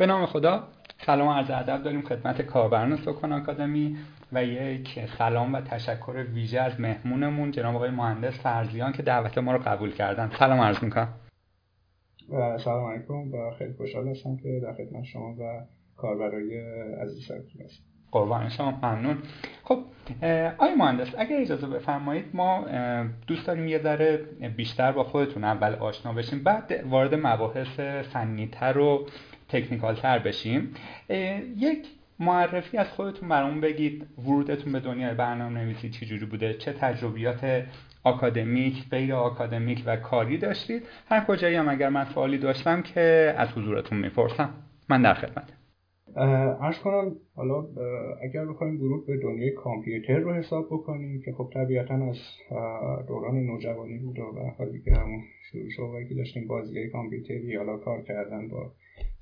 به نام خدا سلام عرض ادب داریم خدمت کاربران سکن آکادمی و یک سلام و تشکر ویژه از مهمونمون جناب آقای مهندس فرزیان که دعوت ما رو قبول کردن. سلام عرض می‌کنم. سلام علیکم و خیلی خوشحال هستم که در خدمت شما و کاربرای عزیز هستم. قربان شما ممنون. خب آقای مهندس اگر اجازه بفرمایید ما دوست داریم یه ذره بیشتر با خودتون اول آشنا بشیم. بعد وارد مباحث فنیتر و تکنیکال تر بشیم یک معرفی از خودتون برامون بگید. ورودتون به دنیای برنامه نویسی چجوری بوده؟ چه تجربیات آکادمیک غیر آکادمیک و کاری داشتید؟ هر کجایی هم اگر من سوالی داشتم که از حضورتون می‌پرسم. من در خدمت ارز کنم حالا اگر بخوایم ورود به دنیای کامپیوتر رو حساب بکنیم که خب طبیعتا از دوران نوجوانی بود و حالی که همون شروع شروع که داشتیم بازی کامپیوتری حالا کار کردن با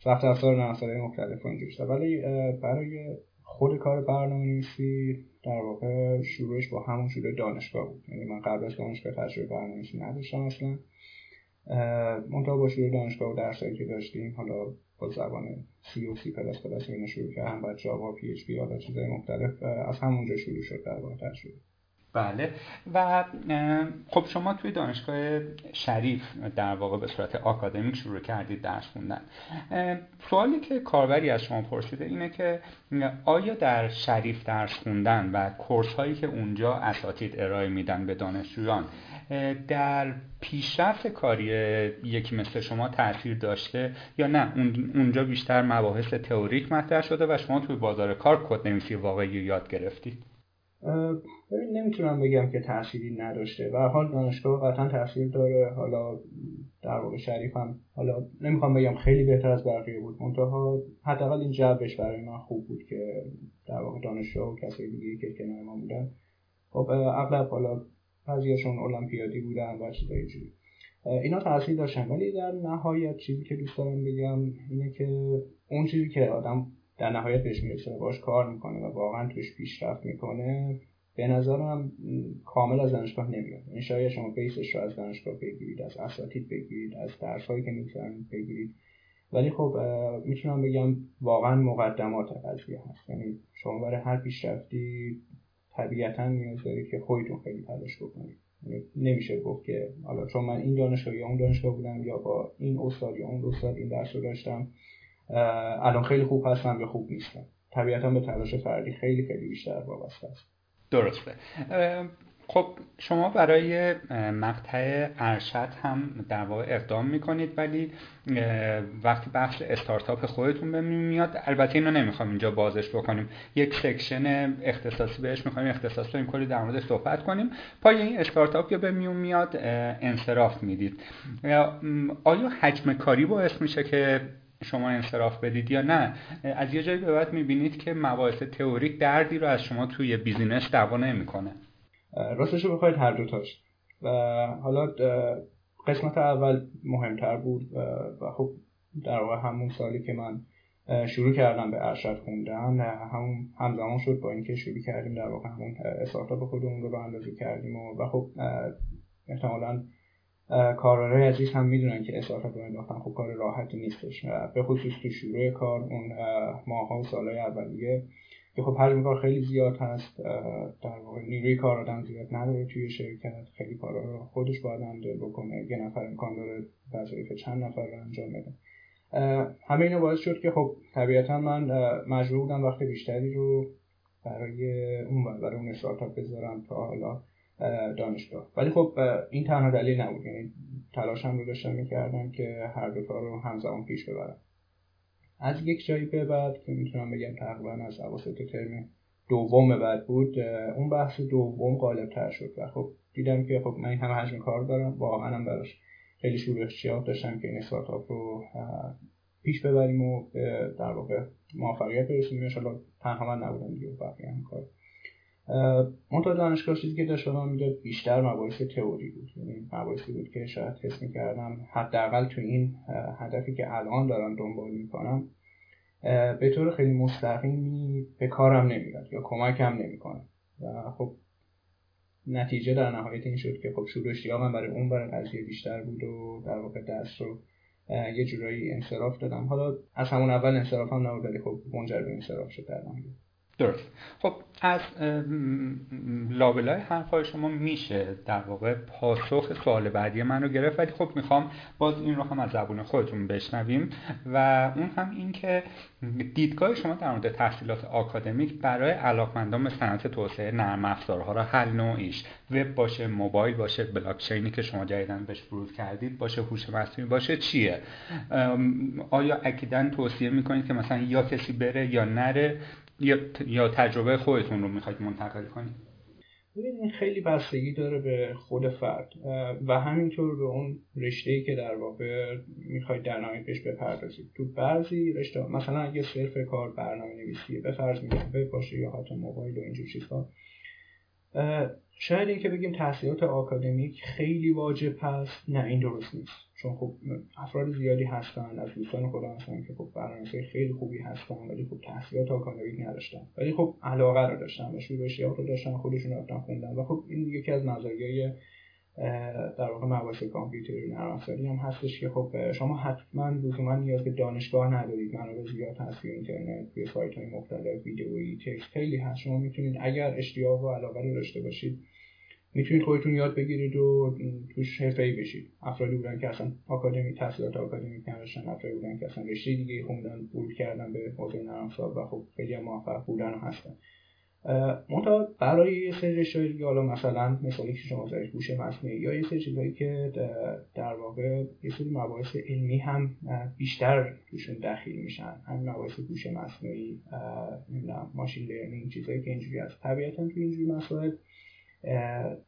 سخت افزار نرم مختلف و اینجور ولی برای خود کار برنامه نویسی در واقع شروعش با همون شروع دانشگاه بود. یعنی من قبل از دانشگاه تجربه برنامه‌نویسی نداشتم اصلا. منتها با شروع دانشگاه و درسایی که داشتیم حالا با زبان C و C plus plus اینو شروع کردم بعد Java PHP حالا چیزای مختلف از همونجا شروع شد در واقع تجربه. بله. و خب شما توی دانشگاه شریف در واقع به صورت آکادمیک شروع کردید درس خوندن. سوالی که کاربری از شما پرسیده اینه که آیا در شریف درس خوندن و کورس هایی که اونجا اساتید ارائه میدن به دانشجویان در پیشرفت کاری یکی مثل شما تاثیر داشته یا نه؟ اونجا بیشتر مباحث تئوریک مطرح شده و شما توی بازار کار کد نویسی واقعی یاد گرفتید. ببین نمی‌تونم بگم که تأثیری نداشته و حال دانشگاه قطعا تاثیر داره. حالا در واقع شریف هم حالا نمی‌خوام بگم خیلی بهتر از بقیه بود. منتها حداقل این جوش برای من خوب بود که در واقع دانشجو و کسای دیگه که کنار ما بودن. خب اغلب حالا بعضیاشون المپیادی بودن و چیزای جوری اینا تاثیر داشتن. ولی در نهایت چیزی که دوست دارم بگم اینه که اون چیزی که آدم در نهایت بهش می‌رسه باش کار می‌کنه و واقعا توش پیشرفت می‌کنه به نظرم کامل از دانشگاه نمیاد. این شاید شما بیسش رو از دانشگاه بگیرید از اساتید بگیرید از درس هایی که می‌تونید بگیرید. ولی خب می‌تونم بگم واقعا مقدمات قضیه هست. یعنی شما برای هر پیشرفتی طبیعتا نیاز دارید که خودتون خیلی تلاش بکنید. یعنی نمیشه گفت که حالا چون من این دانشگاه یا اون دانشگاه بودم یا با این استاد یا اون استاد این درس رو داشتم الان خیلی خوب هستم یا خوب نیستم طبیعتا به تلاش فردی خیلی خیلی بیشتر وابسته است. درسته. خب شما برای مقطع ارشد هم در واقع اقدام می‌کنید ولی وقتی بخش استارتاپ خودتون به میاد البته اینو نمی‌خوام اینجا بازش بکنیم. یک section اختصاصی بهش می‌خوایم اختصاص داریم کلی در موردش صحبت کنیم. پای این استارتاپ یا به میون میاد انصراف می‌دید. آیا حجم کاری باعث میشه که شما انصراف بدید یا نه از یه جایی به بعد می‌بینید که مباحث تئوریک دردی رو از شما توی بیزینس دعوا نمی‌کنه. راستش رو بخواید هر دوتاش و حالا قسمت اول مهمتر بود و خب در واقع همون سالی که من شروع کردم به ارشد خوندن همون همزمان شد با اینکه شروع کردیم در واقع همون استارتاپ خودمون رو اندازی کردیم و, و خب احتمالا کاربرای عزیز هم می‌دونن که استارتاپ رو انداختن. خب کار راحتی نیستش. به خصوص تو شروع کار اون ماها و سالهای اولیه. که خب حجم کار خیلی زیاد هست. در واقع نیروی کار آدم زیاد نداره توی شرکت. خیلی کارا رو خودش باید انجام بکنه. یه نفر امکان داره وظایف چند نفر رو انجام بده. همه اینا باعث شد که خب طبیعتا من مجبور بودم وقت بیشتری رو برای اون برای اون استارتاپ بذارم تا حالا. دانشگاه. ولی خب این تنها دلیل نبود. یعنی تلاشم رو داشتم می‌کردم که هر دو رو همزمان پیش ببرم. از یک جایی به بعد که می‌تونم بگم تقریبا از اواسط ترم دوم بعد بود اون بحث دوم غالب تر شد و خب دیدم که خب من این همه حجم کار دارم. واقعا هم براش خیلی شروع اشتیاق داشتم که این استارتاپ رو پیش ببریم و در واقع موفقیت برسیم ان تنها من نبودم دیگه بقیه هم کار منتها دانشگاه چیزی که داشت من می‌داد بیشتر مباحث تئوری بود. یعنی مباحثی بود که شاید حس می‌کردم حداقل تو این هدفی که الان دارم دنبال می‌کنم به طور خیلی مستقیمی به کارم نمیاد یا کمکم نمی‌کنه. و خب نتیجه در نهایت این شد که خب شروع من برای اون برای قضیه بیشتر بود و در واقع دست رو یه جورایی انصراف دادم. حالا از همون اول انصراف هم نبود ولی خب منجر به انصراف شد در درست. خب از لابلای حرفهای شما میشه در واقع پاسخ سوال بعدی من رو گرفت ولی خب می‌خوام باز این رو هم از زبون خودتون بشنویم و اون هم این که دیدگاه شما در مورد تحصیلات آکادمیک برای علاقمندان به صنعت توسعه نرم افزارها را هر نوعیش وب باشه موبایل باشه بلاکچینی که شما جدیدن بهش ورود کردید باشه هوش مصنوعی باشه چیه؟ آیا اکیدا توصیه می‌کنید که مثلا یا کسی بره یا نره؟ یا, تجربه خودتون رو می‌خواید منتقل کنید. این خیلی بستگی داره به خود فرد و همینطور به اون رشته که در واقع می‌خواید در نهایت بپردازید. تو بعضی رشته مثلا اگه صرف کار برنامه نویسیه به فرض میگم باشه یا حتی موبایل و اینجور چیزها شاید اینکه بگیم تحصیلات آکادمیک خیلی واجب هست. نه این درست نیست. چون خب افراد زیادی هستن از دوستان خودم هستن که خب برنامه‌نویسی خیلی خوبی هستن ولی خب تحصیلات آکادمیک نداشتن. ولی خب علاقه رو داشتن و شروع اشتیاق رو داشتن خودشون رفتن خوندن. و خب این یکی از مزایای در واقع مباحث کامپیوتری نرم افزاری هم هستش که خب شما حتما لزوما نیاز به دانشگاه ندارید. منابع زیاد هست توی اینترنت توی سایت های مختلف ویدئویی تکست خیلی هست. شما می‌تونید اگر اشتیاق و علاقه رو داشته باشید می‌تونید خودتون یاد بگیرید و توش ای بشید. افرادی بودن که اصلا آکادمی تحصیلات آکادمی نداشتن افرادی بودن که اصلا رشته دیگه خوندن ورود کردن به حوزه نرم و خب خیلی موفق بودن و هستن. منتها برای یه سری رشته دیگه حالا مثلا مثالی که شما زدید هوش مصنوعی یا یه سری چیزایی که در واقع یه سری مباحث علمی هم بیشتر توشون دخیل میشن. همین مباحث هوش مصنوعی نمی‌دونم ماشین لرنینگ چیزایی که اینجوری هست. طبیعتا تو اینجوری مسائل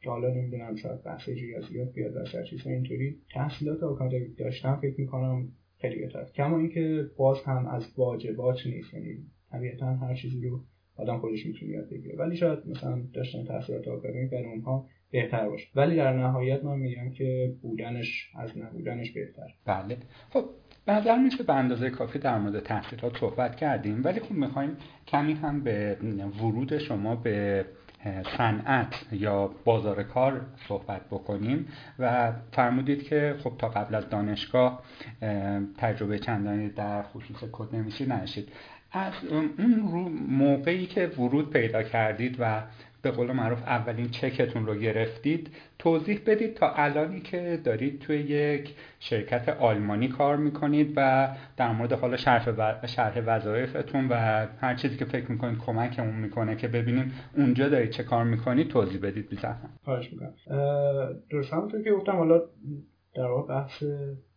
که حالا نمی‌دونم شاید بحث ریاضیات بیاد و چیزهای اینطوری. تحصیلات آکادمیک داشتم فکر می‌کنم خیلی بهتر کما اینکه باز هم از واجبات نیست. یعنی طبیعتا هر چیزی رو آدم خودش می‌تونه یاد بگیره. ولی شاید مثلا داشتن تحصیلات آکادمیک برای اونها بهتر باشه. ولی در نهایت من میگم که بودنش از نبودنش بهتر بله. خب نظر میشه به اندازه کافی در مورد تحصیلات صحبت کردیم. ولی خب می‌خوایم کمی هم به ورود شما به صنعت یا بازار کار صحبت بکنیم و فرمودید که خب تا قبل از دانشگاه تجربه چندانی در خصوص کد نویسی نشید. از اون موقعی که ورود پیدا کردید و به قول معروف اولین چکتون رو گرفتید توضیح بدید تا الانی که دارید توی یک شرکت آلمانی کار می‌کنید و در مورد حالا شرح, وظایفتون و هر چیزی که فکر می‌کنید کمکمون می‌کنه که ببینیم اونجا دارید چه کار می‌کنید توضیح بدید بیزنم خواهش می‌کنم. درست همونطور که گفتم حالا در واقع بحث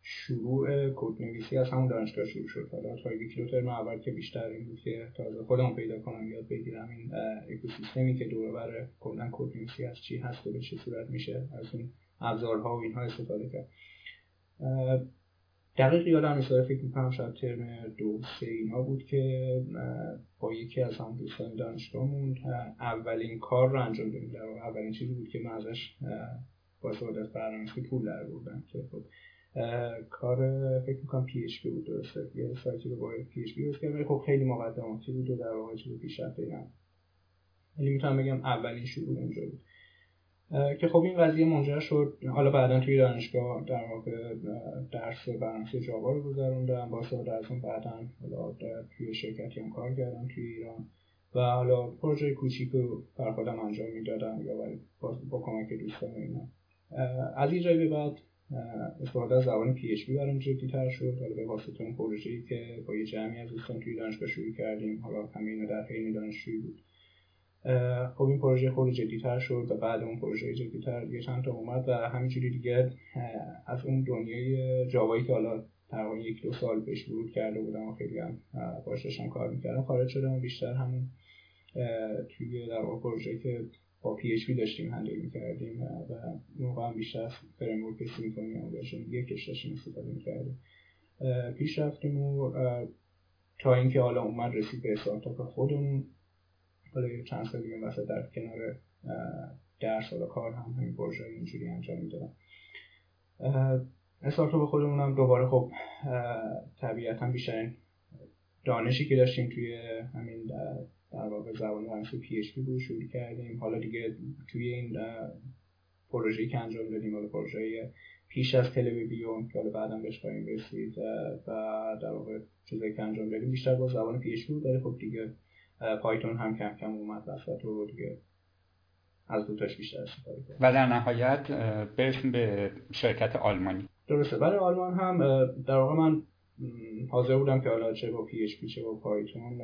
شروع کد نویسی از همون دانشگاه شروع شد. حالا تا یک دو ترم اول که بیشتر این بود که تازه خودم پیدا کنم یاد بگیرم این اکوسیستمی که دور بر کلا کد نویسی از چی هست و به چه صورت میشه از اون ابزارها و اینها استفاده کرد. دقیق یادم نیست فکر می‌کنم شاید ترم دو سه اینا بود که با یکی از هم دوستان دانشگاهمون اولین کار رو انجام دادیم. در اولین چیزی بود که من ازش با از برنامه‌نویسی پول در بردم که خب کار فکر می‌کنم PHP بود درسته. یه سایتی رو با PHP کردم خب خیلی مقدماتی بود. و در واقع چیز پیشرفته نبود ولی می‌تونم بگم اولین شروع اونجا بود. که خب این قضیه منجر شد. حالا بعدا توی دانشگاه در واقع درس برنامه‌نویسی جاوا رو گذروندم. با استفاده از اون بعدا حالا توی شرکتی هم کار کردم توی ایران. و حالا پروژه کوچیک رو بر خودم انجام می‌دادم یا با, با کمک دوستان اینا. از این جایی به بعد استفاده از زبان پی اچ پی برام جدی تر شد. حالا به واسطه اون پروژه‌ای که با یه جمعی از دوستان توی دانشگاه شروع کردیم حالا همه اینا در حین دانشجویی بود. خب این پروژه خود جدی تر شد و بعد اون پروژه جدی تر دیگه چند تا اومد و همینجوری دیگه از اون دنیای Java یی که حالا تقریبا یک دو سال پیش ورود کرده بودم و خیلی هم باش داشتم کار می‌کردم خارج شدم بیشتر همون توی در واقع پروژه که با PHP داشتیم handle می‌کردیم و موقع هم بیشتر framework Symfony هم version یکش داشتیم استفاده می‌کردیم. پیش رفتیم و تا اینکه حالا اومد رسید به استارتاپ خودمون حالا یه چند سال دیگه واسه در کنار درس و کار هم همین پروژه اینجوری انجام می‌دادم. استارتاپ خودمون هم دوباره خب طبیعتا بیشتر دانشی که داشتیم توی همین در واقع زبان فرانسه پی اچ پی شروع کردیم. حالا دیگه توی این پروژه‌ای که انجام دادیم حالا پروژه پیش از تلویزیون که بعدا بهش خواهیم رسید و در واقع چیزایی که انجام دادیم بیشتر با زبان PHP بود. ولی خب دیگه Python هم کم کم اومد وسط و دیگه از دوتاش بیشتر استفاده کنیم و در نهایت برسیم به شرکت آلمانی. درسته. برای آلمان هم در واقع من حاضر بودم که حالا چه با PHP چه با Python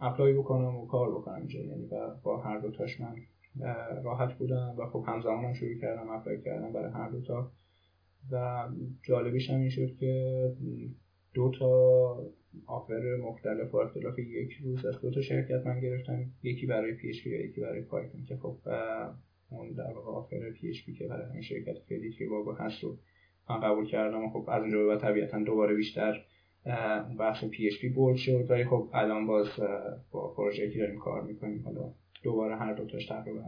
apply بکنم و کار بکنم اینجا. یعنی با هر دوتاش من راحت بودم و خب همزمان هم شروع کردم apply کردم برای هر دوتا و جالبیش هم این شد که دو تا offer مختلف و اختلاف یک روز از دو تا شرکت من گرفتم یکی برای PHP و یکی برای Python که خب اون در واقع offer PHP که برای همین شرکت فعلی که واگو هست رو من قبول کردم. و خب از اونجا به طبیعتا دوباره بیشتر بحث PHP bold شد. ولی خب الان باز با پروژه‌ای که داریم کار می‌کنیم حالا دوباره هر دو تاش تقریبا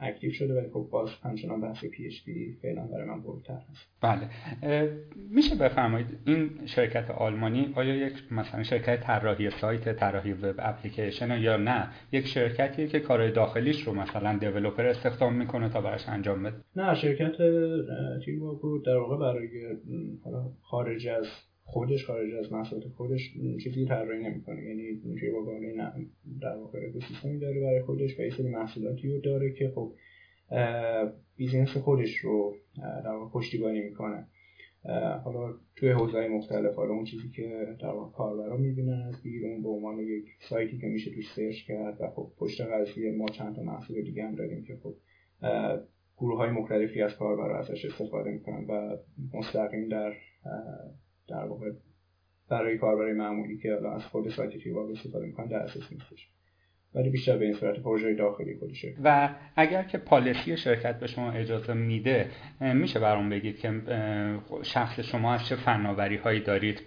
active شده ولی خب باز همچنان بحث PHP فعلا برای من bold تر هست. بله. میشه بفرمایید این شرکت آلمانی آیا یک مثلا شرکت طراحی سایت طراحی web application یا نه یک شرکتیه که کارهای داخلیش رو مثلا developer استخدام می‌کنه تا براش انجام بده؟ نه شرکت تیم در واقع برای خارج از خودش خارج از محصولات خودش چیزی طراحی نمی‌کنه. یعنی نه در واقع اکوسیستمی داره برای خودش و یه سری محصولاتی رو داره که خب business خودش رو در واقع پشتیبانی می‌کنه. حالا توی حوزه‌های مختلف حالا اون چیزی که در واقع کاربرا می‌بینن از بیرون به عنوان یک سایتی که میشه توش search کرد و خب پشت قضیه ما چند تا محصول دیگه هم داریم که خب گروه های مختلفی از کاربرا ازش استفاده می‌کنن و مستقیم در در واقع برای کاربر معمولی که الان از خود سایت trivago استفاده می‌کنن دسترس نیستش. ولی بیشتر به این صورت پروژه داخلی خودشه. و اگر که policy شرکت به شما اجازه میده میشه برام بگید که شخص شما از چه فناوری هایی دارید؟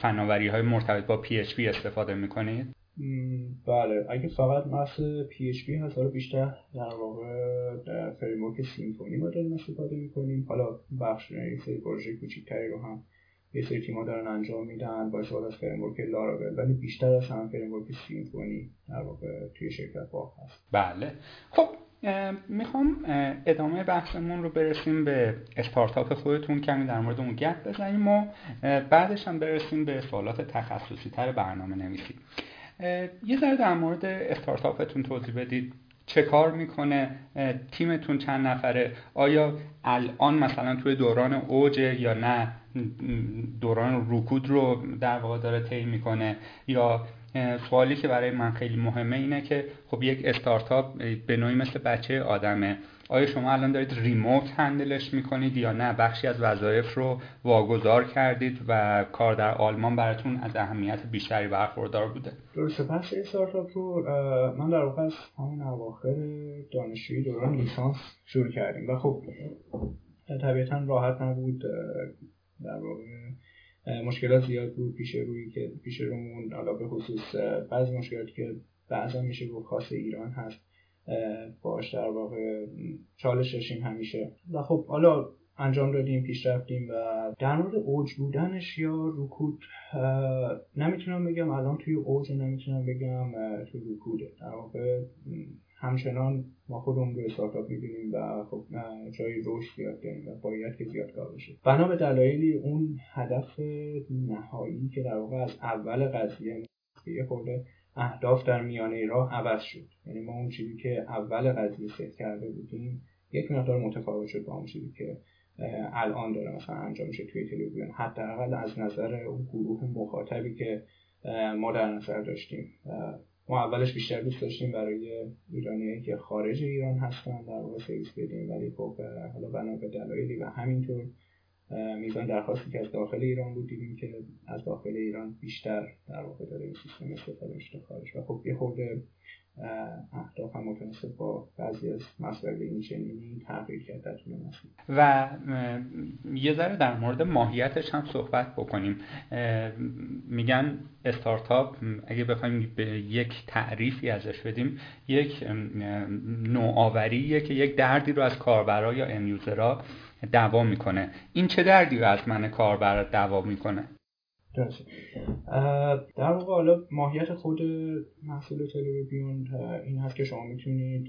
فناوری های مرتبط با PHP استفاده می‌کنید؟ بله. اگه فقط بحث PHP هست حالا بیشتر در واقع در framework Symfony ما داریم استفاده می‌کنیم. حالا بخش یه سری پروژه کوچیکتری رو هم یه سری تیما دارن انجام میدن با استفاده framework Laravel ولی بیشتر از هم framework Symfony در واقع توی شرکت با هست بله. خب می‌خوام ادامه بحثمون رو برسیم به استارتاپ خودتون. کمی در مورد اون گپ بزنیم و بعدش هم برسیم به سوالات تخصصی تر برنامه نویسی یه ذره در مورد استارتاپتون توضیح بدید. چه کار می‌کنه تیمتون چند نفره؟ آیا الان مثلا توی دوران اوجه یا نه دوران رکود رو در واقع داره طی می‌کنه؟ یا سوالی که برای من خیلی مهمه اینه که خب یک استارتاپ به نوعی مثل بچه آدمه. آیا شما الان دارید ریموت هندلش می‌کنید یا نه؟ بخشی از وظایف رو واگذار کردید و کار در آلمان براتون از اهمیت بیشتری برخوردار بوده؟ درسته. پس استارتاپ رو من در واقع از همون اواخر دانشجویی دوران لیسانس شروع کردیم و خب طبیعتا راحت نبود در واقع مشکلات زیاد بود پیش روی که پیش رومون حالا به خصوص بعضی مشکلاتی که بعضا میشه گفت خاص ایران هست باش در واقع چالش داشتیم همیشه. و خب حالا انجام دادیم پیش رفتیم و در مورد اوج بودنش یا رکود نمی‌تونم بگم. الان توی اوج نمی‌تونم بگم توی رکوده. در واقع همچنان ما خودمون رو استارتاپ می‌بینیم و خب جای رشد زیاد داریم و باید که زیاد کار بشه بنا به دلایلی اون هدف نهایی که در واقع از اول قضیه یه خورده اهداف در میانه راه عوض شد. یعنی ما اون چیزی که اول قضیه ست کرده بودیم یک مقدار متفاوت شد با اون چیزی که الان داره مثلا انجام میشه توی تلویزیون. حداقل از نظر اون گروه مخاطبی که ما در نظر داشتیم. ما اولش بیشتر دوست داشتیم برای ایرانیایی که خارج ایران هستن در واقع سرویس بدیم. ولی خب حالا بنا به دلایلی و همینطور میزان درخواستی که از داخل ایران بود دیدیم که از داخل ایران بیشتر در واقع داره این سیستم استفاده میشه خارج. و خب یه خورده اهداف هم متناسب با بعضی از مسائل این چنینی تغییر کرد در و یه ذره در مورد ماهیتش هم صحبت بکنیم. میگن استارتاپ اگه بخوایم به یک تعریفی ازش بدیم یک نوآوریه که یک دردی رو از کاربرا یا امیوزرا دوا می‌کنه. این چه دردی رو از من کاربر دوا می‌کنه؟ درسته. در واقع حالا ماهیت خود محصول تلویزیون این هست که شما می‌تونید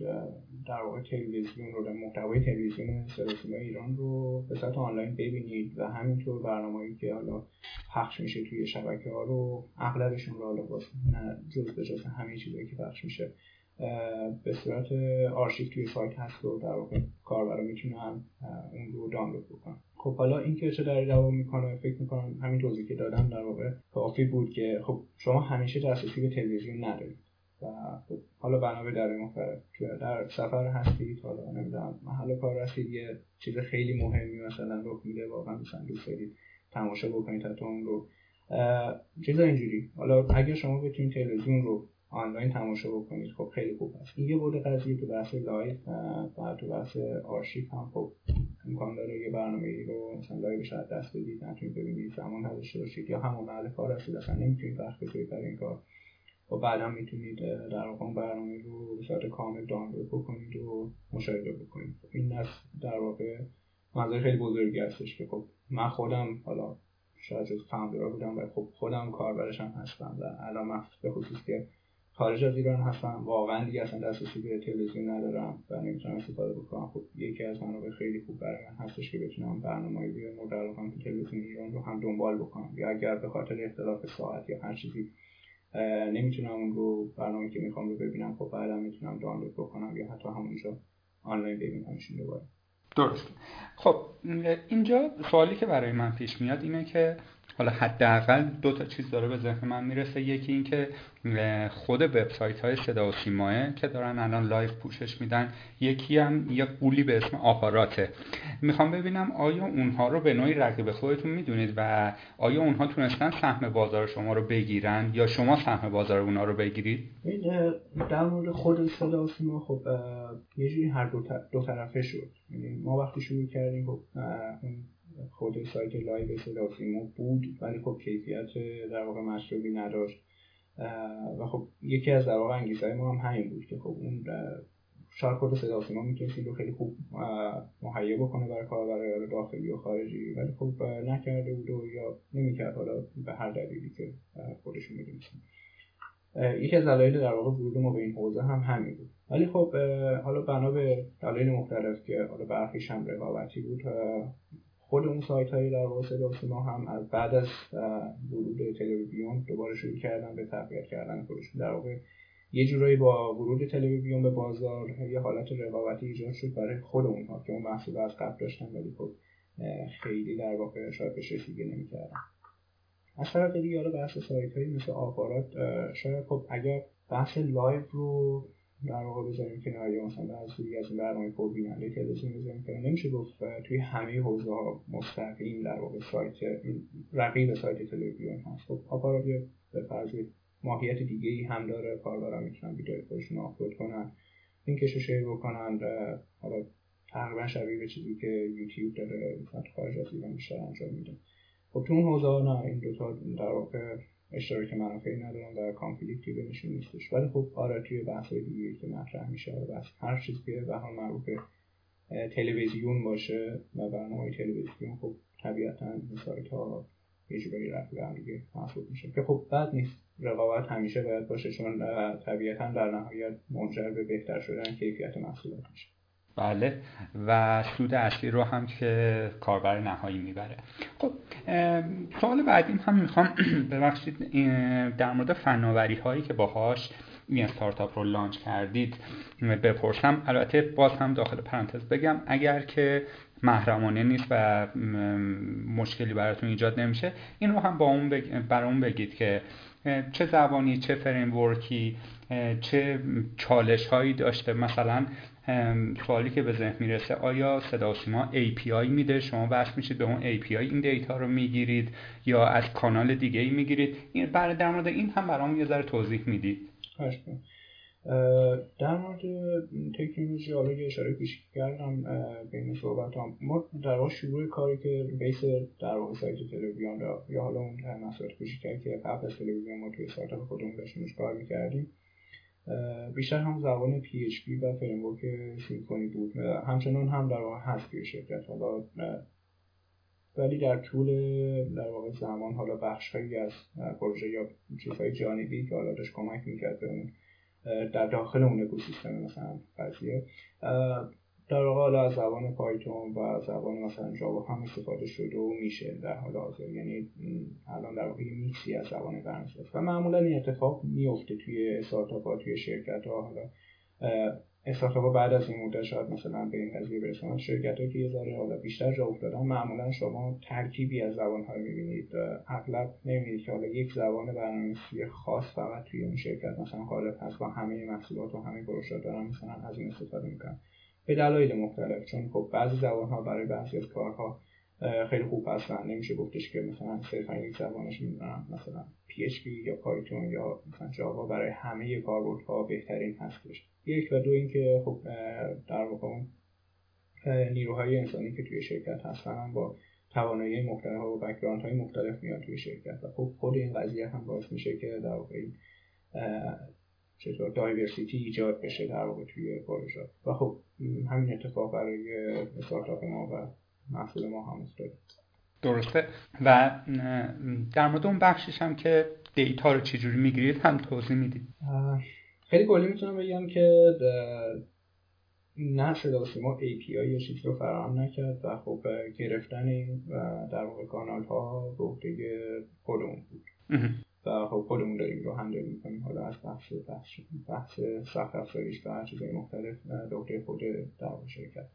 در واقع تلویزیون رو در محتوای تلویزیون صدا ایران رو به صورت آنلاین ببینید و همینطور برنامه‌ای که حالا پخش میشه توی شبکه ها رو اغلبشون رو حالا نه جز به جز همه چیزایی که پخش میشه به صورت آرشیو توی سایت هست و در واقع کاربرا می‌تونن اون رو دانلود بکنن. خب حالا این که چه در دوام می‌کنه فکر می‌کنم همین توضیحی که دادم در واقع کافی بود که خب شما همیشه دسترسی به تلویزیون ندارید و خب حالا بنا به در مختلف در سفر هستید حالا نمی‌دونم محل کار هستید یه چیز خیلی مهمی مثلا رخ میده واقعا مثلا دوست دارید تماشا بکنید حتی اون رو. چیزا اینجوری. حالا اگر شما بتونید تلویزیون رو آنلاین تماشا بکنید. خب خیلی خوب است. این یه بود قضیه تو بحث live و تو بحث آرشیو هم. خب امکان داره یه برنامه رو مثلا live شاید دست بدید. نتونید ببینید زمان نداشته باشید یا همون محل کار هستید. اصلا نمی‌تونید وقت بذارید برای این کار. و بعدا می‌تونید در واقع برنامه رو به کامل دانلود بکنید و مشاهده بکنید. خب این از در واقع منظور خیلی بزرگی هستش که خب من خودم حالا شاید جز فاوندرا بودم و خب خودم کاربرشم هستم و الان به خصوص که خارج از ایران هستم. واقعا دیگه اصلا دسترسی به تلویزیون ندارم و نمی‌تونم استفاده بکنم. خب یکی از منابع خیلی خوب برای من هستش که بتونم برنامه‌ای مورد علاقه‌ام تو تلویزیون ایران رو هم دنبال بکنم. یا اگر به خاطر اختلاف ساعت یا هر چیزی نمی‌تونم اون رو برنامه که می‌خوام رو ببینم خب بعدا می‌تونم دانلود بکنم یا حتی همونجا آنلاین ببینمشون دوباره. درست. خب اینجا سوالی که برای من پیش میاد اینه که حالا حداقل دو تا چیز داره به ذهن من می‌رسه. یکی اینکه خود وبسایت های صدا و سیماه که دارن الان live پوشش میدن یکی هم یه غولی به اسم آپاراته. می‌خوام ببینم آیا اونها رو به نوعی رقیب خودتون می‌دونید و آیا اونها تونستن سهم بازار شما رو بگیرن یا شما سهم بازار اونها رو بگیرید؟ در مورد خود صدا و سیما خب یه جوری هر دو, دو طرفه شد. یعنی ما وقتی شروع کردیم خب خود سایت live صدا بود ولی خب کیفیت در واقع مطلوبی نداشت. و خب یکی از در واقع انگیزه‌های ما هم همین بود که خب اون شاید خود صدا می‌تونست رو خیلی خوب مهیا بکنه برای کاربرای داخلی و خارجی ولی خب نکرده بود و یا نمی‌کرد. حالا به هر دلیلی که خودشون می‌دونستن. یکی از دلایل در واقع ورود ما به این حوزه هم همین بود. ولی خب حالا بنا به دلایل مختلف که حالا برخیش هم رقابتی بود خود اون سایت های در واقع صدا هم از بعد از ورود تلویزیون دوباره شروع کردن به تقویت کردن خودشون. در واقع یه جورایی با ورود تلویزیون به بازار یه حالت رقابتی ایجاد شد برای خود اونها که اون محصول از قبل داشتن ولی خب خیلی در واقع شاید بهش رسیدگی نمی‌کردن. از طرف دیگه حالا بحث سایت هایی مثل آپارات شاید خب اگر بحث live رو در واقع بذاریم کنار یا مثلا از دیگه از این برنامه پربیننده تلویزیون بذاریم کنار. نمیشه گفت توی همه حوزه ها مستقیم در واقع سایت رقیب سایت تلوبیون هست. خب آپارات به فرض ماهیت دیگه ای هم داره. کاربران می‌تونن ویدیو خودشون آپلود کنن. لینکش رو share بکنن. حالا تقریبا شبیه به چیزی که یوتیوب داره. مثلا خارج از ایران بیشتر انجام میده. خب تو اون حوزه نه. این دوتا در واقع اشتراک منافعی ندارن و کانفلیکتی بینشون نیستش. ولی خب آره توی بحث دیگه که مطرح میشه آره بس هر چیزی که به حال مربوط تلویزیون باشه و برنامه تلویزیون خب طبیعتا این سایت ها یه جورایی رفت هم دیگه محسوب میشه. که خب بد نیست. رقابت همیشه باید باشه چون طبیعتا در نهایت منجر به بهتر شدن کیفیت محصولات میشه. بله. و سود اصلی رو هم که کاربر نهایی می‌بره. خب سوال بعدیم هم می‌خوام ببخشید در مورد فناوری هایی که باهاش این استارتاپ رو لانچ کردید بپرسم. البته باز هم داخل پرانتز بگم اگر که محرمانه نیست و مشکلی براتون ایجاد نمیشه این رو هم با اون بگ... برامون بگید که چه زبانی چه framework ی چه چالش هایی داشته. مثلا سوالی که به ذهن می‌رسه آیا صدا سیما API میده؟ شما وصل میشید به اون API این data رو می‌گیرید یا از کانال دیگه ای می‌گیرید؟ این برای در مورد این هم برام یه ذره توضیح می‌دید. در مورد تکنولوژی حالا یه اشاره کوچیک کردم بین صحبت هم. ما در واقع شروع کاری که base در واقع سایت تلوبیون یا حالا اون مسائل کوچیکتری که قبل از تلوبیون ما توی استارتاپ خودمون داشتیم کار می‌کردیم. بیشتر هم زبان PHP و framework Symfony بود. همچنان هم در واقع هست توی شرکت. حالا ولی در طول در واقع زمان حالا بخش هایی از پروژه یا چیزهای جانبی که حالا داشت کمک می‌کرد به اون در داخل اون اکوسیستم مثلا قضیه در حالا از زبان پایتون و زبان مثلا جاوا هم استفاده شده و میشه در حال حاضر. یعنی الان در واقع میکسی از زبان برنامه‌نویسی و معمولا این اتفاق میفته توی استارتاپ ها توی شرکت ها حالا استارتاپ بعد از این مدت شاید مثلا به این قضیه برسن. شرکت که یه حالا بیشتر جا افتادن معمولا شما ترکیبی از زبان های می‌بینید. اغلب نمی‌بینید که حالا یک زبان برنامه‌نویسی خاص فقط توی اون شرکت مثلا غالب هست و همه محصولات و همه پروژه دارن مثلا از این استفاده می‌کنن. به دلایل مختلف چون خب بعضی زبان ها برای بعضی از کارها خیلی خوب هستن نمیشه گفتش که مثلا صرفا یک زبانش می‌دونم مثلا PHP یا Python یا مثلا Java برای همه کاربردها بهترین هستش. یک و دو اینکه خب در واقع نیروهای انسانی که توی شرکت هستن با توانایی مختلف و background های مختلف میاد توی شرکت و خب خود این قضیه هم باعث میشه که در واقع چطور دایورسیتی ایجاد بشه در واقع توی پروژه و خب همین اتفاق برای استارتاپ ما و محصول ما هم افتاده. درسته. و در مورد اون بخشش هم که دیتا رو چجوری می‌گیرید هم توضیح می‌دید. خیلی کلی می‌تونم بگم که نه صدا سیما API یا چیزی رو فراهم نکرد و خب گرفتن این در واقع کانال ها به عهده خودمون بود. و خب خودمون داریم رو هندل می‌کنیم. حالا از بحث بحث, بحث سخت افزاریش و هر چیزهای مختلف به خود در شرکت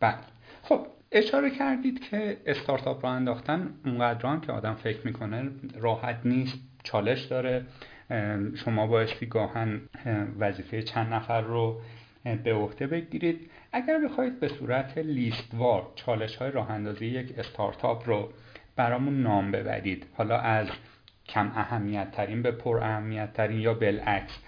بله. خب اشاره کردید که استارتاپ رو انداختن اونقدران که آدم فکر می‌کنه راحت نیست چالش داره. شما بایستی گاهن وظیفه چند نفر رو به عهده بگیرید. اگر بخواید به صورت لیستوار چالش های راه اندازی یک استارتاپ رو برامون نام ببرید. حالا از کم اهمیت ترین به پر اهمیت ترین یا بالعکس.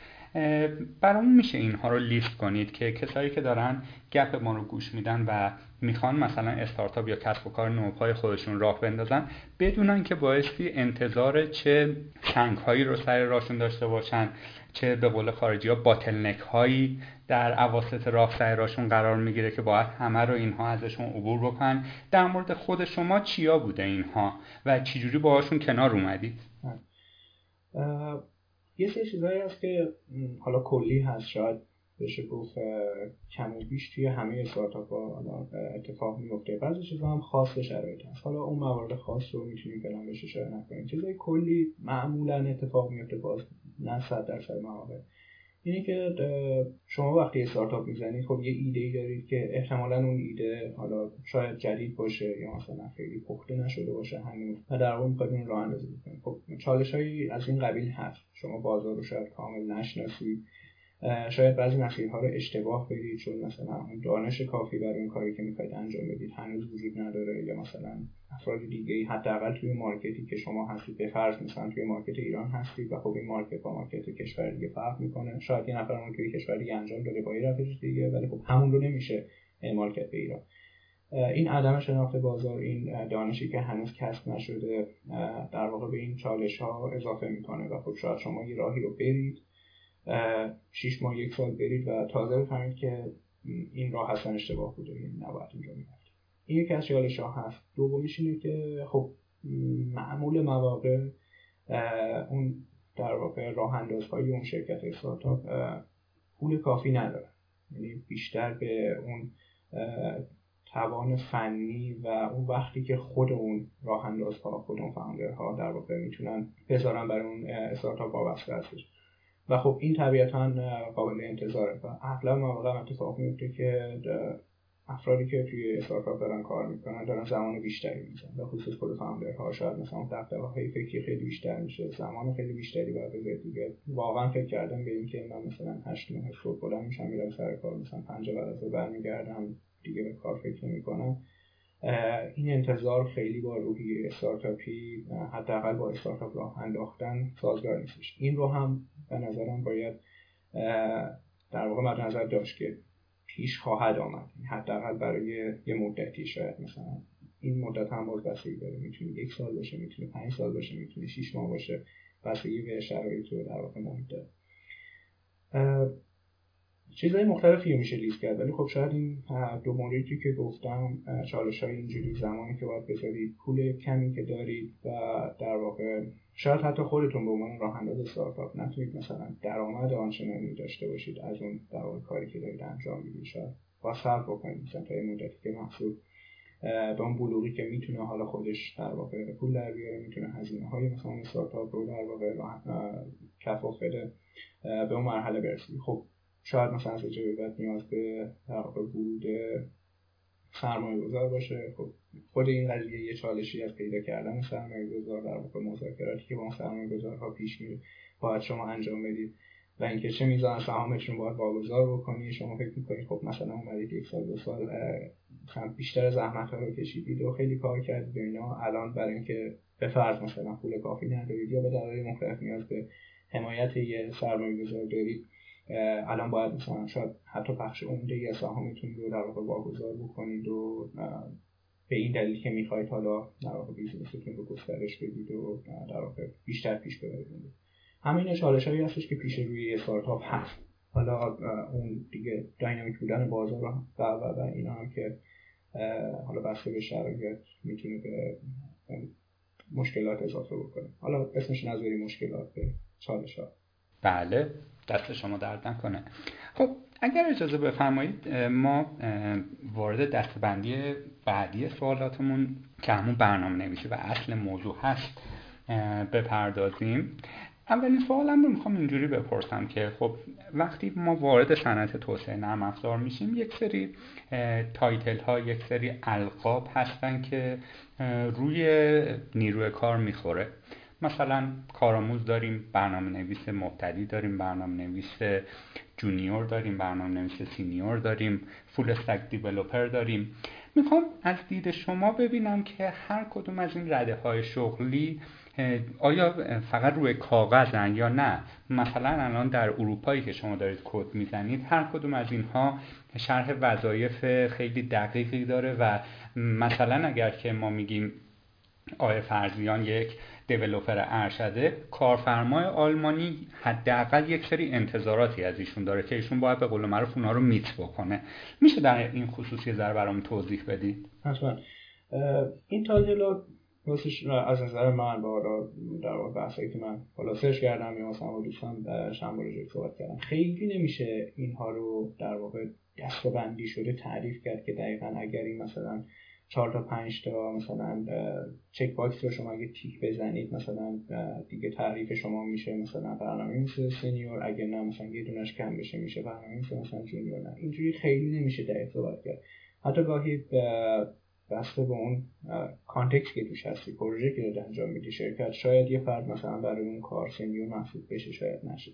برامون میشه اینها رو لیست کنید که کسایی که دارن گپ ما رو گوش میدن و می‌خوان مثلا استارتاپ یا کسب و کار نوپای خودشون راه بندازن بدونن که بایستی انتظار چه سنگ هایی رو سر راشون داشته باشن چه به قول خارجی ها باتلنک هایی در عواسط راه سر راشون قرار می‌گیره که باید همه رو اینها ازشون عبور بکنن. در مورد خود شما چیا بوده اینها و چجوری باهاشون کنار اومدید؟ یه سری چیزهایی هست که حالا کلی هست شاید بشه گفت کم و بیش توی همه استارتاپ ها اتفاق میفته. بعضی چیزها هم خاص به شرایط هست. حالا اون موارد خاص رو می‌تونیم فعلا بهش اشاره نکنیم. چیزهای کلی معمولا اتفاق میفته باز نه صد درصد مواقع. اینه که شما وقتی استارتاپ می‌زنید خب یه ایده ای دارید که احتمالا اون ایده حالا شاید جدید باشه یا مثلا خیلی پخته نشده باشه هنوز و در واقع می‌خواید اون راه اندازی بکنید. خب چالش هایی از این قبیل هست. شما بازار رو شاید کامل نشناسید. شاید بعضی مسیرها رو اشتباه برید چون مثلا دانش کافی برای اون کاری که می‌خواید انجام بدید هنوز وجود نداره یا مثلا افراد دیگه حداقل توی market ی که شما هستید به فرض مثلا توی market ایران هستید و خب این market با market کشور دیگه فرق می‌کنه. شاید یه نفر اون توی کشور دیگه انجام داده با یه دیگه ولی خب همون رو نمیشه map کرد به ایران. این عدم شناخت بازار این دانشی که هنوز کسب نشده در واقع به این چالش ها اضافه می‌کنه و خب شاید شما یه راهی رو برید شیش ماه یک سال برید و تازه بفهمید که این راه اصلا اشتباه بوده یعنی نباید اینجا می‌رفت. این یکی از چالش ها هست دومیش اینه که خب معمول مواقع اون در واقع راه اندازهای اون شرکت استارتاپ پول کافی نداره. یعنی بیشتر به اون توان فنی و اون وقتی که خود اون راه اندازها خود اون ها در واقع می‌تونن بذارن برای اون استارتاپ وابسته هستش. و خب این طبیعتا قابل انتظاره و اغلب مواقع اتفاق میفته که افرادی که توی استارتاپ دارن کار می‌کنن دارن زمان بیشتری میزن و خصوص خود ها شاید مثلا دقدقه های فکری خیلی بیشتر میشه. زمان خیلی بیشتری باید بذارید دیگه. واقعا فکر کردم به اینکه من مثلا هشت ماه صبح بلند میشم میرم سر کار مثلا پنج بعد از برمیگردم دیگه به کار فکر نمی‌کنم. این انتظار خیلی با روحی استارتاپی حداقل با استارتاپ راه انداختن سازگار نیستش. این رو هم به نظرم باید در واقع مد نظر داشت که پیش خواهد آمد. حداقل برای یه مدتی شاید مثلا این مدت هم باز بستگی داره. می‌تونه یک سال باشه می‌تونه پنج سال باشه می‌تونه شیش ماه باشه. بستگی به شرایط و در واقع محیط چیزهای مختلفی میشه لیست کرد ولی خب شاید این دو موردی که گفتم چالش های اینجوری زمانی که باید بذارید پول کمی که دارید و در واقع شاید حتی خودتون به عنوان راه انداز استارتاپ نتونید مثلا درآمد آنچنانی داشته باشید از اون در واقع کاری که دارید انجام می‌دید شاید با صبر بکنید مثلا تا مدتی که محصول به اون بلوغی که می‌تونه حالا خودش در واقع پول در بیاره می‌تونه هزینه های مثلا استارتاپ رو در واقع کفاف بده به اون مرحله برسید خب شاید مثلا از اجابه بعد نیاز به ورود سرمایه گذار باشه. خب خود این قضیه یه چالشی از پیدا کردن سرمایه گذار در واقع مذاکراتی که با اون سرمایه گذارها پیش میره باید شما انجام بدید. و اینکه چه میزان سهامتون باید واگذار بکنی. شما فکر می‌کنید خب مثلا اومدید یک سال دو سال بیشتر زحمت ها رو کشیدید و خیلی کار کردید و اینا الان برای اینکه به فرض مثلا پول کافی ندارید یا به دلایل مختلف نیاز به حمایت یه سرمایه گذار دارید الان باید مثلا شاید حتی بخش عمده سهامتون رو در واقع واگذار بکنید و به این دلیل که می‌خواید حالا در واقع بیزنستون رو گسترش بدید و در واقع بیشتر پیش ببرید. همین چالش هایی هستش که پیش روی استارتاپ هست. حالا اون دیگه داینامیک بودن بازار و و و اینا هم که حالا بسته به شرایط می‌تونه به مشکلات اضافه بکنه. حالا اسمش نظری مشکلات به چالش ها بله دست شما درد نکنه. خب اگر اجازه بفرمایید ما وارد دستبندی بعدی سوالاتمون که همون برنامه نویسی و اصل موضوع هست بپردازیم. اولین سوالم رو می‌خوام اینجوری بپرسم که خب وقتی ما وارد صنعت توسعه نرم افزار میشیم یک سری title ها یک سری القاب هستن که روی نیروی کار می‌خوره. مثلا کارآموز داریم برنامه نویس مبتدی داریم برنامه نویس junior داریم برنامه نویس senior داریم full stack developer داریم. می‌خوام از دید شما ببینم که هر کدوم از این رده های شغلی آیا فقط روی کاغذن یا نه؟ مثلا الان در اروپایی که شما دارید کد می‌زنید هر کدوم از اینها شرح وظایف خیلی دقیقی داره و مثلا اگر که ما میگیم آقای فرضیان یک developer ارشده کارفرمای آلمانی حداقل یک سری انتظاراتی از ایشون داره که ایشون باید به قول معروف اونا رو meet بکنه. میشه در این خصوص یه ذره برام توضیح بدید؟ حتما این title واسش از نظر من با در واقع بحثایی که من حالا search کردم یا مثلا با دوستان چند بار صحبت کردم خیلی نمیشه اینها رو در واقع دسته‌بندی شده تعریف کرد که دقیقا اگر این مثلا چهار تا پنج تا مثلا checkbox رو شما اگه تیک بزنید مثلا دیگه تعریف شما میشه مثلا برنامه‌نویس senior اگه نه مثلا یه دونش کم بشه میشه برنامه‌نویس مثلا junior نه. اینجوری خیلی نمیشه دقیق صحبت کرد. حتی گاهی بسته به اون context که توش هستی پروژه که داره انجام میدی شرکت شاید یه فرد مثلا برای اون کار senior محسوب بشه شاید نشه.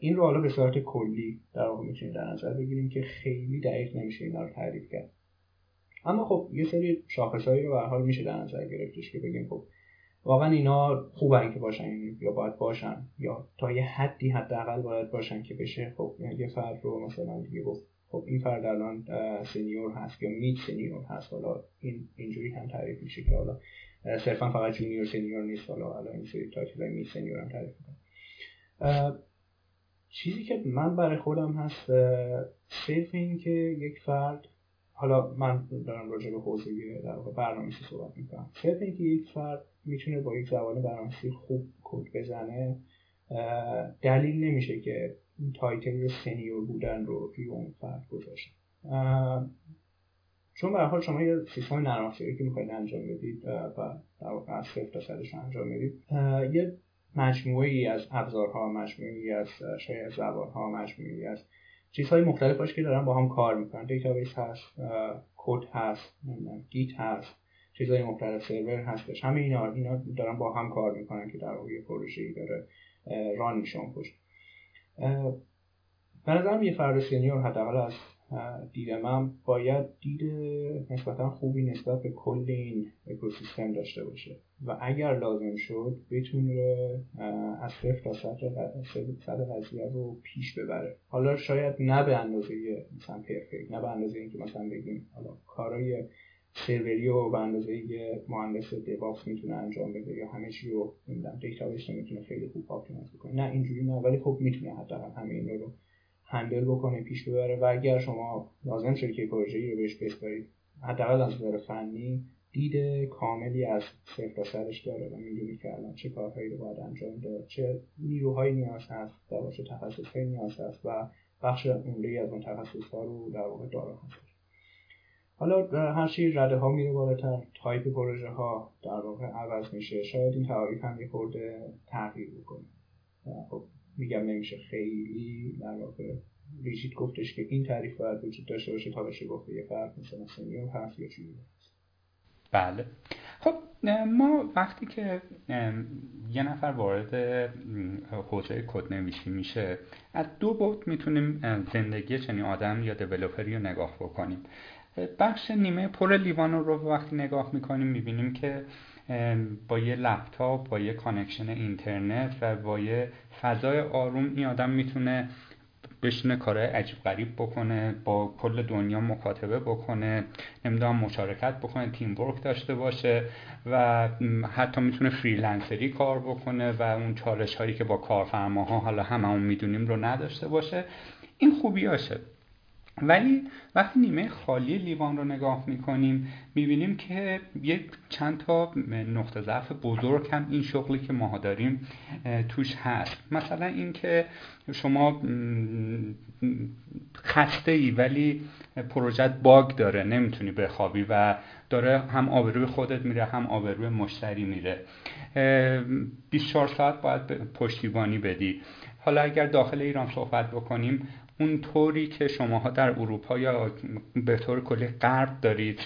این رو حالا به صورت کلی در واقع می‌تونیم در نظر بگیریم که خیلی دقیق نمیشه اینا رو تعریف کرد. اما خب یه سری شاخصهایی رو به هر حال میشه در نظر گرفتش که بگیم خب واقعا اینا خوبن که باشن یا باید باشن یا تا یه حدی حداقل باید باشن که بشه خب یه فرد رو مثلا دیگه گفت خب این فرد الان senior هست یا mid senior هست حالا این اینجوری هم تعریف میشه که حالا صرفا فقط junior senior نیست حالا حالا یه سری title mid senior هم تعریف می‌کنم چیزی که من برای خودم هست صرف این که یک فرد حالا من دارم راجع به حوزه در واقع برنامه‌نویسی صحبت می‌کنم. صرف اینکه یک فرد می‌تونه با یک زبان برنامه‌نویسی خوب کد بزنه دلیل نمیشه که title senior بودن رو روی اون فرد گذاشت چون به هر حال شما یه سیستم نرم که می‌خواید انجام بدید و در واقع از صفر تا صدش انجام بدید یه مجموعه ای از ابزارها مجموعه ای از شاید زبانها مجموعه ای از چیزهای مختلف باشه که دارن با هم کار می‌کنن. database هست کد هست git هست چیزهای مختلف سرور هستش همه اینا اینا دارن با هم کار می‌کنن که در واقع یه پروژه‌ای داره run میشه اون پشت به یه فرد senior حداقل از دید من باید دید نسبتا خوبی نسبت به کل این اکوسیستم داشته باشه. و اگر لازم شد بتونه از صفر تا صد قضیه رو پیش ببره. حالا شاید نه به اندازه مثلا perfect نه به اندازه اینکه مثلا بگیم حالا کارهای سروری و به اندازه مهندس DevOps می‌تونه انجام بده یا همه چی رو نمی‌دونم database رو می‌تونه خیلی خوب optimize بکنه. نه اینجوری نه ولی خب می‌تونه حداقل همه این رو handle بکنه پیش ببره و اگر شما لازم شد که پروژه رو بهش بسپارید حداقل از نظر فنی دید کاملی از صفر تا سرش داره و می‌دونی که الان چه کارهایی رو باید انجام داد چه نیروهایی نیاز هست در واقع تخصصهایی نیاز هست و بخش عمده از اون تخصص ها رو در واقع داره هست حالا هر چی رده ها میره بالاتر تایپ پروژه ها در واقع عوض میشه. شاید این تعاریف هم یه خورده تغییر بکنه. خب میگم نمیشه خیلی در واقع rigid گفتش که این تعریف باید وجود داشته باشه تا بشه گفته یه فرد مثلا senior هست یا چیزی بله. خب ما وقتی که یه نفر وارد حوزه کدنویسی میشه از بدو ورود می‌تونیم زندگی چنین آدم یا دیولوپری رو نگاه بکنیم. بخش نیمه پر لیوان رو وقتی نگاه می‌کنیم می‌بینیم که با یه لپتاپ با یه connection اینترنت و با یه فضای آروم این آدم می‌تونه بشینه کارهای عجیب غریب بکنه با کل دنیا مکاتبه بکنه نمی‌دونم مشارکت بکنه تیم ورک داشته باشه و حتی می‌تونه فریلنسری کار بکنه و اون چالش هایی که با کارفرماها حالا هممون می‌دونیم رو نداشته باشه. این خوبیاشه. ولی وقتی نیمه خالی لیوان رو نگاه می‌کنیم می‌بینیم که یک چند تا نقطه ضعف بزرگ هم این شغلی که ما داریم توش هست. مثلا اینکه شما خسته ای ولی پروژت باگ داره نمی‌تونی بخوابی و داره هم آبروی خودت میره هم آبروی مشتری میره. 24 ساعت باید پشتیبانی بدی. حالا اگر داخل ایران صحبت بکنیم اون طوری که شماها در اروپا یا به طور کلی غرب دارید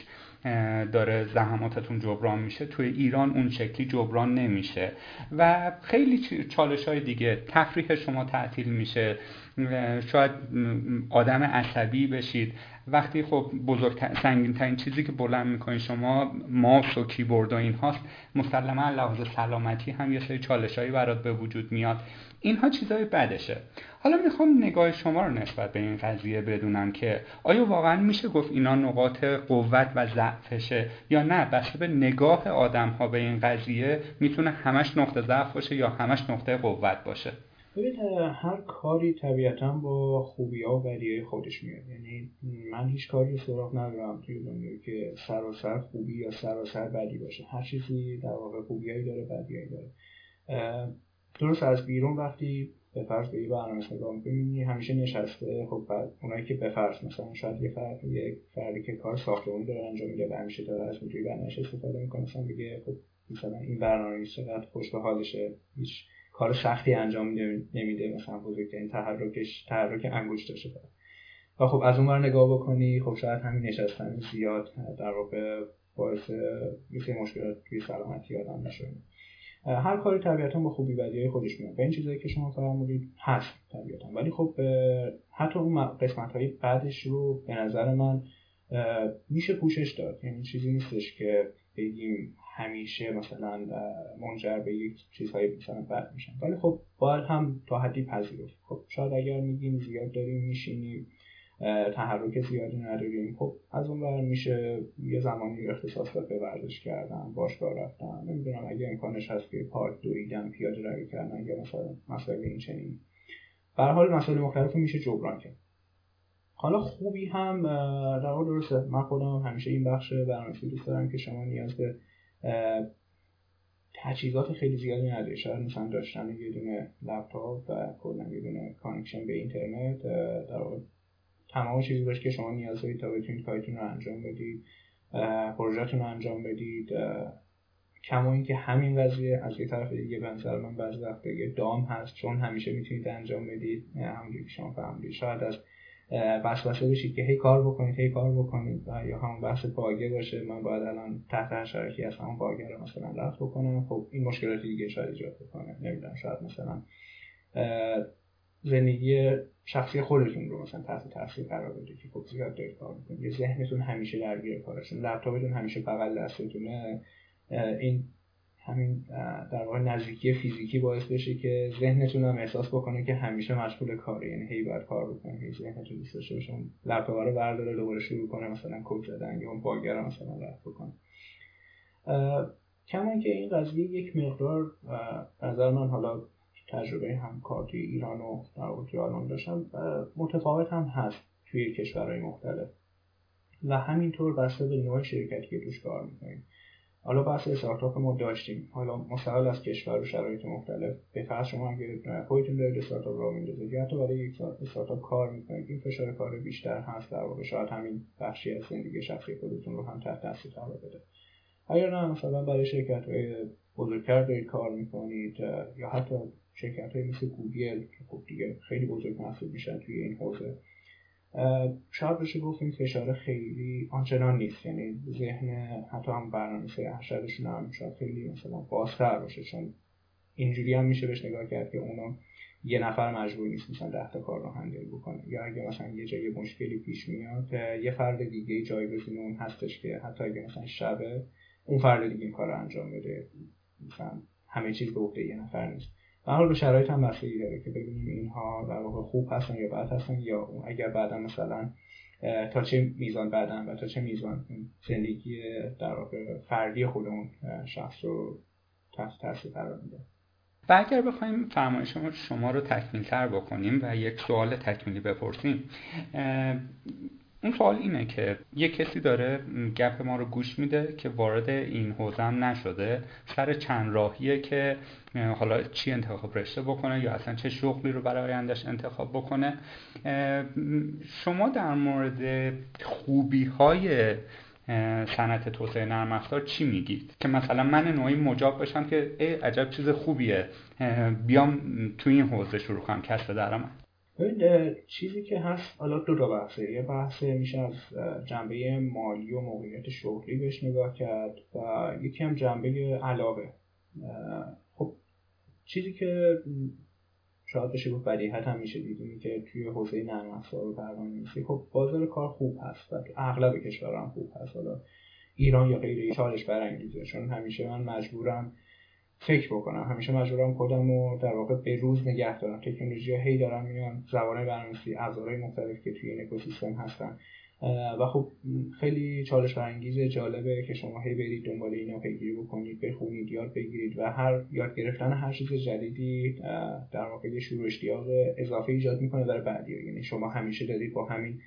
داره زحماتتون جبران میشه توی ایران اون شکلی جبران نمیشه. و خیلی چالش های دیگه تفریح شما تعطیل میشه. شاید آدم عصبی بشید. وقتی خب بزرگ سنگین ترین چیزی که بلند می‌کنید شما ماوس و کیبورد و این هاست مسلما لحاظ سلامتی هم یه سری چالشهایی برات به وجود میاد. اینها چیزای بدشه. حالا می‌خوام نگاه شما رو نسبت به این قضیه بدونم که آیا واقعا میشه گفت اینا نقاط قوت و ضعفشه یا نه؟ بسته به نگاه آدم ها به این قضیه می‌تونه همش نقطه ضعف باشه یا همش نقطه قوت باشه. ببین هر کاری طبیعتا با خوبی ها و بدی خودش میاد. یعنی من هیچ کاری سراغ ندارم توی دنیا که سراسر خوبی یا سراسر بدی باشه. هر چیزی در واقع خوبیایی داره بدیایی داره. درست از بیرون وقتی به فرض به یه برنامه نگاه می‌کنی همیشه نشسته خب اونایی که به فرض مثلا شاید یه فرد یک فردی که کار ساختمانی داره انجام میده و همیشه داره از می‌تونی برنامه‌اش استفاده می‌کنه مثلا بگه خب مثلا این برنامه چقدر خوش به حالشه هیچ کار سختی انجام نمیده مثلا بزرگترین تحرکش تحرک انگشتشه و خب از اون ور نگاه بکنی خب شاید همین نشستن زیاد در واقع باعث یه مشکلات توی سلامتی آدم نشه هر کاری طبیعتا با خوبی بدی های خودش میاد. و این چیزایی که شما فرمودید هست طبیعتا. ولی خب حتی اون قسمت های بعدش رو به نظر من میشه پوشش داد. یعنی چیزی نیستش که بگیم همیشه مثلا منجر به یک چیزهای مثلا بد میشن. ولی خب باید هم تا حدی پذیرفت. خب شاید اگر میگیم زیاد داریم میشینیم تحرک زیادی نداریم. خب از اون بر میشه یه زمانی اختصاص به ورزش کردن باشگاه رفتن. نمی‌دونم اگه امکانش هست که پارک دویدن پیاده روی کردن یا مثلا مسائل این چنین. به هر حال مسائل مختلف میشه جبران کرد. حالا خوبی هم در واقع درسته. من خودم همیشه این بخش برنامه‌نویسی دوست دارم که شما نیاز به تجهیزات خیلی زیادی نداره. شاید مثلا داشتن یه دونه لپتاپ و کلا یه دونه connection به اینترنت در تمام چیزی باشه که شما نیاز دارید تا بتونید کارتون رو انجام بدید پروژهتون رو انجام بدید کما اینکه همین قضیه از یه طرف دیگه به نظر من بعضی وقتا یه دام هست چون همیشه می‌تونید انجام بدید. همونجوری که شما فهمیدید. شاید از وسوسه بشید که هی کار بکنید هی کار بکنید و یا همون بحث باگه باشه. من باید الان تحت شرکی از همون باگه رو مثلا رفت بکنم. خب این مشکلات دیگه شاید ایجاد بکنه. نمی‌دونم شاید مثلا زندگی شخصی خودتون رو مثلا تحت تاثیر قرار بده که خب زیاد دارید کار می‌کنید. ذهنتون همیشه درگیر کارتون لپتاپتون همیشه بغل دستتونه. این همین در واقع نزدیکی فیزیکی باعث بشه که ذهنتون هم احساس بکنه که همیشه مشغول کاره. یعنی هی باید کار بکنه هی ذهنتون دوست داشته باشه لپتاپ رو برداره دوباره شروع کنه مثلا کد زدن یا اون باگر مثلا رفت بکنه. کما اینکه این قضیه یک مقدار نظر من حالا تجربه هم توی ایران و در توی آلمان داشتم متفاوت هم هست توی کشورهای مختلف. و همینطور بسته به نوع شرکتی که توش کار می‌کنیم. حالا بحث استارتاپ ما داشتیم. حالا مستقل از کشور و شرایط مختلف. به فرض شما اگه خودتون دارید استارتاپ را میندازید یا حتی برای یک استارتاپ کار می‌کنید این فشار کار بیشتر هست. در واقع شاید همین بخشی از زندگی شخصی خودتون رو هم تحت تاثیر قرار بده. اگر نه مثلا برای شرکت های بزرگتر دارید کار می‌کنید یا حتی شرکت های مثل گوگل که خب دیگه خیلی بزرگ محسوب میشن توی این حوزه. شاید بشه گفت این فشار خیلی آنچنان نیست. یعنی ذهن حتی هم برنامه‌نویسی ارشدشون هم شاید خیلی مثلا بازتر باشه چون اینجوری هم میشه بهش نگاه کرد که اونا یه نفر مجبور نیست مثلا ده تا کار رو هندل بکنه. یا اگه مثلا یه جایی مشکلی پیش میاد یه فرد دیگه جایگزین اون هستش که حتی اگه مثلا شبه اون فرد دیگه این کار رو انجام بده. مثلا همه چیز به عهده یه نفر نیست. در حال به شرایط هم بستگی که ببینیم اینها در واقع خوب هستن یا بد هستن یا اگر بعدا مثلا تا چه میزان بعدا و تا چه میزان زندگی در واقع فردی خودمون شخص رو تحت تاثیر قرار میده. و اگر بخوایم فرمایش شما رو تکمیل تر بکنیم و یک سوال تکمیلی بپرسیم اون سوال اینه که یه کسی داره گپ ما رو گوش میده که وارد این حوزه هم نشده سر چند راهیه که حالا چی انتخاب رشته بکنه یا اصلا چه شغلی رو برای آیندهش انتخاب بکنه. شما در مورد خوبی های صنعت توسعه نرم افزار چی میگید؟ که مثلا من نوعی مجاب باشم که ای عجب چیز خوبیه بیام تو این حوزه شروع کنم کسب درآمد. چیزی که هست حالا دو تا بحثه. یه بحث میشه از جنبه مالی و موقعیت شغلی بهش نگاه کرد و یکی هم جنبه علاقه خب چیزی که شاید بشه گفت بدیهت هم میشه دید که توی حوزه نرم افزار و برنامه‌نویسی خب بازار کار خوب هست و اغلب کشورها هم خوب هست. حالا ایران یا غیر چالش برانگیزه چون همیشه من مجبورم فکر بکنم. همیشه مجبورم خودم رو در واقع به روز نگه دارم. تکنولوژی هی دارم میان زبانهای برنامه‌نویسی ابزارهای مختلف که توی این اکوسیستم هستن. و خب خیلی چالش برانگیز جالبه که شما هی برید دنبال اینا پیگیری بکنید بخونید یاد بگیرید و هر یاد گرفتن هر چیز جدیدی در واقع یه شروع اشتیاق اضافه ایجاد می‌کنه برای بعدی. یعنی شما همیشه دارید با همین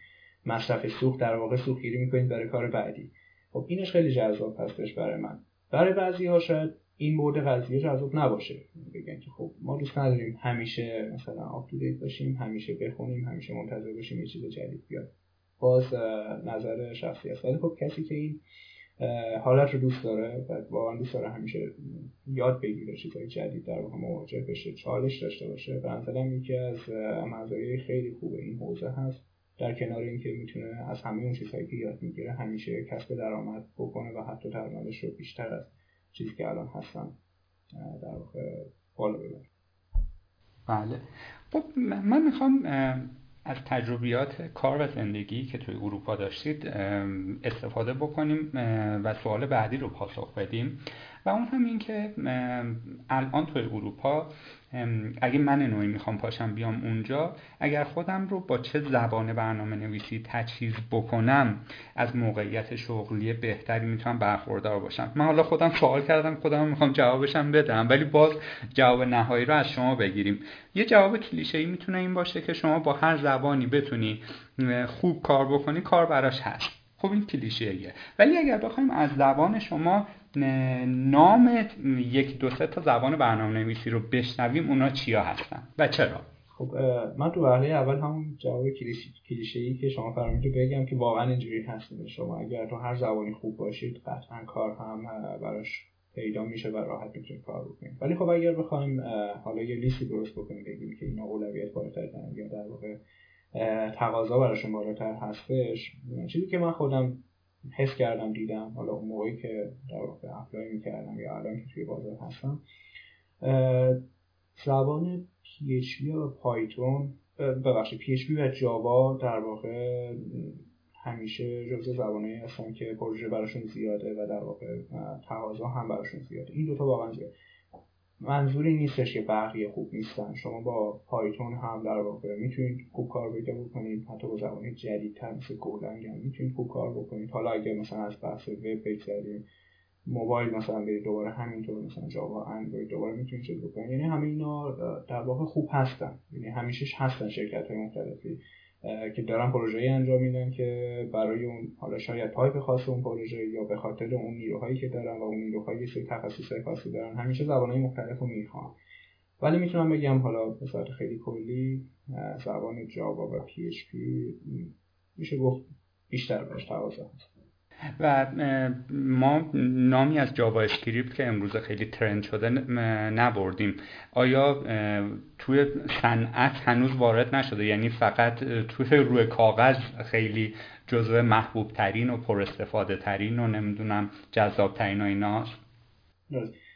مصرف سوخت در واقع سوختگیری می‌کنید برای کار بعدی. خب اینش خیلی جذاب هستش برای من. برای بعضی ها شاید این مورد قضیه جذاب نباشه. بگن که خب ما دوست نداریم همیشه مثلا آپ باشیم همیشه بخونیم همیشه منتظر باشیم یه چیز جدید بیاد. باز نظر شخصی است. ولی خب کسی که این حالت رو دوست داره و واقعا دوست داره همیشه یاد بگیره چیزهای جدید در واقع مواجه بشه چالش داشته باشه به نظرم یکی از مزایای خیلی خوب این حوزه هست در کنار اینکه می‌تونه از همه اون چیزهایی که یاد می‌گیره همیشه کسب درآمد بکنه و حتی درآمدش رو بیشتر از چیزی که الان هستن در واقع بالا ببره بله. خب من می‌خوام از تجربیات کار و زندگی که توی اروپا داشتید استفاده بکنیم و سوال بعدی رو پاسخ بدیم. و اون هم این که الان توی اروپا اگه من نوعی می‌خوام پاشم بیام اونجا اگر خودم رو با چه زبان برنامه نویسی تجهیز بکنم از موقعیت شغلی بهتری می‌تونم برخوردار باشم. من حالا خودم سوال کردم خودم می‌خوام جوابشم بدم ولی باز جواب نهایی رو از شما بگیریم. یه جواب کلیشه ای می‌تونه این باشه که شما با هر زبانی بتونی خوب کار بکنی کار براش هست. خب این کلیشه ایه ولی اگر بخوایم از زبان شما نام یک دو سه تا زبان برنامه نویسی رو بشنویم اونا چیا هستن و چرا؟ خب من تو وهله اول همون جواب کلیشه ای که شما فرمودید بگم که واقعا اینجوری هست شما اگر تو هر زبانی خوب باشید قطعا کار هم براش پیدا میشه و راحت می‌تونید کار بکنید. ولی خب اگر بخوایم حالا یه لیستی درست بکنیم بگیم که اینا اولویت بالاتر دارن یا در واقع تقاضا براشون بالاتر هستش. چیزی که من خودم حس کردم دیدم. حالا اون موقعی که در واقع اپلای می‌کردم یا الان که توی بازار هستم. زبان PHP و پایتون ببخشید PHP و جاوا در واقع همیشه جزء زبانه هستن که پروژه براشون زیاده و در واقع تقاضا هم براشون زیاده. این دوتا واقعا زیاده. منظوری نیستش که بقیه خوب نیستن. شما با پایتون هم در واقع می‌تونید خوب کار پیدا بکنید. حتی با زبان جدیدتر مثل گولنگ هم می‌تونید خوب کار بکنید. حالا اگر مثلا از بحث وب بگذاریم موبایل مثلا برید دوباره همینطور مثلا جاوا اندروید دوباره می‌تونید چیز بکنید. یعنی همه اینا در واقع خوب هستن. یعنی همیشه هستن شرکت های مختلفی. که دارن پروژه انجام میدن که برای اون حالا شاید تایپ خاص اون پروژه یا به خاطر اون نیروهایی که دارن و اون نیروهایی سری تخصص خاصی دارن همیشه زبانهای مختلف رو می‌خوان. ولی می‌تونم بگم حالا به صورت خیلی کلی زبان Java و PHP میشه گفت بیشتر بهش تقاضا هست و ما نامی از JavaScript که امروز خیلی trend شده نبردیم. آیا توی صنعت هنوز وارد نشده؟ یعنی فقط توی روی کاغذ خیلی جزو محبوب ترین و پر استفاده ترین و نمی‌دونم جذاب ترین و ایناست؟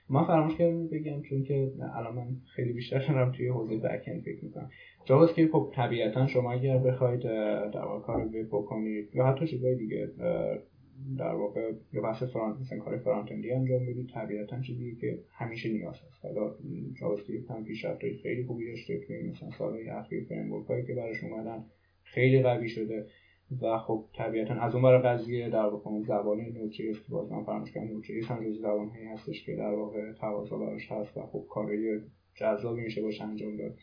ما فراموش کردم بگم چون که الان من خیلی بیشتر دارم توی حوزه back فکر می‌کنم. JavaScript خب طبیعتا شما اگر بخواید در کار وب بکنید یا حتی چیزای دیگه در واقع یا بحث front مثلا کار front-end ی انجام بدید طبیعتا چیزی که همیشه نیاز هست. حالا JavaScript هم پیشرفت خیلی خوبی داشته که مثلا سالهای اخیر framework هایی که براش اومدن خیلی قوی شده و خب طبیعتا از اون برای قضیه در واقع اون زبان Node.js که باز من فراموش Node.js هم جز زبان هایی هستش که در واقع تقاضا براش هست و خب کارهای جذابی میشه باشه انجام داد.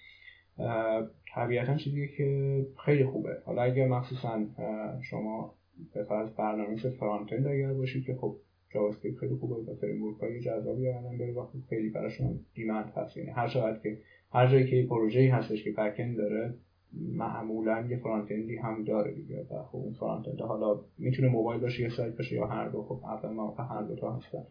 طبیعتا چیزی که خیلی خوبه. حالا اگر مخصوصا شما به فرض برنامه‌نویس front-end اگر باشید که خب JavaScript خیلی خوبه و framework های جذابی الان داره و خب خیلی براشون demand هست. یعنی هر چقدر که هر جایی که پروژه‌ای هستش که back داره معمولا یه front-end ی هم داره دیگه. و خب اون front-end حالا می‌تونه موبایل باشه یا سایت باشه یا هر دو. خب اول هر دو تا هستن.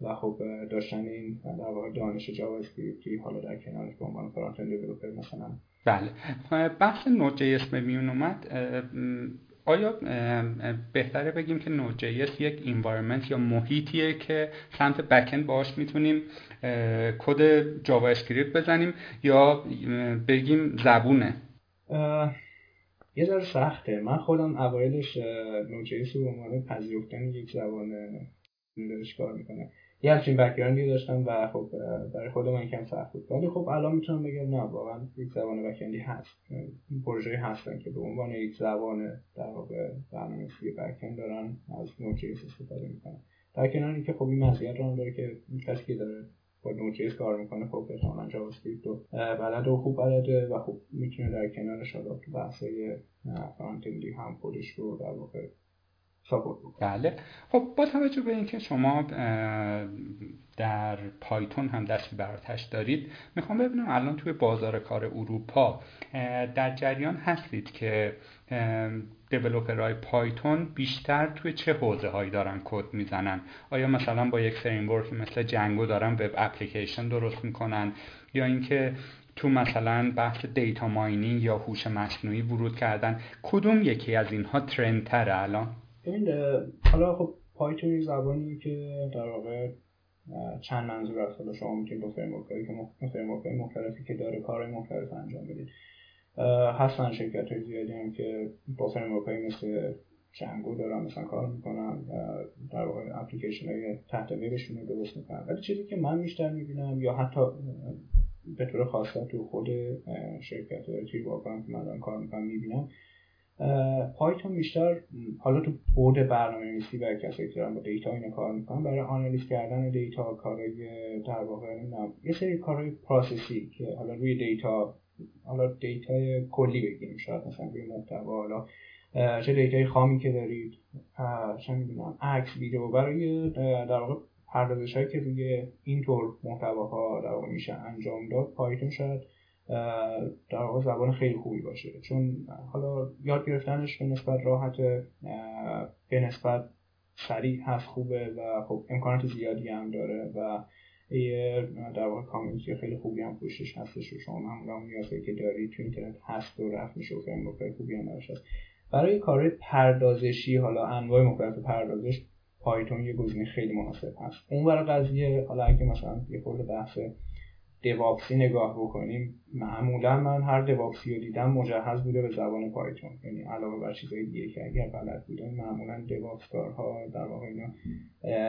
و خب داشتن این در دانش JavaScript ی حالا در کنارش به عنوان front-end مثلا بله. بحث Node.js میون اومد. آیا بهتره بگیم که Node یک environment یا محیطیه که سمت backend باهاش می‌تونیم کد JavaScript بزنیم یا بگیم زبونه؟ یه ذره سخته. من خودم اوایلش Node.js رو به عنوان پذیرفتن یک زبان دارش کار می‌کنه یه همچین background ی داشتم و خب برای خود من کم سخت بود. ولی خب الان می‌تونم بگم نه واقعا یک زبان backend ی هست. پروژه هستن که به عنوان یک زبان در واقع برنامه‌نویسی backend دارن. از Node.js استفاده می‌کنن. در کنار اینکه خب این مزیت رو داره که کسی که داره با Node.js کار می‌کنه خب احتمالاً JavaScript رو بلد و خوب بلده و خب می‌تونه در کنارش حالا تو بحثای front هم خودش رو در واقع بله. خب با توجه به اینکه شما در Python هم دستی بر آتش دارید می‌خوام ببینم الان توی بازار کار اروپا در جریان هستید که developer های Python بیشتر توی چه حوزه هایی دارن کد می‌زنن؟ آیا مثلا با یک framework مثل Django دارن web application درست می‌کنن؟ یا اینکه تو مثلا بحث data mining یا هوش مصنوعی ورود کردن کدوم یکی از اینها trend تره الان؟ ببین حالا خب Python زبانی که در واقع چند منظوره است حالا شما می‌تونید با framework که framework مختلفی که داره کارهای مختلف انجام بدید. هستن شرکت های زیادی هم که با framework مثل Django دارن مثلا کار می‌کنن در واقع اپلیکیشن های تحت ویبشون رو درست می‌کنن. ولی چیزی که من بیشتر می‌بینم یا حتی به طور خاصه تو خود شرکت تیر که من دارم کار می‌کنم می‌بینم Python بیشتر حالا تو بود برنامه نویسی برای کسایی که دارن با data اینو کار می‌کنن برای آنالیز کردن data کارهای در واقع یه سری کارهای process ی که حالا روی data حالا data کلی بگیم شاید مثلا روی محتوا حالا چه data ی خامی که دارید چه می‌دونم عکس ویدیو برای در واقع پردازش که روی اینطور محتواها در واقع میشه انجام داد Python شاید در واقع زبان خیلی خوبی باشه. چون حالا یاد گرفتنش به نسبت راحت به نسبت سریع هست خوبه و خب امکانات زیادی هم داره و یه در واقع کامیونیتی خیلی خوبی هم پشتش هستش و شما معمولا نیازهایی که دارید تو اینترنت هست و رفت میشه و فریم خوبی هم هست. برای کار پردازشی حالا انواع مختلف پردازش پایتون یه گزینه خیلی مناسب هست. اون برای قضیه حالا اگه مثلا یه خورده بحث دیواپسی نگاه بکنیم معمولا من هر دیواپسی رو دیدم مجهز بوده به زبان پایتون. یعنی علاوه بر چیزهای دیگه که اگر بلد بودن معمولا دیواپس کارها در واقع اینا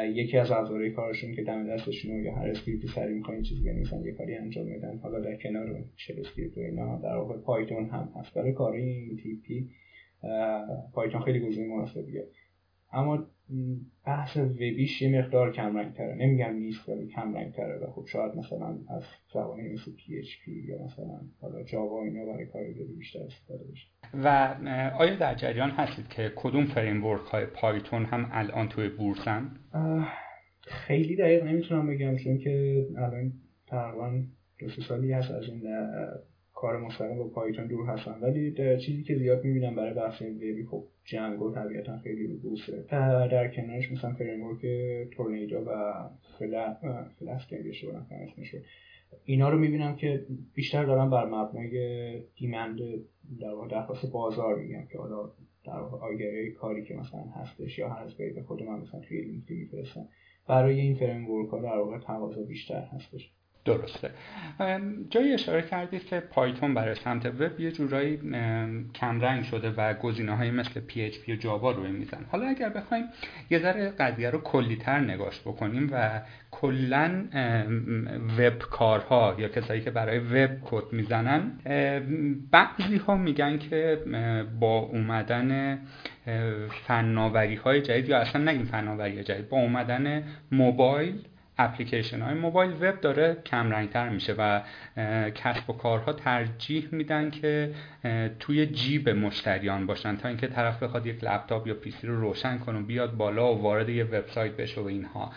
یکی از ابزارهای کارشون که دم دستشون یا هر script ی سری می‌خواین چیزی بنویسن یه کاری انجام میدن. حالا در کنار shell script و اینا در واقع Python هم هست برای کاری این تیپی Python خیلی گزینه مناسبیه. اما بحث وبیش یه مقدار کم تره نمیگم نیست ولی کم رنگ تره و خب شاید مثلا از زبانی مثل PHP یا مثلا حالا Java اینا برای کار وبی بیشتر استفاده بشه. و آیا در جریان هستید که کدوم framework های Python هم الان توی بورسن؟ خیلی دقیق نمی‌تونم بگم چون که الان تقریبا دو سالی هست از این کار مستقیم با Python دور هستن ولی چیزی که زیاد می‌بینم برای بحث وبی خب Django طبیعتا خیلی رو بورسه در کنارش مثلا framework Tornado و Flask که میشه اینا رو می‌بینم که بیشتر دارن بر مبنای demand در درخواست بازار میگم که حالا در واقع کاری که مثلا هستش یا هر از به خود من مثلا توی LinkedIn میفرستم. برای این framework ها در واقع تقاضا بیشتر هستش. درسته. جایی اشاره کردید که Python برای سمت وب یه جورایی کمرنگ شده و گزینه های مثل PHP و Java روی میزن حالا اگر بخوایم یه ذره قضیه رو کلیتر نگاش بکنیم و کلا وب کارها یا کسایی که برای وب کد می‌زنن بعضی ها میگن که با اومدن فناوری های جدید یا اصلا نگیم فناوری جدید با اومدن موبایل اپلیکیشن های موبایل وب داره کم رنگتر میشه و کسب و کارها ترجیح میدن که توی جیب مشتریان باشن تا اینکه طرف بخواد یک لپتاپ یا پیسی رو روشن کنه و بیاد بالا و وارد یه وبسایت بشه و اینها.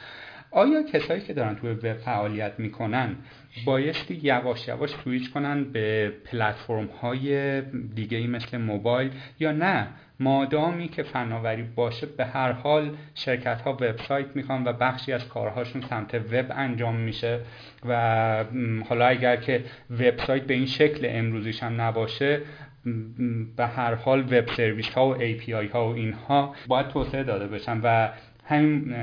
آیا کسایی که دارن توی وب فعالیت می‌کنن بایستی یواش یواش سویچ کنن به پلتفرم های دیگه ای مثل موبایل یا نه؟ مادامی که فناوری باشه به هر حال شرکت ها وبسایت می‌خوان و بخشی از کارهاشون سمت وب انجام میشه و حالا اگر که وبسایت به این شکل امروزیش هم نباشه به هر حال وب سرویس ها و API ها و اینها باید توسعه داده بشن و همین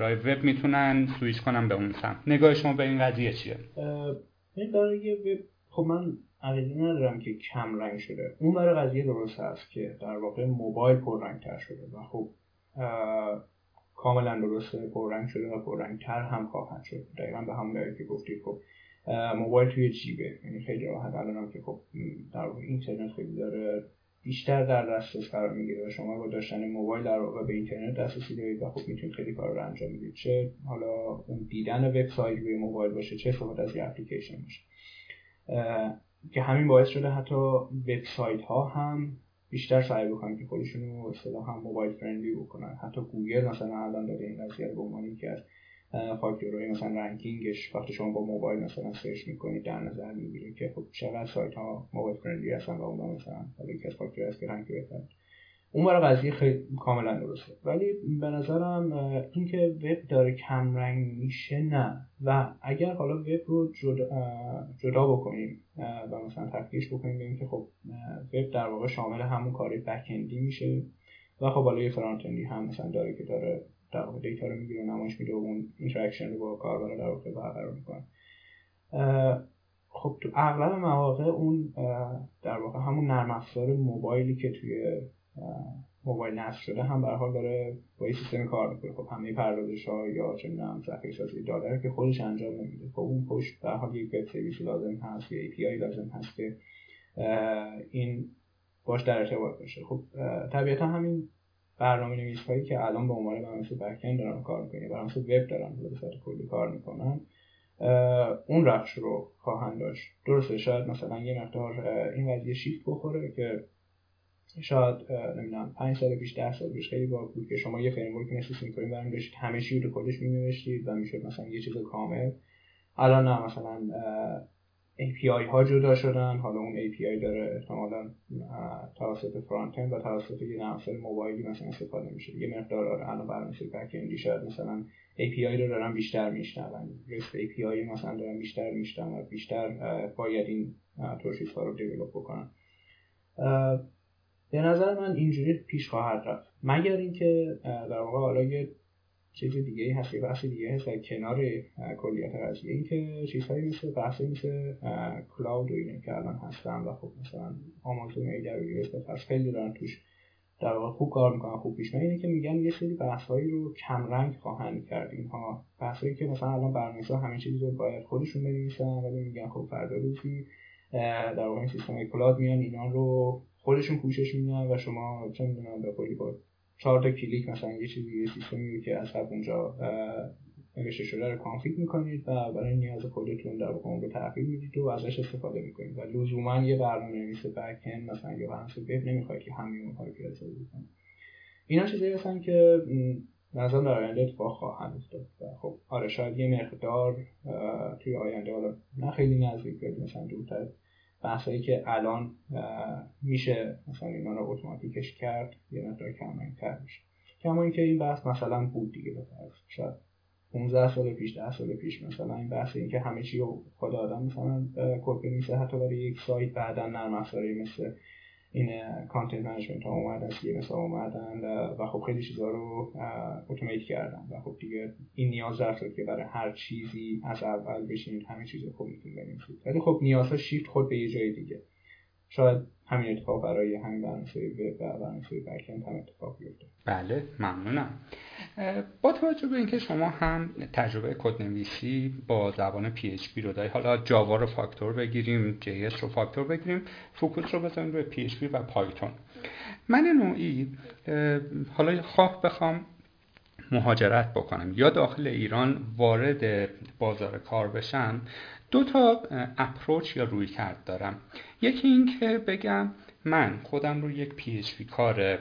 های وب می‌تونن سویچ کنن به اون سمت نگاه شما به این قضیه چیه؟ خب من عقیده ندارم که کم رنگ شده. اون برای قضیه درست هست که در واقع موبایل تر شده و خب کاملا درسته پررنگ شده و تر هم خواهد شد. دقیقا به همون دلیل که گفتید خب موبایل توی جیبه. یعنی خیلی راحت الان که خب در واقع اینترنت خیلی داره بیشتر در دسترس قرار می‌گیره و شما با داشتن موبایل در واقع به اینترنت دسترسی دارید و خب می‌تونید خیلی کار رو انجام بدید. چه حالا اون دیدن وبسایت روی موبایل باشه چه استفاده از یه اپلیکیشن باشه. که همین باعث شده حتی وبسایت ها هم بیشتر سعی بکنن که خودشون رو هم mobile friendly بکنن. حتی گوگل مثلا الان داره این قضیه رو به عنوان که از فاکتورهای مثلا ranking ش وقتی شما با موبایل مثلا search می‌کنید در نظر می‌گیره که خب چقدر سایت ها mobile friendly هستن و اونا مثلا حالا یکی از فاکتورها هست که rank بهتر اون برای قضیه خیلی کاملا درسته. ولی به نظرم اینکه وب داره کم رنگ میشه نه. و اگر حالا وب رو جدا, جدا بکنیم و مثلا تفکیکش بکنیم ببینیم که خب وب در واقع شامل همون کاری backend ی میشه و خب حالا یه front هم مثلا داره که داره در واقع data رو می‌گیره نمایش میده و اون interaction رو با کاربر در واقع برقرار می‌کنه. خب تو اغلب مواقع اون در واقع همون نرم افزار موبایلی که توی موبایل نصب شده هم به حال داره با این سیستم کار می‌کنه. خب همه پردازش ها یا چه می‌دونم ذخیره سازی داده که خودش انجام نمیده. خب اون پشت به حال یک وب سرویس لازم هست یا API لازم هست که این باش در ارتباط باشه. خب طبیعتا همین برنامه نویس هایی که الان به عنوان برنامه بک دارن کار می‌کنن برنامه وب دارن به صورت کلی کار می‌کنن. اون رخش رو خواهند داشت. درسته شاید مثلا یه مقدار این قضیه شیفت بخوره که شاید نمی‌دونم 5 سال پیش 10 سال پیش خیلی باحال بود که شما یه فریم مثل سیمفونی برمی داشتید. همه چی رو کدش می نوشتید و می‌شد مثلا یه چیز کامل. الان نه مثلا API ها جدا شدن. حالا اون API داره احتمالا توسط فرانت و توسط یه نرم موبایلی مثلا استفاده میشه. یه مقدار آره الان برنامه بک اندی شاید مثلا API رو دارن بیشتر میشنون. رست API مثلا دارن بیشتر میشنون و بیشتر باید این تورشیس ها رو دیولپ بکنن. به نظر من اینجوری پیش خواهد رفت. مگر اینکه در واقع حالا یه چیز دیگه ای هست یه دیگه هست کنار کلیت قضیه اینکه چیزهایی مثل بحثی مثل کلاود و اینه که الان هستن و خب مثلا آمازون ای دبلیو اس خیلی دارن توش در واقع خوب کار می‌کنن خوب پیش اینه که میگن یه سری بحثایی رو کم رنگ خواهند کرد. اینها بحثایی که مثلا الان برنامه‌نویسا همه چیز رو باید خودشون بنویسن ولی میگن خب فردا روزی در واقع سیستم cloud میان اینا رو خودشون پوشش میدن و شما چه می‌دونم به قولی با چهار تا کلیک مثلا یه چیزی یه سیستمی که از اونجا نوشته شده رو config می‌کنید و برای نیاز خودتون در واقع اون رو تغییر می‌دید و ازش استفاده می‌کنید. و لزوما یه برنامه نویس back مثلا یا برنامه وب نمی‌خواد که همه اونها رو پیاده سازی کنه اینا چیزایی هستن که نظرم در آینده اتفاق خواهند افتاد. خب آره شاید یه مقدار توی آینده حالا نه خیلی نزدیک ولی مثلا دورتر بحثایی که الان میشه مثلا اینا رو automatic ش کرد یه مقدار کمتر میشه. کما اینکه این بحث مثلا بود دیگه بفرض شاید 15 سال پیش 10 سال پیش مثلا این بحث این که همه چی رو خود آدم مثلا کد بنویسه حتی برای یک سایت بعدا نرم افزاری مثل این content management ها اومدن CM اومدن و خب خیلی چیزا رو automate کردن و خب دیگه این نیاز رفت که برای هر چیزی از اول بشینید همه چیز رو خودتون بنویسید ولی خب نیازها شیفت خود به یه جای دیگه. شاید همین اتفاق برای همین برنامه‌نویسی وب و برنامه‌نویسی backend هم اتفاق بیفته. بله ممنونم. با توجه به اینکه شما هم تجربه کدنویسی با زبان PHP رو دارید حالا Java رو فاکتور بگیریم JS رو فاکتور بگیریم focus رو بزنیم روی PHP و Python. من نوعی حالا خواه بخوام مهاجرت بکنم. یا داخل ایران وارد بازار کار بشم دو تا approach یا رویکرد دارم. یکی این که بگم من خودم رو یک PHP کار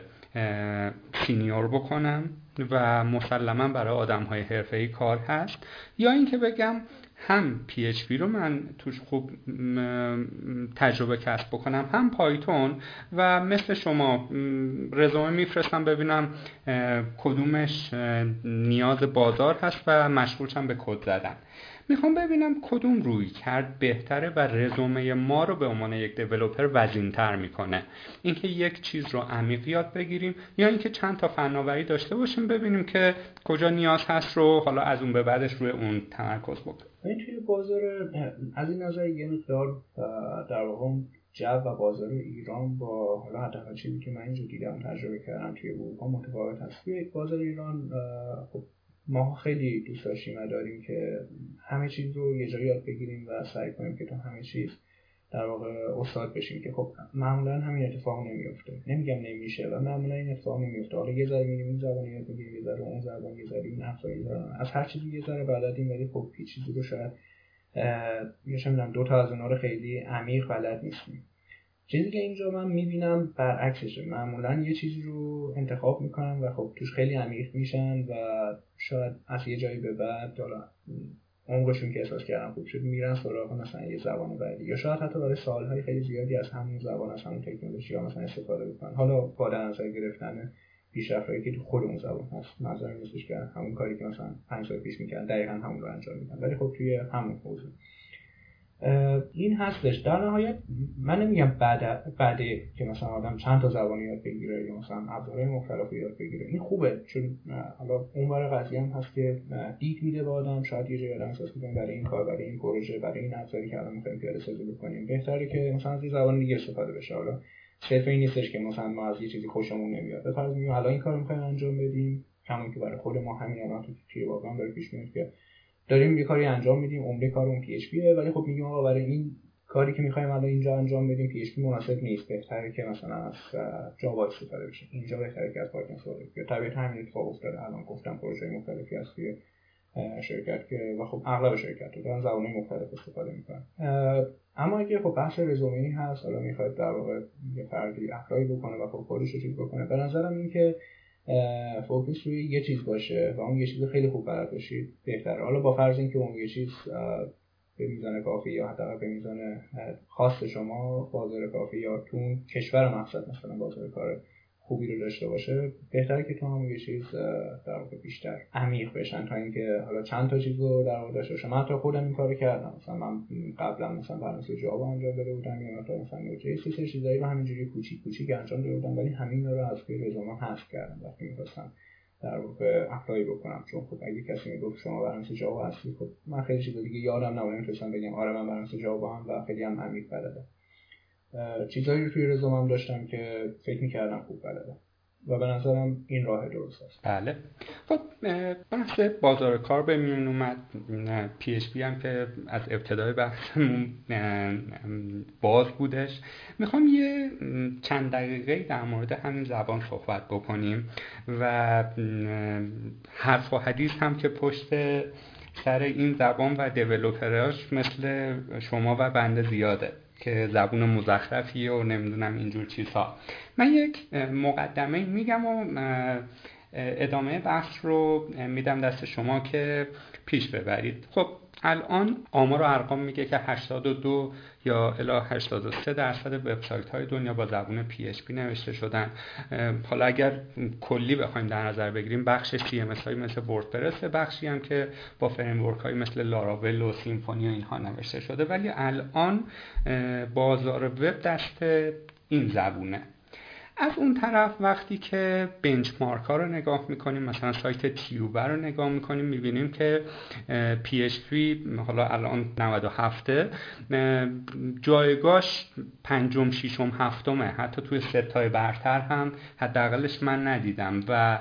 senior بکنم و مسلما برای آدم های حرفه‌ای کار هست. یا اینکه بگم هم PHP رو من توش خوب تجربه کسب بکنم هم پایتون و مثل شما رزومه میفرستم ببینم کدومش نیاز بازار هست و مشغولشم به کد زدن. می‌خوام ببینم کدوم روی کرد بهتره و رزومه ما رو به عنوان یک دیولوپر وزینتر می‌کنه. اینکه یک چیز رو عمیق یاد بگیریم یا اینکه چند تا فناوری داشته باشیم ببینیم که کجا نیاز هست رو حالا از اون به بعدش روی اون تمرکز بکنیم. این توی بازار از این نظر یه مقدار در واقع جو و بازار ایران با حالا حداقل چیزی که من اینجا دیدم تجربه کردم توی اروپا متفاوت هست. توی بازار ایران خب ما خیلی دوست داشتیم و داریم که همه چیز رو یه جایی یاد بگیریم و سعی کنیم که تو همه چیز در واقع استاد بشیم که خب معمولا همین اتفاق نمیفته نمیگم نمیشه و معمولا این اتفاق نمیفته حالا یه ذره میگیم این زبان یاد بگیریم یه ذره اون زبان یه ذره این از هر چیزی یه ذره بلدیم ولی خب هیچ چیزی رو شاید یا دو تا از اونها رو خیلی عمیق بلد نیستیم. چیزی که اینجا من می‌بینم برعکسشه. معمولا یه چیزی رو انتخاب می‌کنن و خب توش خیلی عمیق میشن و شاید از یه جایی به بعد حالا عمرشون که احساس کردن خوب شد میرن سراغ مثلا یه زبان بعدی. یا شاید حتی برای سالهای خیلی زیادی از همون زبان از همون تکنولوژی یا مثلا استفاده بکنن. حالا با در نظر گرفتن پیشرفتهایی که تو خود اون زبان هست. نظر نیستش که همون کاری که مثلا پنج سال پیش می‌کردن دقیقا همون رو انجام میدن. ولی خب توی همون موضوع این هستش. در نهایت من نمیگم بعد بعده که مثلا آدم چند تا زبان یاد بگیره یا مثلا ابزارهای مختلف یاد بگیره. این خوبه چون حالا اون برای قضیه هم هست که دید میده به آدم. شاید یه جایی آدم احساس برای این کار برای این پروژه برای این ابزاری که الان می‌خوایم پیاده سازی بکنیم. بهتره که مثلا از زبان دیگه استفاده بشه. حالا صرف این نیستش که مثلا ما از یه چیزی خوشمون نمیاد. به فرض میگیم الان این کارو می‌خوایم انجام بدیم. همون که برای خود ما همین الان تو توی واقعا داره پیش میاد که داریم یه کاری انجام میدیم عمده کار اون PHP ولی خب میگیم آقا برای این کاری که می‌خوایم الان اینجا انجام بدیم PHP مناسب نیست بهتره که مثلا از Java استفاده بشه. اینجا بهتره که از Python استفاده بشه. طبیعتا همین اتفاق افتاده. الان گفتم پروژه مختلفی هست توی شرکت که و خب اغلب شرکت رو دارن زبانهای مختلف استفاده می‌کنن. اما اگه خب بحث رزومه هست حالا می‌خواد در واقع یه فردی apply بکنه و خب رو چیز بکنه. به نظرم این که focus روی یه چیز باشه و اون یه چیز خیلی خوب بلد باشید بهتره. حالا با فرض اینکه اون یه چیز به میزان کافی یا حتی به میزان خاص شما بازار کافی یا تون کشور مقصد مثلا بازار کار خوبی رو داشته باشه بهتره که تو هم یه چیز در واقع بیشتر عمیق بشن تا اینکه حالا چند تا چیز رو در واقع داشته باشه. من حتی خودم این کارو کردم. مثلا من قبلا مثلا برنامه جاوا انجام داده بودم یا مثلا مثلا نوجه سه چیزایی رو همینجوری کوچیک کوچیک انجام داده بودم ولی همین رو از توی رزومه حذف کردم. وقتی می‌خواستم در واقع اپلای بکنم. چون خب اگه کسی می‌گفت شما برنامه جاوا هستی خب من خیلی چیز دیگه یادم نبود. نمی‌تونستم بگم آره من برنامه جاوا هم و خیلی هم عمیق بلدم. چیزایی رو توی رزومم داشتم که فکر می‌کردم خوب بلدم و به نظرم این راه درست است. بله. خب بحث بازار کار به میون اومد. پی اچ پی هم که از ابتدای بحثمون باز بودش. می‌خوام یه چند دقیقه در مورد همین زبان صحبت بکنیم و حرف و حدیث هم که پشت سر این زبان و دیولوپراش مثل شما و بنده زیاده. که زبون مزخرفیه و نمی‌دونم اینجور چیزها. من یک مقدمه میگم و ادامه بحث رو میدم دست شما که پیش ببرید. خب الان آمار و ارقام میگه که 82 یا الا 83 درصد وبسایت های دنیا با زبون PHP نوشته شدن. حالا اگر کلی بخوایم در نظر بگیریم بخش CMS های مثل وردپرس بخشی هم که با فریمورک های مثل لاراول و سیمفونی و اینها نوشته شده. ولی الان بازار وب دست این زبونه. از اون طرف وقتی که بنچمارک ها رو نگاه می‌کنیم مثلا سایت تیوبر رو نگاه می‌کنیم می‌بینیم که PHP حالا الان 97 جایگاش پنجم ششم هفتمه. حتی توی ستای برتر هم حداقلش من ندیدم و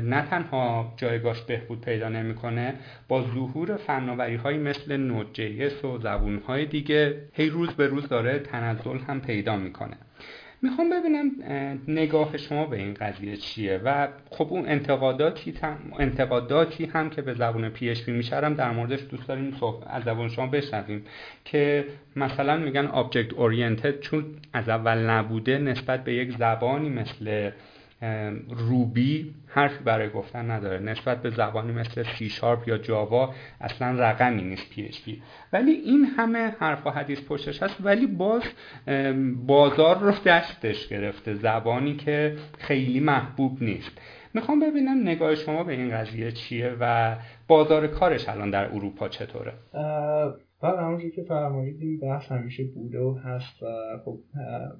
نه تنها جایگاش بهبود پیدا نمی‌کنه با ظهور فناوری های مثل نود جی و زبون های دیگه هی روز به روز داره تنزل هم پیدا می‌کنه. می‌خوام ببینم نگاه شما به این قضیه چیه؟ و خب اون انتقاداتی هم, انتقاداتی هم که به زبان PHP میشه رم در موردش دوست داریم از زبان شما بشنویم. که مثلا میگن object oriented چون از اول نبوده نسبت به یک زبانی مثل Ruby حرفی برای گفتن نداره. نسبت به زبانی مثل سی شارپ یا Java اصلا رقمی نیست PHP ولی این همه حرف و حدیث پشتش هست ولی باز بازار رو دستش گرفته. زبانی که خیلی محبوب نیست. می‌خوام ببینم نگاه شما به این قضیه چیه و بازار کارش الان در اروپا چطوره؟ بله همونجور که فرمایید این بحث همیشه بوده و هست و خب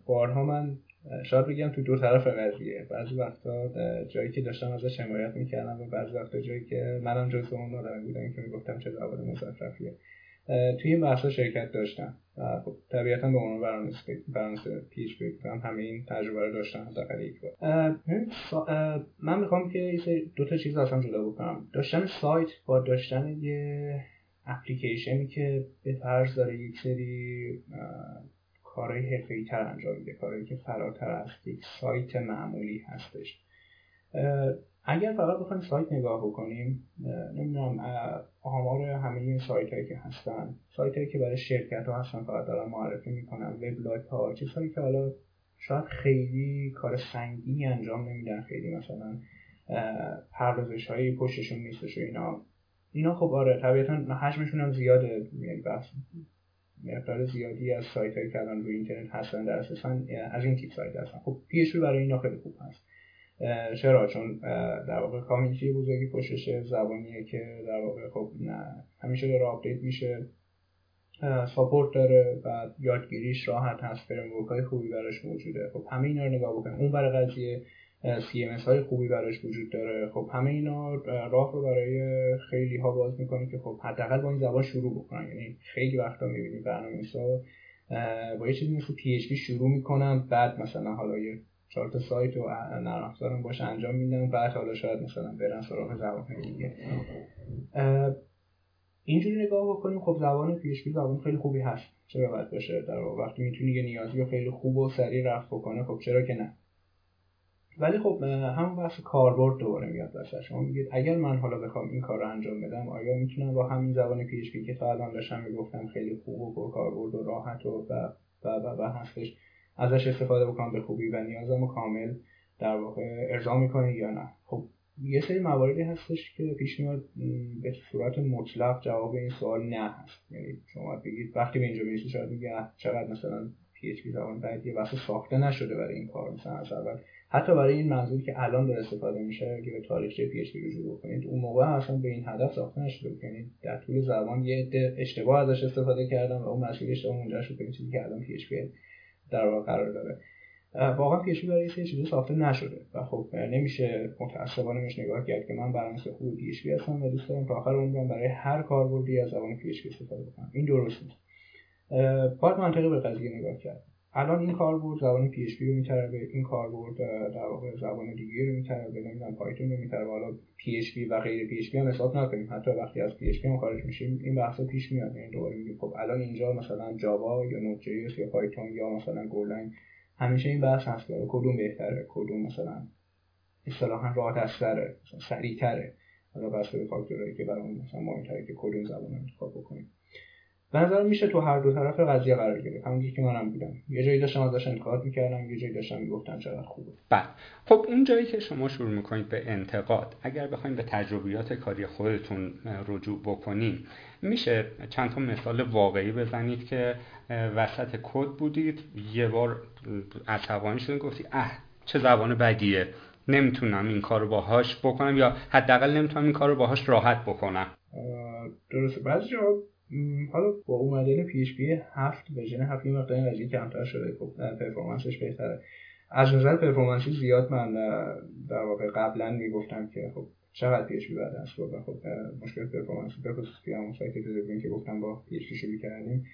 بارها من شاید بگم تو دو طرف قضیه. بعضی وقتا جایی که داشتم ازش حمایت می‌کردم و بعضی وقتا جایی که منم جزو اون آدم بودم که می‌گفتم چه زبان مزخرفیه. توی این بحثا شرکت داشتم. و خب طبیعتا به عنوان برنامه پیش بگم همه تجربه رو داشتم حداقل یک بار. من می‌خوام که دو تا چیز اصلا جدا بکنم. داشتن سایت با داشتن یه اپلیکیشنی که به فرض داره یک سری کارهای حرفه‌ای تر انجام میده کارهایی که فراتر از یک سایت معمولی هستش. اگر فقط بخوایم سایت نگاه بکنیم نمی‌دونم آمار همه سایت هایی که هستن سایت هایی که برای شرکت ها هستن فقط دارن معرفی می‌کنن وبلاگ ها چیزهایی که حالا شاید خیلی کار سنگینی انجام نمیدن خیلی مثلا پردازش هایی پشتشون نیستش و اینا. اینا خب آره طبیعتا حجمشون هم زیاده یعنی مقدار زیادی از سایت هایی که الان روی اینترنت هستن در اساسا از این تیپ سایت هستن. خب پی برای اینا خیلی خوب هست. چرا؟ چون در واقع community بزرگی پشتش زبانیه که در واقع خب نه همیشه داره update میشه. support داره و یادگیریش راحت هست framework های خوبی براش موجوده. خب همه اینا رو نگاه بکنیم. اون برای قضیه CMS های خوبی براش وجود داره. خب همه اینا راه رو برای خیلی ها باز می‌کنه که خب حداقل با این زبان شروع بکنن. یعنی خیلی وقتا می‌بینیم برنامه‌نویسا با یه چیزی مثل PHP شروع می‌کنن بعد مثلا حالا یه چهار سایت و نرم باشه انجام میدن بعد حالا شاید مثلا برن سراغ زبان دیگه. اینجوری نگاه بکنیم خب زبان PHP زبان خیلی خوبی هست. چرا باید باشه؟ در وقتی می‌تونی یه نیازی خیلی خوب و سریع رفع بکنه خب چرا که نه؟ ولی خب همون بحث کاربرد دوباره میاد واسه شما. میگید اگر من حالا بخوام این کار رو انجام بدم آیا می‌تونم با همین زبان پی که تا الان داشتم می‌گفتم خیلی خوب و پر کاربرد و راحت و و و, و, هستش ازش استفاده بکنم به خوبی و نیازم کامل در واقع ارضا می‌کنه یا نه؟ خب یه سری مواردی هستش که پیش میاد به صورت مطلق جواب این سوال نه هست. یعنی شما بگید وقتی به اینجا می‌رسید شاید میگه چقدر مثلا پی اچ پی زبان بعد یه واسه ساخته نشده برای این کار مثلا از اول حتی برای این منظوری که الان داره استفاده میشه اگه به تاریخچه PHP رجوع بکنید اون موقع اصلا به این هدف ساخته نشده بود. یعنی در طول زمان یه عده اشتباه ازش استفاده کردن و اون مسئله اشتباه اونجا شد به چیزی که الان PHP در واقع قرار داره. واقعا PHP برای یه چیزی ساخته نشده و خب نمیشه متأسفانه بهش نگاه کرد که من برنامه خوب PHP هستم و دوست دارم تا آخر عمرم برای هر کاربردی از زبان PHP استفاده بکنم این درست نیست باید منطقی به قضیه نگاه کرد. الان این کار بود زبان پی اچ پی رو میتره این کار بود در واقع زبان دیگه رو می‌طلبه به نمی‌دونم Python رو می‌طلبه حالا پی اچ پی و غیر پی اچ پی هم حساب نکنیم. حتی وقتی از PHP خارج میشیم این بحث پیش میاد. یعنی دوباره میگیم خب الان اینجا مثلا Java یا Node J یا Python یا مثلا Golang همیشه این بحث هست که کدوم بهتره کدوم مثلا اصطلاحا راحت ازتره سریعتره. حالا بس به فاکتورهایی که برامون مثلا مهمتره که کدوم زبان انتخاب بکنیم. به نظر میشه تو هر دو طرف قضیه قرار گرفت. همونجوری که منم بودم. یه جایی داشتم ازش انتقاد می‌کردم یه جایی داشتم می‌گفتم چقدر خوبه. بله. خب اون جایی که شما شروع می‌کنید به انتقاد اگر بخواید به تجربیات کاری خودتون رجوع بکنیم میشه چند تا مثال واقعی بزنید که وسط کد بودید. یه بار عصبانی شدین گفتی اه چه زبان بدیه. نمی‌تونم این کارو باهاش بکنم یا حداقل نمی‌تونم این کارو باهاش راحت بکنم. درسته. بعضی حالا با اومدن PHP 7 version 7 یه مقدار قضیه کمتر شده. خب performance ش بهتره. از نظر performance ی زیاد من در واقع قبلا می‌گفتم که خب چقدر پی اچ پی بعد و خب مشکل performance ی به خصوص توی همون سایت که گفتم با PHP شروع کردیم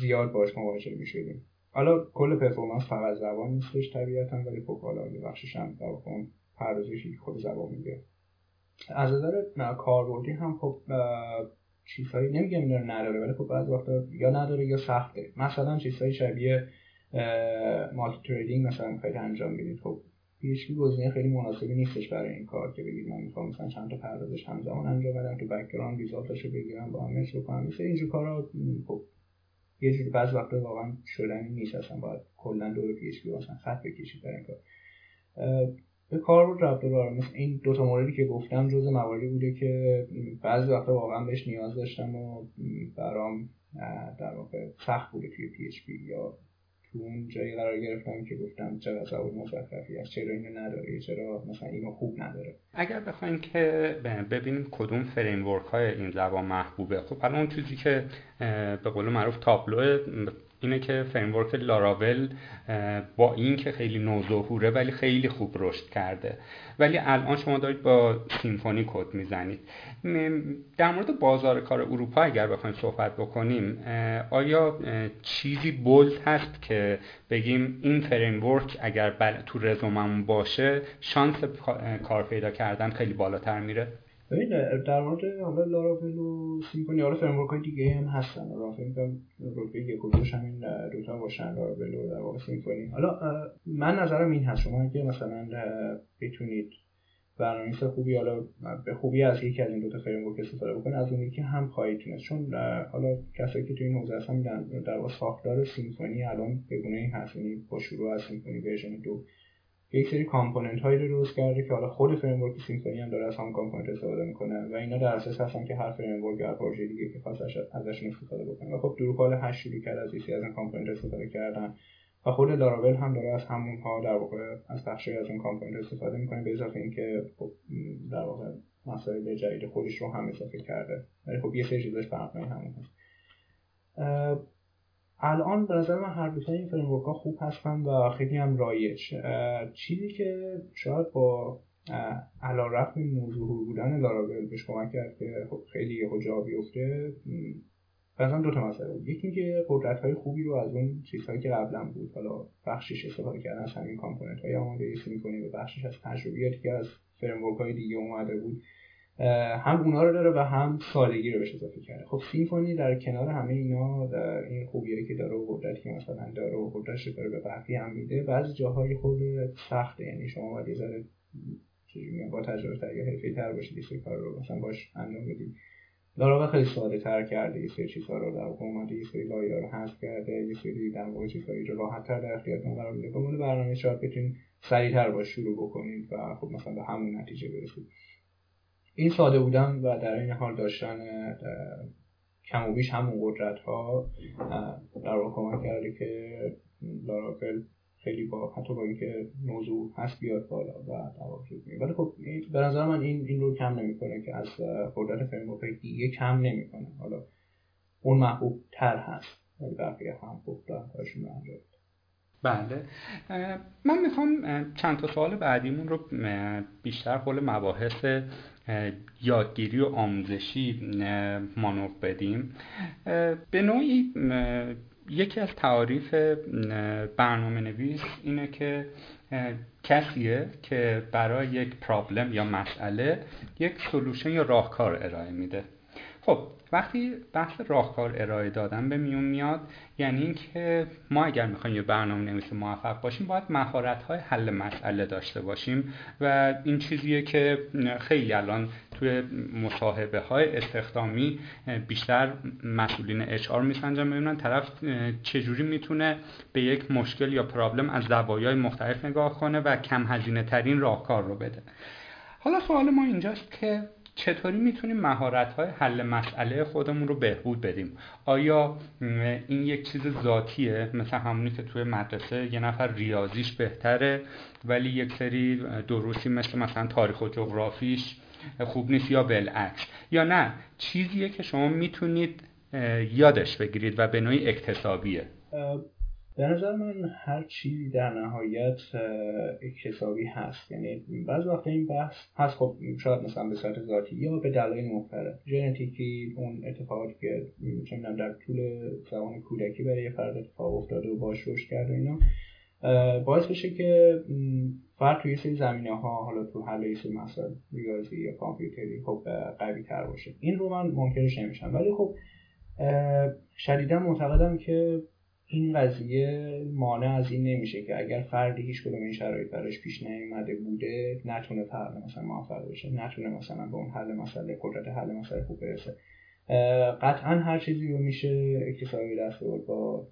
زیاد باش مواجه می‌شدیم. حالا کل performance فقط زبان نیستش طبیعتا ولی خب حالا یه بخشش هم در واقع پردازشی خود زبان میگه. از نظر کاربردی هم خب چیزهایی نمیگم اینا نداره ولی خب بعضی وقتا یا نداره یا سخته. مثلا چیزهای شبیه multithreading مثلا می‌خواید انجام بدید خب PHP گزینه خیلی مناسبی نیستش برای این کار که بگید من می‌خوام مثلا چند تا پردازش همزمان انجام بدم تو background result اشو بگیرم با هم رو کنم مثل اینجور کارا خب یه جوری بعض وقتا واقعا شدنی نیست. اصلا باید کلا دور PHP مثلا خط بکشید برای این کار. به کار بود رفت مثل این دو تا موردی که گفتم جز مواردی بوده که بعضی وقتا واقعا بهش نیاز داشتم و برام در واقع سخت بوده توی PHP یا تو اون جایی قرار گرفتم که گفتم چرا زبان مزخرفی است چرا اینو نداره چرا مثلا اینو خوب نداره. اگر بخوایم که ببینیم کدوم framework های این زبان محبوبه. خب الان اون چیزی که به قول معروف تابلو اینه که framework Laravel با این که خیلی نوظهوره ولی خیلی خوب رشد کرده. ولی الان شما دارید با Symfony کد می‌زنید. در مورد بازار کار اروپا اگر بخوایم صحبت بکنیم آیا چیزی bold هست که بگیم این framework اگر تو رزوممون باشه شانس کار پیدا کردن خیلی بالاتر میره؟ ببین در مورد حالا Laravel و Symfony حالا framework های دیگه هم هستن. حالا فکر کنم رتبه یک و دوش همین دوتا باشن Laravel و در واقع Symfony. حالا من نظرم این هست. شما اگه مثلا بتونید برنامه‌نویس خوبی حالا به خوبی از یکی از این دو تا framework استفاده بکنید از اون یکی هم خواهید تونست. چون حالا کسایی که توی این حوزه هستن در واقع ساختار Symfony الان به گونه هست. یعنی با شروع از Symfony version دو یک سری component هایی رو درست کرده که حالا خود framework Symfony هم داره از هم component استفاده می‌کنه و اینا در اساس هستن که هر framework یا پروژه دیگه که خواست ازشون استفاده بکنه. و خب Drupal 8 شروع کرد از یکی از این component استفاده کردن و خود لاراول هم داره از همون ها در واقع از بخشی از این component استفاده می‌کنه به اضافه اینکه خب در واقع مسائل جدید خودش رو هم اضافه کرده. ولی خب یه سری چیزاش فرق همون هست. الان به نظر من هر دوتا این framework ها خوب هستن و خیلی هم رایج. چیزی که شاید با علی‌رغم نوظهور بودن Laravel بهش کمک کرد که خب خیلی یهو جا بیفته مثلا دو تا مسئله بود. یکی اینکه قدرت های خوبی رو از اون چیزهایی که قبلا بود حالا بخشش استفاده کردن از همین component های آماده می‌کنیم و بخشش از تجربیاتی که از framework های دیگه اومده بود. هم اونا رو داره و هم سادگی رو بهش اضافه کرده. خب Symfony در کنار همه اینا در این خوبیایی که داره و قدرتی که مثلا داره و قدرتش داره به بقیه هم میده بعضی جاهای خود سخته. یعنی شما باید یه ذره با تجربه تر یا حرفه‌ای تر باشید یه کار رو مثلا باش انجام بدید لاراول خیلی ساده تر کرده. یه سری چیزها رو در اومده یه سری لایه رو حذف کرده یه سری در واقع چیزهایی رو راحت تر در اختیارتون قرار میده. به برنامه شاید بتونید سریعتر باش شروع بکنید و خب مثلا به همون نتیجه برسید. این ساده بودن و در این حال داشتن کم و بیش همون قدرت ها در واقع کمک کرده که لاراول خیلی با حتی با اینکه موضوع هست بیاد بالا و در ولی خب به نظر من این این رو کم نمی‌کنه که از قدرت فریمورک دیگه کم نمی‌کنه. حالا اون محبوب تر هست ولی بقیه هم خوب دارن کارشون انجام بله. من می‌خوام چند تا سوال بعدیمون رو بیشتر حول مباحث یادگیری و آموزشی مانور بدیم. به نوعی یکی از تعاریف برنامه نویس اینه که کسیه که برای یک پرابلم یا مسئله یک سلوشن یا راهکار ارائه میده. خب وقتی بحث راهکار ارائه دادن به میون میاد یعنی اینکه ما اگر می‌خوایم یه برنامه نویس موفق باشیم باید مهارت های حل مسئله داشته باشیم و این چیزیه که خیلی الان توی مصاحبه های استخدامی بیشتر مسئولین اچ آر میسنجن. ببینن طرف چجوری می‌تونه به یک مشکل یا پرابلم از زوایای مختلف نگاه کنه و کم هزینه ترین راهکار رو بده. حالا سوال ما اینجاست که چطوری می‌تونیم مهارت های حل مسئله خودمون رو بهبود بدیم؟ آیا این یک چیز ذاتیه؟ مثل همونی که توی مدرسه یه نفر ریاضیش بهتره ولی یک سری دروسی مثل مثلا تاریخ و جغرافیش خوب نیست یا بالعکس. یا نه چیزیه که شما می‌تونید یادش بگیرید و به نوعی اکتسابیه. به نظر من هر چیزی در نهایت اکتسابی هست. یعنی بعض وقت این بحث هست. خب شاید مثلا به صورت ذاتی یا به دلایل مختلف. ژنتیکی اون اتفاقاتی که چه در طول زمان کودکی برای فرد اتفاق افتاده و باش رشد کرده اینا باعث بشه که فرد توی سری زمینه ها حالا تو حل سری مسائل ریاضی یا کامپیوتری خب قوی تر باشه. این رو من منکرش نمیشم. ولی خب شدیدا معتقدم که این قضیه مانع از این نمیشه که اگر فردی هیچ کدوم این شرایط براش پیش نیومده بوده نتونه فرد مثلا موفق بشه نتونه مثلا به اون حل مسئله قدرت حل مسئله خوب برسه. قطعا هر چیزی رو میشه اکتسابی دست بود با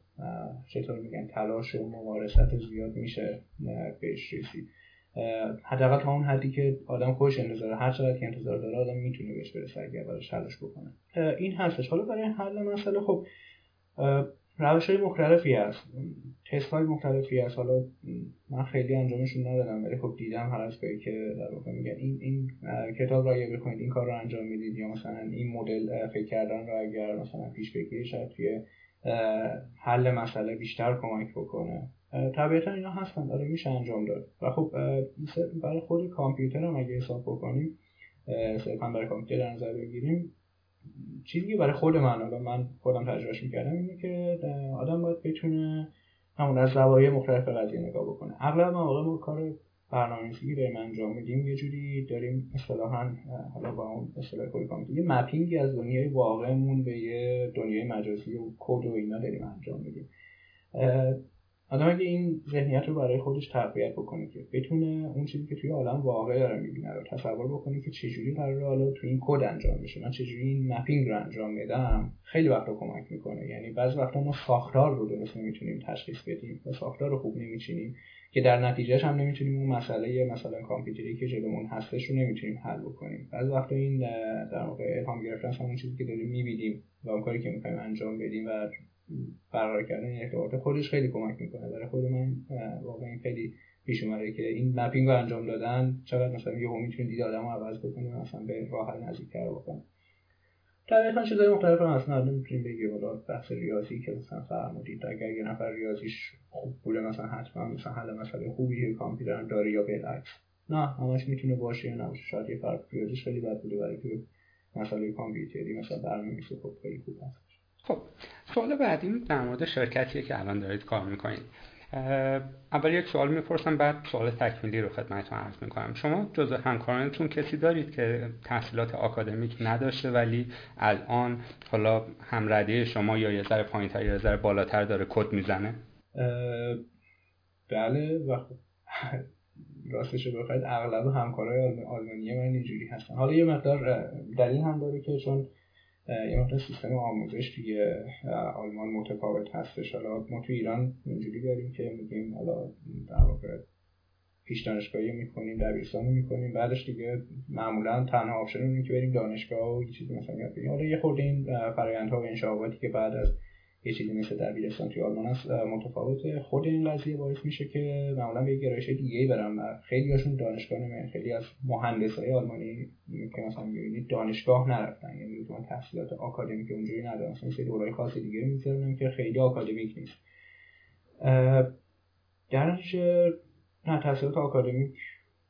چطور میگن تلاش و ممارست زیاد میشه بهش رسید. حداقل تا اون حدی که آدم خوش انتظار هر چقدر که انتظار داره آدم می‌تونه بهش برسه اگر براش تلاش بکنه. این هستش. حالا برای حل مسئله خب روش های مختلفی هست. تست های مختلفی هست. حالا من خیلی انجامشون ندادم ولی خب دیدم هر از که در واقع میگن این این کتاب را اگه بخونید این کار رو انجام می‌دید یا مثلا این مدل فکر کردن رو اگر مثلا پیش بگیرید شاید توی حل مسئله بیشتر کمک بکنه. طبیعتا اینا هستن داره میشه انجام داد. و خب برای خود کامپیوتر هم اگه حساب بکنیم صرفا برای کامپیوتر در نظر بگیریم چیزی که برای خود من حالا من خودم تجربهش می‌کردم اینه که آدم باید بتونه همون از زوایای مختلف قضیه نگاه بکنه. اغلب مواقع ما کار برنامه‌نویسی داریم انجام میدیم. یه جوری داریم اصطلاحا حالا با اون اصطلاح کلی یه مپینگی از دنیای واقعمون به یه دنیای مجازی و کد و اینا داریم انجام میدیم. آدم اگه این ذهنیت رو برای خودش تقویت بکنه که بتونه اون چیزی که توی عالم واقع داره می‌بینه رو تصور بکنه که چجوری قراره حالا توی این کد انجام میشه من چجوری این مپینگ رو انجام میدم خیلی وقت رو کمک می‌کنه. یعنی بعضی وقتا ما ساختار رو درست نمی‌تونیم تشخیص بدیم و ساختار رو خوب نمیچینیم که در نتیجهش هم نمی‌تونیم اون مسئله مثلا کامپیوتری که جلومون هستش رو نمی‌تونیم حل بکنیم. بعضی وقتا این در واقع الهام گرفتن همون چیزی که داریم می‌بینیم و اون کاری که می‌خوایم انجام بدیم و برقرار کردن ارتباط خودش خیلی کمک می‌کنه. برای خود من واقعا خیلی پیش اومده که این مپینگ رو انجام دادن چقدر مثلا یهو می‌تونه دید آدم عوض بکنه مثلا به راه حل نزدیکتر بکنه طبیعتا چیزای مختلف هم هستن. آدم می‌تونیم بگیم حالا بحث ریاضی که مثلا فرمودید. اگر یه نفر ریاضیش خوب بوده مثلا حتما مثلا حل مسئله خوبی کامپیوتر داره یا بالعکس نه همش می‌تونه باشه یا نباشه. شاید یه فرد ریاضیش خیلی بد بوده برای که مسئله کامپیوتری مثلا برنامه‌نویسی خوب خیلی خوب هست. خب سوال بعدی در مورد شرکتیه که الان دارید کار می‌کنید. اول یک سوال می‌پرسم بعد سوال تکمیلی رو خدمتتون عرض می‌کنم. شما جزء همکارانتون کسی دارید که تحصیلات آکادمیک نداشته ولی الان حالا همرده شما یا یه ذره پایینتر یا یه ذره بالاتر داره کد می‌زنه؟ بله و خب راستش بخواید اغلب همکارای آلمانی من اینجوری هستن. حالا یه مقدار دلیل هم داره که چون یه مقدار سیستم آموزش توی آلمان متفاوت هستش. حالا ما تو ایران اینجوری داریم که میگیم حالا در واقع پیش دانشگاهی می‌کنیم دبیرستان می‌کنیم. بعدش دیگه معمولا تنها آپشن اینه که بریم دانشگاه و یه چیزی مثلا یاد بگیریم. حالا یه خورده این فرآیندها و انشاباتی که بعد از یه چیزی مثل دبیرستان توی آلمان هست متفاوته. خود این قضیه باعث میشه که معمولا به گرایش دیگه ای برن و خیلی هاشون دانشگاه نمیرن خیلی از های آلمانی که مثلا می‌بینید دانشگاه نرفتن. یعنی تو تحصیلات آکادمیک اونجوری ندارن. مثلا سری دورای خاص دیگه می‌ذارن که خیلی آکادمیک نیست. در نتیجه نه تحصیلات آکادمیک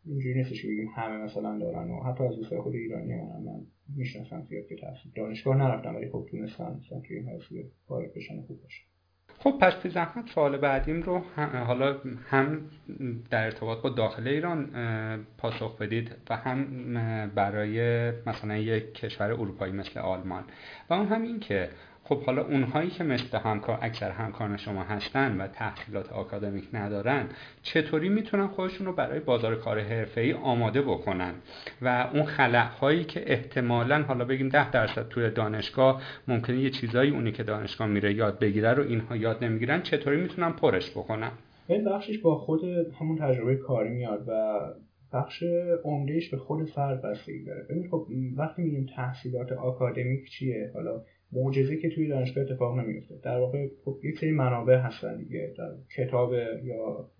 اینجوری نیستش که بگیم همه مثلا دارن و حتی از دوستای خود ایرانی من من می‌شناسم زیاد که تحصیل دانشگاه نرفتم ولی خب تونستن مثلا توی این حوزه وارد بشن خوب باشه خب پس بی زحمت سوال بعدیم رو حالا هم در ارتباط با داخل ایران پاسخ بدید و هم برای مثلا یک کشور اروپایی مثل آلمان. و اون هم این که خب حالا اونهایی که مثل همکار اکثر همکاران شما هستن و تحصیلات آکادمیک ندارن چطوری می‌تونن خودشون رو برای بازار کار حرفه‌ای آماده بکنن؟ و اون خلأهایی که احتمالا حالا بگیم ده درصد توی دانشگاه ممکنه یه چیزایی اونی که دانشگاه میره یاد بگیره رو اینها یاد نمی‌گیرن چطوری می‌تونن پرش بکنن؟ این بخشش با خود همون تجربه کاری میاد و بخش عمدهش به خود فرد بستگی داره. ببین خب وقتی میگیم تحصیلات آکادمیک چیه؟ حالا معجزه که توی دانشگاه اتفاق نمیفته در واقع خب یک سری منابع هستن دیگه. در کتاب یا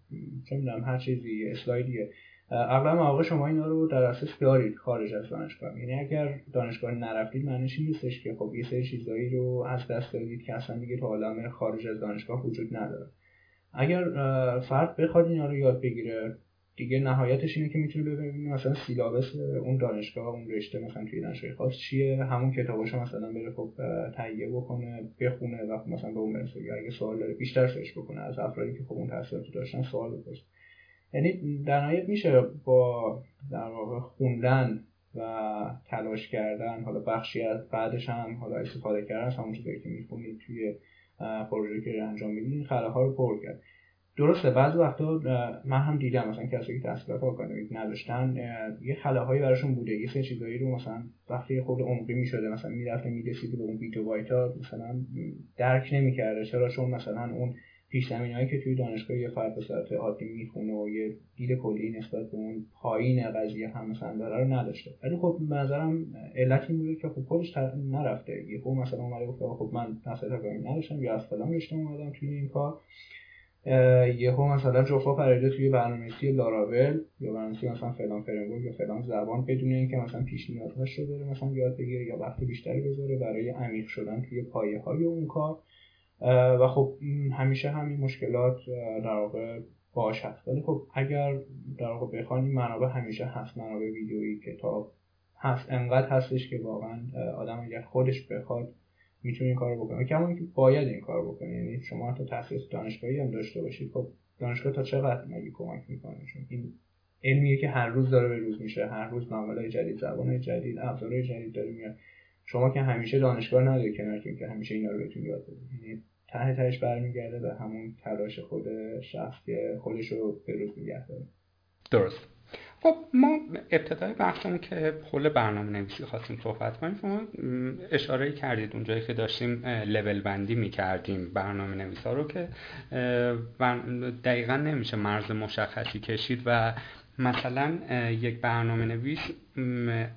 چه می‌دونم هر چیزی اسلایدیه. اغلب مواقع شما اینا رو در اساس دارید خارج از دانشگاه. یعنی اگر دانشگاه نرفتید معنیش این نیستش که خب یه سری چیزایی رو از دست دادید که اصلا دیگه تو عالم خارج از دانشگاه وجود نداره. اگر فرد بخواد اینا رو یاد بگیره دیگه نهایتش اینه که می‌تونه ببینید مثلا سیلابس اون دانشگاه اون رشته مثلا توی دانشگاه خاص چیه. همون کتاباشو مثلا بره خب تهیه بکنه بخونه و خب مثلا به اون برسه. یا اگه سوال داره بیشتر سرچ بکنه از افرادی که خب اون تحصیلات داشتن سوال بپرسه. یعنی در نهایت میشه با در واقع خوندن و تلاش کردن حالا بخشی از بعدش هم حالا استفاده کردن از همون چیزایی که می‌خونید توی پروژه که انجام میدین این ها رو پر کرد. درسته بعضی وقتا من هم دیدم مثلا کسی که تحصیلات آکادمیک نداشتن یه خلاهایی براشون بوده یه سری چیزایی رو مثلا وقتی خود عمقی می‌شده مثلا می‌رفته می‌رسیده به اون بیت و ها مثلا درک نمی‌کرده. چرا؟ چون مثلا اون پیش هایی که توی دانشگاه یه فرد به صورت عادی می‌خونه و یه دید کلی نسبت به اون پایین قضیه هم مثلا داره رو نداشته. ولی خب به نظرم علت این بوده که خب خودش نرفته. یه خب مثلا اومده گفته خب من تحصیلات آکادمیک نداشتم یا از فلان رشته اومدم توی این کار. یهو مثلا جفت‌پا پریده توی برنامه‌نویسی لاراول یا برنامه‌نویسی مثلا فلان framework یا فلان زبان بدون اینکه مثلا پیش نیازهاش رو بره مثلا یاد بگیره یا وقت بیشتری بذاره برای عمیق شدن توی پایه های اون کار. و خب همیشه همین مشکلات در واقع باش هست. ولی خب اگر در واقع بخوانی منابع همیشه هست منابع ویدیویی کتاب هست انقدر هستش که واقعا آدم اگر خودش بخواد می‌تونه این کارو بکنه کما که باید این کار بکنه یعنی شما حتی تحصیل دانشگاهی هم داشته باشید خب دانشگاه تا چقدر مگه کمک می‌کنه؟ چون این علمیه که هر روز داره به روز میشه. هر روز معاملات جدید زبان جدید ابزارهای جدید داره میاد. شما که همیشه دانشگاه نداره کنارتون که همیشه اینا رو بهتون یاد بده یعنی ته تهش برمیگرده به همون تلاش خود شخص که خودش رو به روز نگه داره. درست. خب ما ابتدای بحثمون که حول برنامه نویسی خواستیم صحبت کنیم شما اشاره کردید اونجایی که داشتیم لول بندی می کردیم برنامه نویس ها رو که دقیقا نمیشه مرز مشخصی کشید و مثلا یک برنامه نویس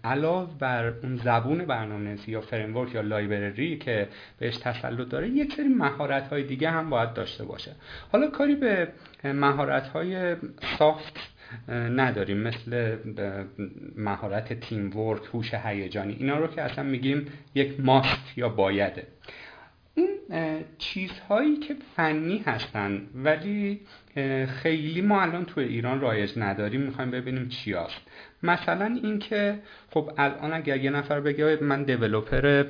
علاوه بر اون زبون برنامه نویسی یا framework یا library که بهش تسلط داره یک سری مهارت های دیگه هم باید داشته باشه. حالا کاری به مهارت های soft نداریم. مثل مهارت teamwork هوش هیجانی. اینا رو که اصلا میگیم یک must یا بایده. این چیزهایی که فنی هستن ولی خیلی ما الان تو ایران رایج نداریم. می‌خوایم ببینیم چی هست. مثلا اینکه خب الان اگر یه نفر بگه من دیولوپر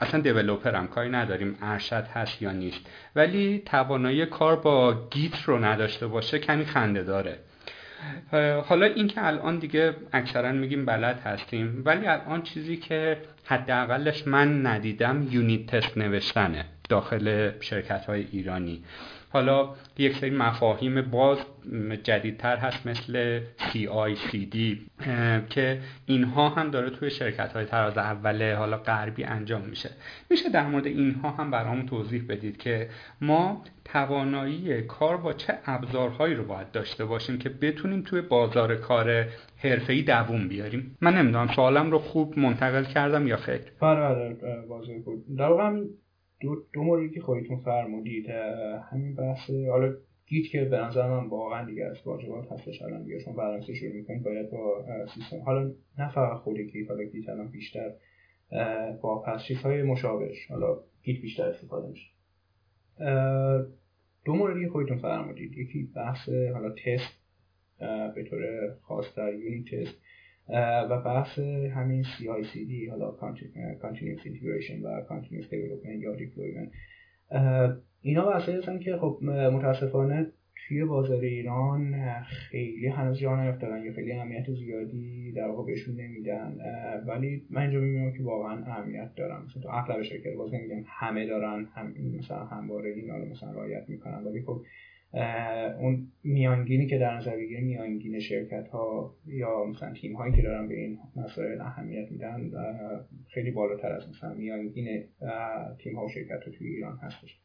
اصلا دیولوپرم کاری نداریم ارشد هست یا نیست. ولی توانایی کار با گیت رو نداشته باشه کمی خنده داره. حالا اینکه الان دیگه اکثرا میگیم بلد هستیم ولی الان چیزی که حداقلش من ندیدم یونیت تست نوشتنه داخل شرکت های ایرانی. حالا یک سری مفاهیم باز جدیدتر هست مثل CI/CD که اینها هم داره توی شرکت های تراز اوله حالا غربی انجام میشه. میشه در مورد اینها هم برامون توضیح بدید که ما توانایی کار با چه ابزارهایی رو باید داشته باشیم که بتونیم توی بازار کار حرفه‌ای دووم بیاریم. من نمی‌دونم سوالم رو خوب منتقل کردم یا خیر بله بله واضح بود. در واقع دو, دو موردی که خودتون فرمودید همین بحث حالا Git که به نظر من واقعا دیگه از واجبات هستش الان دیگه شما برنامه‌نویسی شروع می‌کنید باید با سیستم حالا نه فقط خود Git حالا Git الان بیشتر با پس چیزهای مشابهش حالا Git بیشتر استفاده میشه. دو موردی که خودتون فرمودید یکی بحث حالا تست به طور خاص در unit test و بحث همین CI/CD حالا Continuous Integration و Continuous Development یا Deployment. اینا بحثایی هستن که خب متاسفانه توی بازار ایران خیلی هنوز جا نیفتادن یا خیلی اهمیت زیادی در واقع بهشون نمیدن. ولی من اینجا می‌بینم که واقعا اهمیت دارن. مثلا تو اغلب شرکت باز نمیگم همه دارن هم مثلا همواره اینا رو مثلا رعایت می‌کنن. ولی خب اون میانگینی که در نظر بگیره میانگین شرکت ها یا مثلا تیم هایی که دارن به این مسائل اهمیت میدن خیلی بالاتر از مثلا میانگین تیم ها و شرکت ها توی ایران هستش.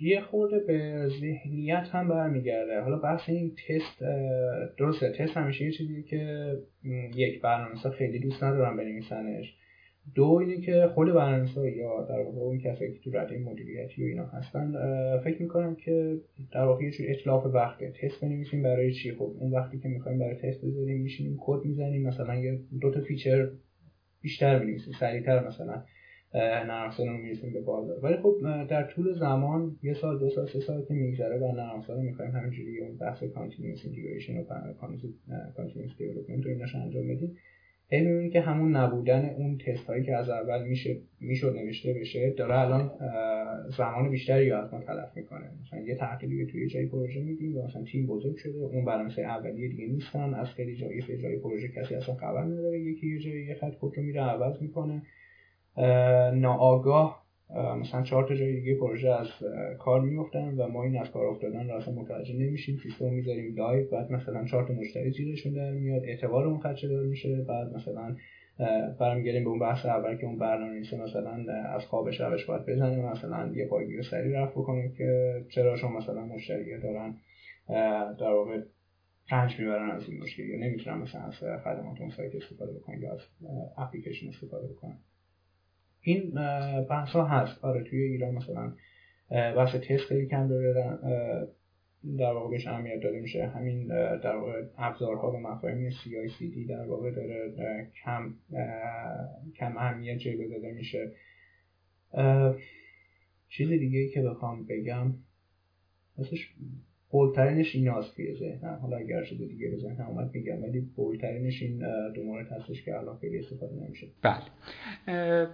یه خورده به ذهنیت هم برمیگرده. حالا بحث این تست درسته تست همیشه یه چیزی که یک برنامه خیلی دوست ندارم بنویسنش. دو اینه که خود برنامه‌نویسا یا در واقع اون کسایی که تو رده مدیریتی و اینا هستن فکر می‌کنم که در واقع یه جور اتلاف وقته تست بنویسیم برای چی. خب اون وقتی که می‌خوایم برای تست بذاریم میشینیم کد می‌زنیم مثلا یه دو تا feature بیشتر بنویسیم سریعتر مثلا نرم افزار رو می‌رسیم به بازار. ولی خب در طول زمان یه سال دو سال سه سال که میگذره و نرم افزار می‌خوایم همینجوری اون بحث continuous integration و continuous development رو ایناش انجام بدیم. هی می‌بینی که همون نبودن اون تست هایی که از اول میشه می‌شد نوشته بشه داره الان زمان بیشتری از ما تلف می‌کنه. مثلا یه تغییری توی جای پروژه میدیم و مثلا تیم بزرگ شده اون برنامه اولیه دیگه نیستن. از خیلی جایی خیلی جای پروژه کسی اصلا خبر نداره. یکی یه جایی یه خط کد رو میره عوض می‌کنه. ناآگاه مثلا چهار تا جای دیگه پروژه از کار میفتن و ما این از کار افتادن رو اصلا متوجه نمیشیم. سیستم می‌ذاریم live بعد مثلا چهار تا مشتری زیرشون در میاد. اعتبارمون خدشه میشه. بعد مثلا برمیگردیم به اون بحث اول که اون برنامه‌نویس مثلا از خواب شبش باید بزنه. مثلا یه پایگیر سریع رفع بکنه که چرا شما مثلا مشتری دارن در واقع رنج می‌برن از این مشکل یا نمی‌تونن مثلا از خدمات اون سایت استفاده بکنن یا از اپلیکیشن استفاده بکنن. این بحث ها هست. آره توی ایران مثلا بحث تست خیلی کم داره در واقع بهش اهمیت داده میشه. همین در واقع ابزارها و مفاهیم CI/CD در واقع داره کم کم اهمیت جلوه داده میشه. چیز دیگه ای که بخوام بگم مثلش بولترینش این هست توی ذهنم. حالا اگر چیز دیگه به ذهنم اومد میگم ولی بولترینش این دو مورد هستش که الان خیلی استفاده نمیشه. بله.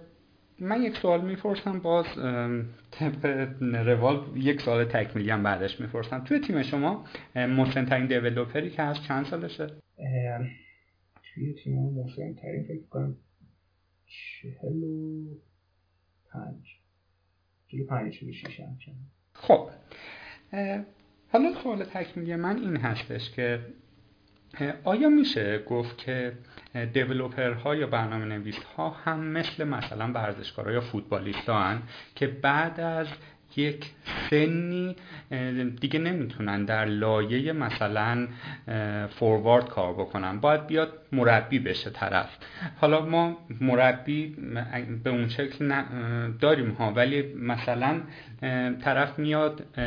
من یک سوال می‌پرسم باز طبق روال یک سوال تکمیلی هم بعدش می‌پرسم. توی تیم شما مسن ترین دیولوپری که هست چند سالشه؟ توی تیم مسن ترین فکر کنم چهل و پنج. چهل پنج چهل شیش خب حالا سوال تکمیلی من این هستش که آیا میشه گفت که ها یا برنامه نویس ها هم مثل مثلا ورزشکارا یا فوتبالیست که بعد از یک سنی دیگه نمی‌تونن در لایه مثلا فوروارد کار بکنن. باید بیاد مربی بشه طرف. حالا ما مربی به اون شکل داریم ها ولی مثلا طرف میاد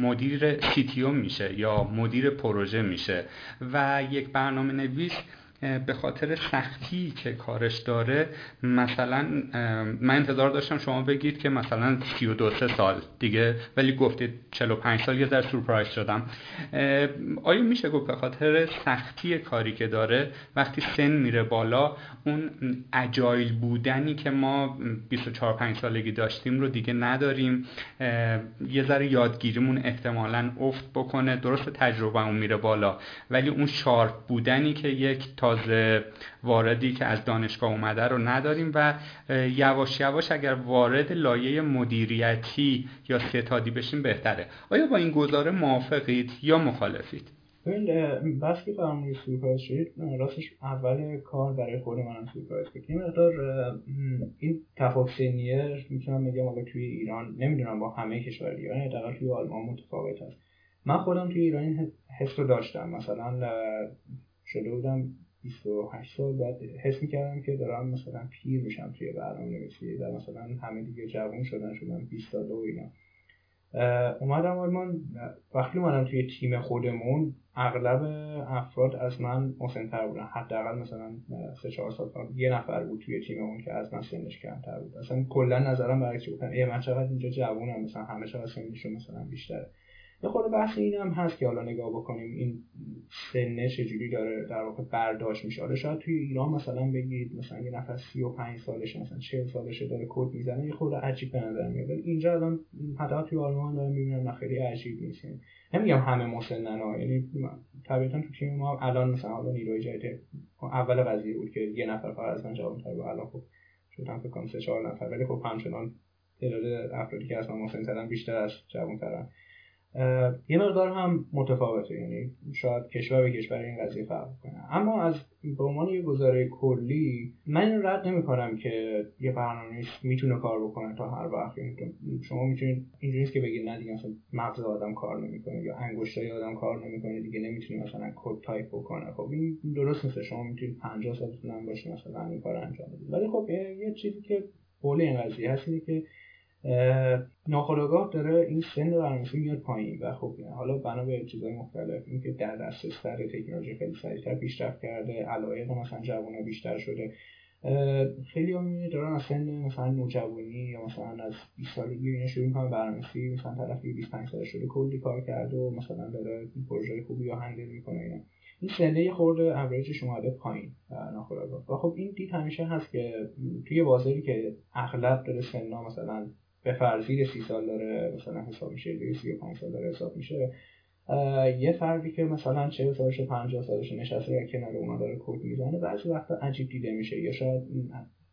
مدیر CTO میشه یا مدیر پروژه میشه و یک برنامه نویس به خاطر سختی که کارش داره مثلا من انتظار داشتم شما بگید که مثلا 32 سال دیگه ولی گفتید 45 سال یه ذره سورپرایز شدم. آیا میشه گفت به خاطر سختی کاری که داره وقتی سن میره بالا اون agile بودنی که ما 24 5 سالگی داشتیم رو دیگه نداریم؟ یه ذره یادگیریمون احتمالا افت بکنه درست تجربه اون میره بالا ولی اون شارپ بودنی که یک تازه واردی که از دانشگاه اومده رو نداریم و یواش یواش اگر وارد لایه مدیریتی یا ستادی بشیم بهتره. آیا با این گزاره موافقید یا مخالفید؟ ببین بس که فرمونی سورپرایز شدید راستش اول کار برای خود منم سورپرایز بود این مقدار این تفاوت سنیه می‌تونم بگم حالا توی ایران نمی‌دونم با همه کشور یعنی حداقل توی آلمان متفاوت هست. من خودم توی ایران این حس رو داشتم. مثلا شده بودم 28 سال بعد حس می‌کردم که دارم مثلا پیر میشم توی برنامه نویسی و مثلا همه دیگه جوان شدن شدن 20 ساله و اینا. اومدم آلمان. وقتی اومدم توی تیم خودمون اغلب افراد از من مسنتر بودن. حداقل مثلا سه چهار سال یه نفر بود توی تیممون که از من سنش کمتر بود. اصلا کلا نظرم برعکس بود. ای من چقدر اینجا جوونم مثلا همه چقدر سنشون مثلا بیشتره. یه خورده بحث این هم هست که حالا نگاه بکنیم این سنه چجوری داره در واقع برداشت میشه. حالا شاید توی ایران مثلا بگید مثلا یه نفر 35 سالشه مثلا 40 سالشه داره کد می‌زنه یه خورده عجیب به نظر میاد. اینجا الان حتی توی آلمان دارم می‌بینم نه خیلی عجیب نیست. نمیگم همه مسنن ها یعنی طبیعتا تو تیم ما الان مثلا حالا نیروی جدید اول قضیه بود که یه نفر فقط از من جواب و الان خب شدن فکر کنم سه چهار نفر. ولی خب همچنان تعداد افرادی که از من مسن بیشتر از جوان ترن یه مقدار هم متفاوته یعنی شاید کشور به کشور این قضیه فرق کنه. اما از به عنوان یه گزاره کلی من رد نمی کنم که یه برنامه‌نویس می‌تونه کار بکنه تا هر وقت. یعنی شما می‌تونید اینجوری که بگید نه دیگه مثلا مغز آدم کار نمی‌کنه یا انگشتای آدم کار نمی‌کنه دیگه نمی‌تونه مثلا کد تایپ بکنه. خب این درست نیست. شما می‌تونید 50 سالتون هم باشه مثلا این کار انجام بدید. ولی خب یه چیزی که حول این قضیه هست اینه که ناخودآگاه داره این سن برنامه‌نویسی میاد پایین و خب حالا بنا به چیزهای مختلف اینکه در دسترس تکنولوژی خیلی سریعتر پیشرفت کرده علایق مثلا جوان بیشتر شده. خیلی هم دارن از سن مثلا نوجوانی یا مثلا از 20 سالگی اینا شروع می‌کنن برنامه‌نویسی مثلا طرفی 25 ساله شده کلی کار کرده و مثلا داره پروژه خوبی یا هندل می‌کنه. اینا این سنه یه خورده اوریجش اومده پایین ناخودآگاه. و خب این دید همیشه هست که توی بازاری که اغلب داره سنا مثلا به فرضی سی سال داره مثلا حساب میشه دیگه سی و پنج سال داره حساب میشه. یه فردی که مثلا چه سالش پنجاه سالش نشسته یا کنار اونا داره کد می‌زنه بعضی وقتا عجیب دیده میشه. یا شاید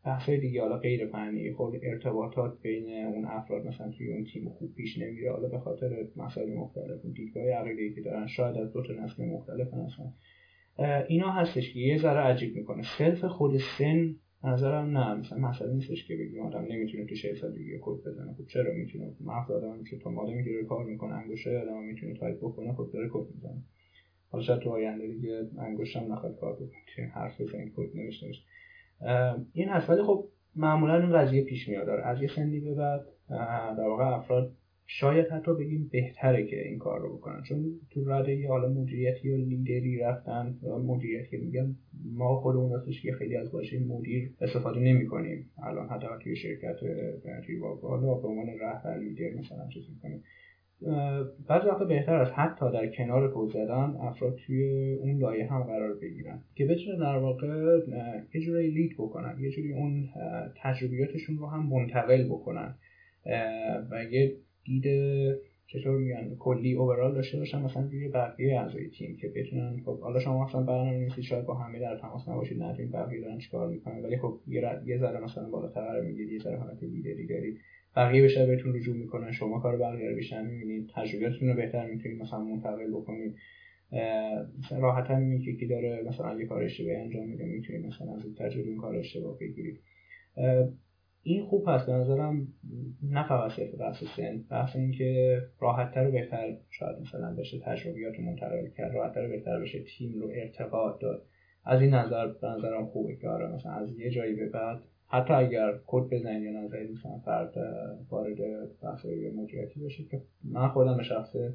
بحث دیگه حالا غیر فنی خود ارتباطات بین اون افراد مثلا توی اون تیم خوب پیش نمیره. حالا به خاطر مسائل مختلف دیدگاه عقیده‌ای که دارن شاید از دو تا نسل مختلف هستن. اینا هستش که یه ذره عجیب می‌کنه. صرف خود سن نظرم نه مثلا نیستش که بگیم آدم نمی‌تونه تو 60 سالگی کد بزنه. خب چرا می‌تونه؟ مغز آدم که تو آدمی که کار می‌کنه انگشتای آدم می‌تونه تایپ بکنه خب داره کد می‌زنه. حالا شاید تو آینده دیگه انگشتم نخواد کار بکنه حرف بزنه کد بشه این هست ولی خب معمولا این قضیه پیش میاد. از یه سنی به بعد در واقع افراد شاید حتی بگیم بهتره که این کار رو بکنن. چون تو رده یه حالا مدیریتی یا لیدری رفتن مدیریتی میگن ما خودمون راستش که خیلی از باشه مدیر استفاده نمی کنیم الان حتی توی شرکت توی حالا به عنوان رهبر لیدر مثلا چیز می‌کنیم. بعضی وقتا بهتر است حتی در کنار کد زدن افراد توی اون لایه هم قرار بگیرن. که بتونه در واقع یه جوری لید بکنن یه جوری اون تجربیاتشون رو هم منتقل بکنن. و یه دید چطور میگن کلی اوورال داشته باشن مثلا روی بقیه اعضای تیم که بتونن خب حالا شما مثلا برنامه نویسی شاید با همه در تماس نباشید نه بقیه دارن چیکار می‌کنن ولی خب یه ذره مثلا بالاتر قرار می‌گیرید یه ذره حالت لیدری دارید بقیه بیشتر بهتون رجوع می‌کنن شما کار بقیه رو بیشتر می‌بینید تجربیاتتون رو بهتر می‌تونید مثلا منتقل بکنید. راحت هم که داره مثلا یه کار اشتباهی انجام میده می‌تونید مثلا از تجربه این کار اشتباه بگیرید. این خوب هست. به نظرم نه فقط صرف بحث سن بحث این که راحتتر و بهتر شاید مثلا بشه تجربیات رو منتقل کرد راحتتر و بهتر بشه تیم رو ارتقا داد. از این نظر به نظرم خوبه که آره مثلا از یه جایی به بعد حتی اگر کد بزنید یا نظری مثلا فرد وارد بحث مدیریتی بشه که من خودم به شخصه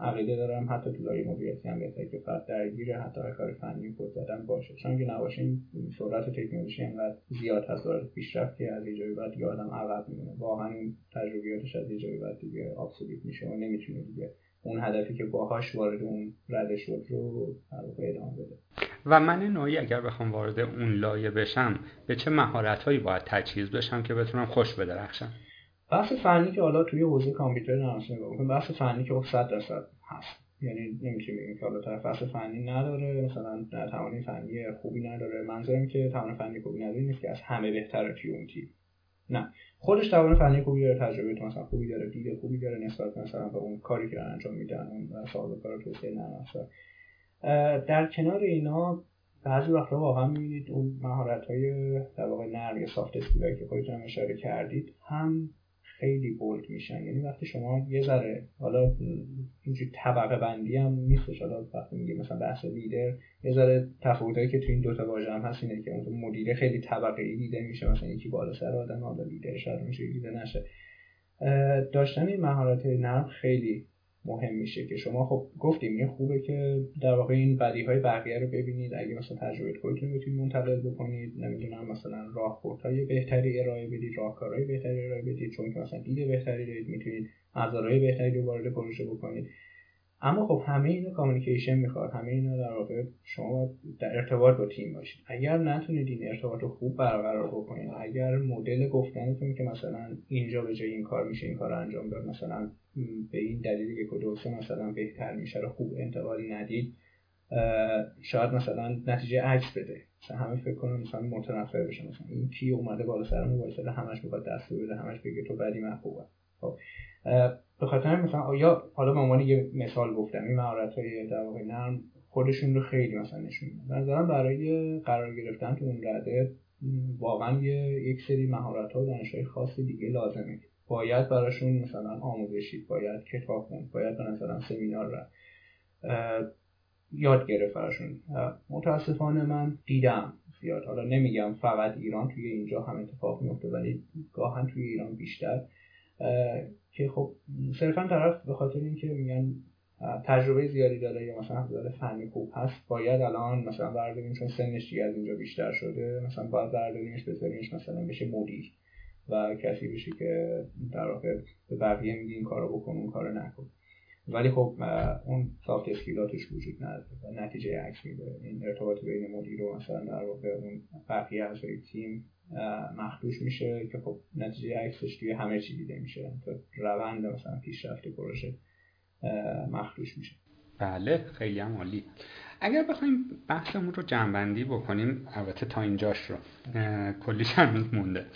عقیده دارم حتی تو لایه مدیریتی هم بهتره که فرد درگیر حتی کار فنی کد زدن باشه. چون که نباشه این سرعت تکنولوژی انقدر زیاد هست سرعت پیشرفت از یه جایی بعد آدم عقب میمونه. واقعا این تجربیاتش از یه بعد دیگه ابسولوت میشه و نمی‌تونه دیگه اون هدفی که باهاش وارد اون رده شد رو ادامه بده. و من نوعی اگر بخوام وارد اون لایه بشم به چه مهارت هایی باید تجهیز بشم که بتونم خوش بدرخشم؟ بحث فنی که حالا توی حوزه کامپیوتر نرمافزاری نگاه بحث فنی که 100 خب درصد هست. یعنی نمیشه بگیم که حالا طرف بحث فنی نداره مثلا توانی فنی خوبی نداره. منظورم که توان فنی خوبی نداره نیست که از همه بهتره توی اون تیم. نه. خودش توان فنی خوبی داره تجربه تو مثلا خوبی داره دید خوبی داره نسبت مثلا به اون کاری که انجام میدن اون صاحب کار توسعه نرم در کنار اینا بعضی وقتا واقعا می‌بینید اون مهارت های در واقع نرم یا سافت اسکیل که خودتون اشاره کردید هم خیلی بولد میشن. یعنی وقتی شما یه ذره حالا اینجوری طبقه بندی هم نیستش. حالا وقتی میگه مثلا بحث لیدر یه ذره تفاوتایی که تو این دوتا واژه هم هست اینه که اون مدیر خیلی طبقه ای دیده میشه. مثلا یکی بالا سر آدم حالا لیدر شاید میشه دیده نشه. داشتن این مهارت نرم خیلی مهم میشه که شما خب گفتیم این خوبه که در واقع این بدی های بقیه رو ببینید. اگه مثلا تجربه خودتون می‌تونید منتقل بکنید. نمی‌دونم مثلا راهبردهای بهتری ارائه بدید راهکارهای بهتری ارائه بدید. چون که مثلا دید بهتری دارید می‌تونید ابزارهای بهتری رو وارد پروژه بکنید. اما خب همه اینا کامیکیشن می‌خواد همه اینا در واقع شما در ارتباط با تیم باشید. اگر نتونید این ارتباط رو خوب برقرار بکنید اگر مدل گفتنتون که مثلا اینجا به جای این کار میشه این کار رو انجام داد مثلا به این دلیل یک و دو مثلا بهتر میشه رو خوب انتقالی ندید شاید مثلا نتیجه عکس بده. مثلا همه فکر کنم مثلا متنفر بشه. مثلا این کی اومده بالا سرمون وایساده همش می‌خواد دست بده همش بگه تو بدی من خوبه خب. به خاطر مثلا یا حالا به عنوان یه مثال گفتم این مهارت های در واقع نرم خودشون رو خیلی مثلا نشون میدن. نظرم برای قرار گرفتن تو اون رده واقعا یه یک سری مهارت ها و دانش های خاص دیگه لازمه. باید براشون مثلا آموزشی باید کتاب خوند باید مثلا سمینار را یاد گرفت براشون. متاسفانه من دیدم زیاد. حالا نمیگم فقط ایران توی اینجا هم اتفاق میفته ولی گاهن توی ایران بیشتر. که خب صرفا طرف به خاطر اینکه میگن تجربه زیادی داره یا مثلا حضور فنی خوب هست باید الان مثلا برداریم چون سنش دیگه از اینجا بیشتر شده مثلا باید برداریمش بذاریمش مثلا بشه مدیر و کسی بشه که در واقع به بقیه میگه این کارو بکن اون کارو نکن. ولی خب اون سافت اسکیلاتش وجود نداره و نتیجه عکس میده. این ارتباط بین مدیر و مثلا در واقع اون بقیه اعضای تیم مخدوش میشه که خب نتیجه عکسش توی همه چی دیده میشه. تا روند مثلا پیشرفت پروژه مخدوش میشه. بله خیلی هم عالی. اگر بخوایم بحثمون رو جنبندی بکنیم البته تا اینجاش رو کلیش هم مونده.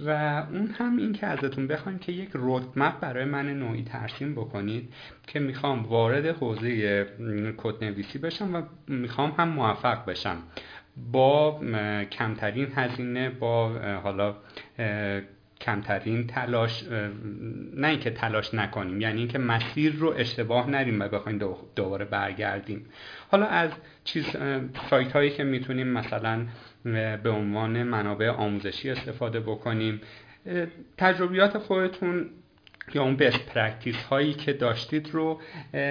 و اون هم این که ازتون بخوایم که یک رودمپ برای من نوعی ترسیم بکنید که می‌خوام وارد حوزه کد نویسی بشم و می‌خوام هم موفق بشم. با کمترین هزینه با حالا کمترین تلاش نه اینکه تلاش نکنیم یعنی اینکه مسیر رو اشتباه نریم و بخوایم دوباره برگردیم. حالا از چیز سایت هایی که می‌تونیم مثلا به عنوان منابع آموزشی استفاده بکنیم. تجربیات خودتون یا اون best practice هایی که داشتید رو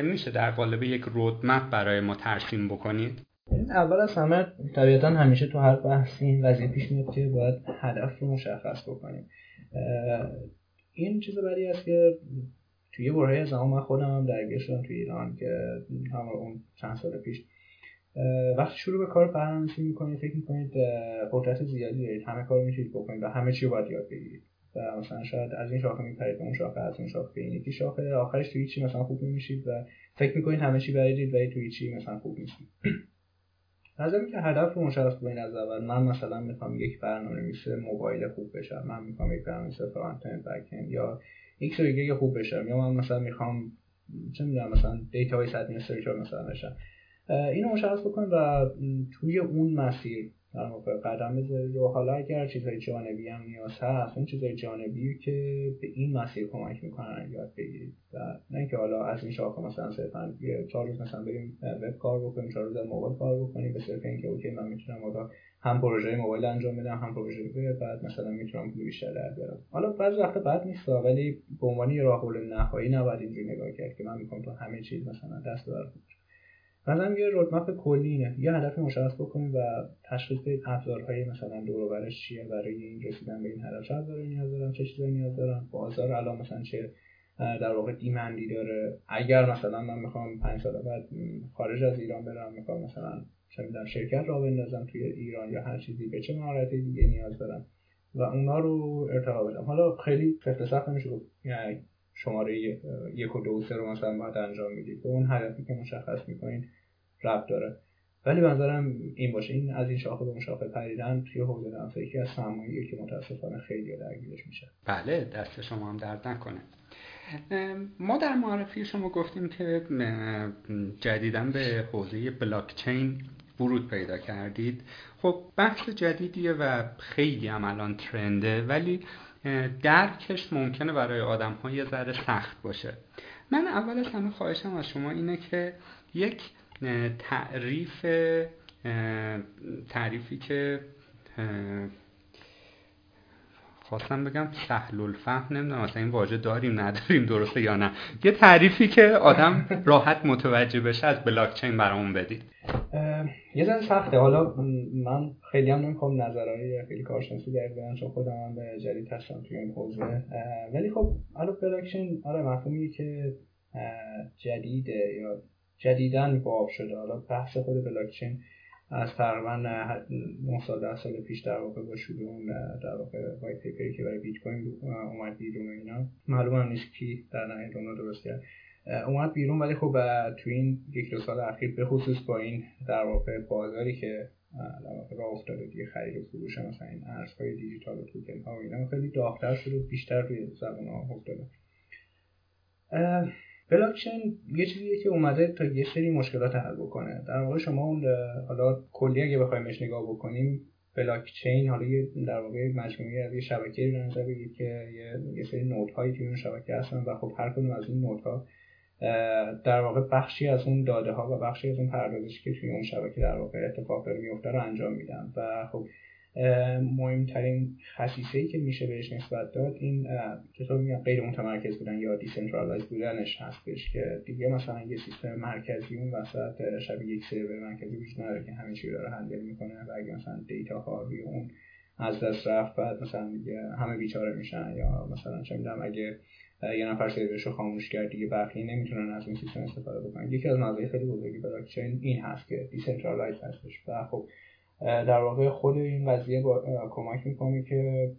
میشه در قالب یک roadmap برای ما ترسیم بکنید؟ اول از همه طبیعتا همیشه تو هر بحثی این پیش میاد که باید هدف رو مشخص بکنیم. این چیز بعدی است که توی برای زمان من خودم هم درگیر شدم توی ایران که هم اون چند سال پیش. وقتی شروع به کار برنامه‌نویسی می‌کنید فکر می‌کنید قدرت زیادی دارید. همه کار می‌تونید بکنید و همه چی رو باید یاد بگیرید. و مثلا شاید از این شاخه میپرید به اون شاخه از اون شاخه به این یکی شاخه. آخرش توی هیچی مثلا خوب نمیشید و فکر می‌کنید همه چی بلدید ولی توی هیچی مثلا خوب نیستید نظر که هدف رو مشخص کنید از اول من مثلا می‌خوام یک برنامه نویس موبایل خوب بشم. من می‌خوام یک برنامه نویس front یا X دیگه خوب بشم یا من مثلا می‌خوام چه می‌دونم مثلا database administrator مثلا بشم. اینو مشخص بکنید و توی اون مسیر در واقع قدم بذارید و حالا اگر چیزهای جانبی هم نیاز هست اون چیزهای جانبی که به این مسیر کمک می‌کنن یاد بگیرید. و نه اینکه حالا از این شاخه مثلا صرفا چهار روز مثلا بریم وب کار بکنیم چهار روز موبایل کار بکنیم به صرف اینکه اوکی من می‌تونم حالا هم پروژه موبایل انجام بدم هم پروژه وب بعد مثلا می‌تونم پول بیشتر در بیارم. حالا بعضی وقتا بد نیست ولی به عنوان یه راه نهایی نباید اینجوری نگاه کرد که من می‌خوام تو همه چیز مثلا دست بر مثلا یه رودمپ کلی اینه. یه هدف مشخص بکنید و تشخیص بدید ابزارهای مثلا دور برش چیه برای این رسیدن به این هدف چه ابزاری نیاز دارم چه چیزایی نیاز دارم بازار الان مثلا چه در واقع دیمندی داره. اگر مثلا من می‌خوام پنج سال بعد خارج از ایران برم می‌خوام مثلا چه می‌دونم شرکت را بندازم توی ایران یا هر چیزی به چه مهارتی دیگه نیاز دارم و اونا رو ارتقا بدم. حالا خیلی سفت سخت نمیشه گفت یعنی شماره یک و دو و سه رو مثلا باید انجام می‌دید. به اون هدفی که مشخص می‌کنین رب داره. ولی نظرم این باشه. این از این شاخه به اون شاخه پریدن توی حوزه یکی از سرمایه‌ای که متاسفانه خیلی درگیرش میشه. بله دست شما هم درد نکنه. ما در معرفی شما گفتیم که جدیدا به حوزه بلاکچین ورود پیدا کردید. خب بحث جدیدیه و خیلی هم الان ترنده ولی درکش ممکنه برای آدم ها یه ذره سخت باشه. من اول از همه خواهشم از شما اینه که یک تعریف تعریفی که خواستم بگم سهل الفهم نمی‌دونم مثلا این واژه داریم نداریم درسته یا نه. یه تعریفی که آدم راحت متوجه بشه از بلاکچین برامون بدید. یه ذره سخته. حالا من خیلی هم نمی‌خوام نظرهای خیلی کارشناسی در بدم چون خودم هم به جدید هستم توی این حوزه. ولی خب حالا بلاکچین آره مفهومیه که جدیده یا جدیدن باب شده. حالا بحث خود بلاکچین از تقریبا 9 سال 10 سال پیش در واقع با شروع اون در واقع وایت پیپری که برای بیت کوین اومد بیرون اینا. معلوم هم نیست کی در نهایت اون درست کرد. اومد بیرون ولی خب تو این یک دو سال اخیر به خصوص با این در واقع بازاری که در راه افتاده دیگه خرید و فروش مثلا این ارزهای دیجیتال و توکن ها و اینا خیلی داغتر شده بیشتر روی زبان ها افتاده. بلاکچین یه چیزیه که اومده تا یه سری مشکلات حل بکنه. در واقع شما اون حالا کلی اگه بخوایمش نگاه بکنیم بلاکچین حالا یه در واقع مجموعه از یه شبکه رو نظر بگیرید که یه, سری node هایی توی اون شبکه هستن و خب هر کدوم از این node ها در واقع بخشی از اون داده ها و بخشی از اون پردازشی که توی اون شبکه در واقع اتفاق داره میفته رو انجام میدن. و خب مهمترین خصیصه ای که میشه بهش نسبت داد این چطور میگم غیر متمرکز بودن یا decentralize بودنش هستش که دیگه مثلا یه سیستم مرکزی اون وسط شبیه یک سرور مرکزی وجود نداره که همه چی داره handle می‌کنه و اگه مثلا دیتا ها روی اون از دست رفت بعد مثلا دیگه همه بیچاره میشن یا مثلا چه می‌دونم اگه یه نفر سرورش رو خاموش کرد دیگه بقیه نمی‌تونن از این سیستم استفاده بکنن. یکی از مزایای خیلی بزرگی بلاکچین این هست که decentralize هستش. و خب در واقع خود این قضیه با کمک می‌کنه که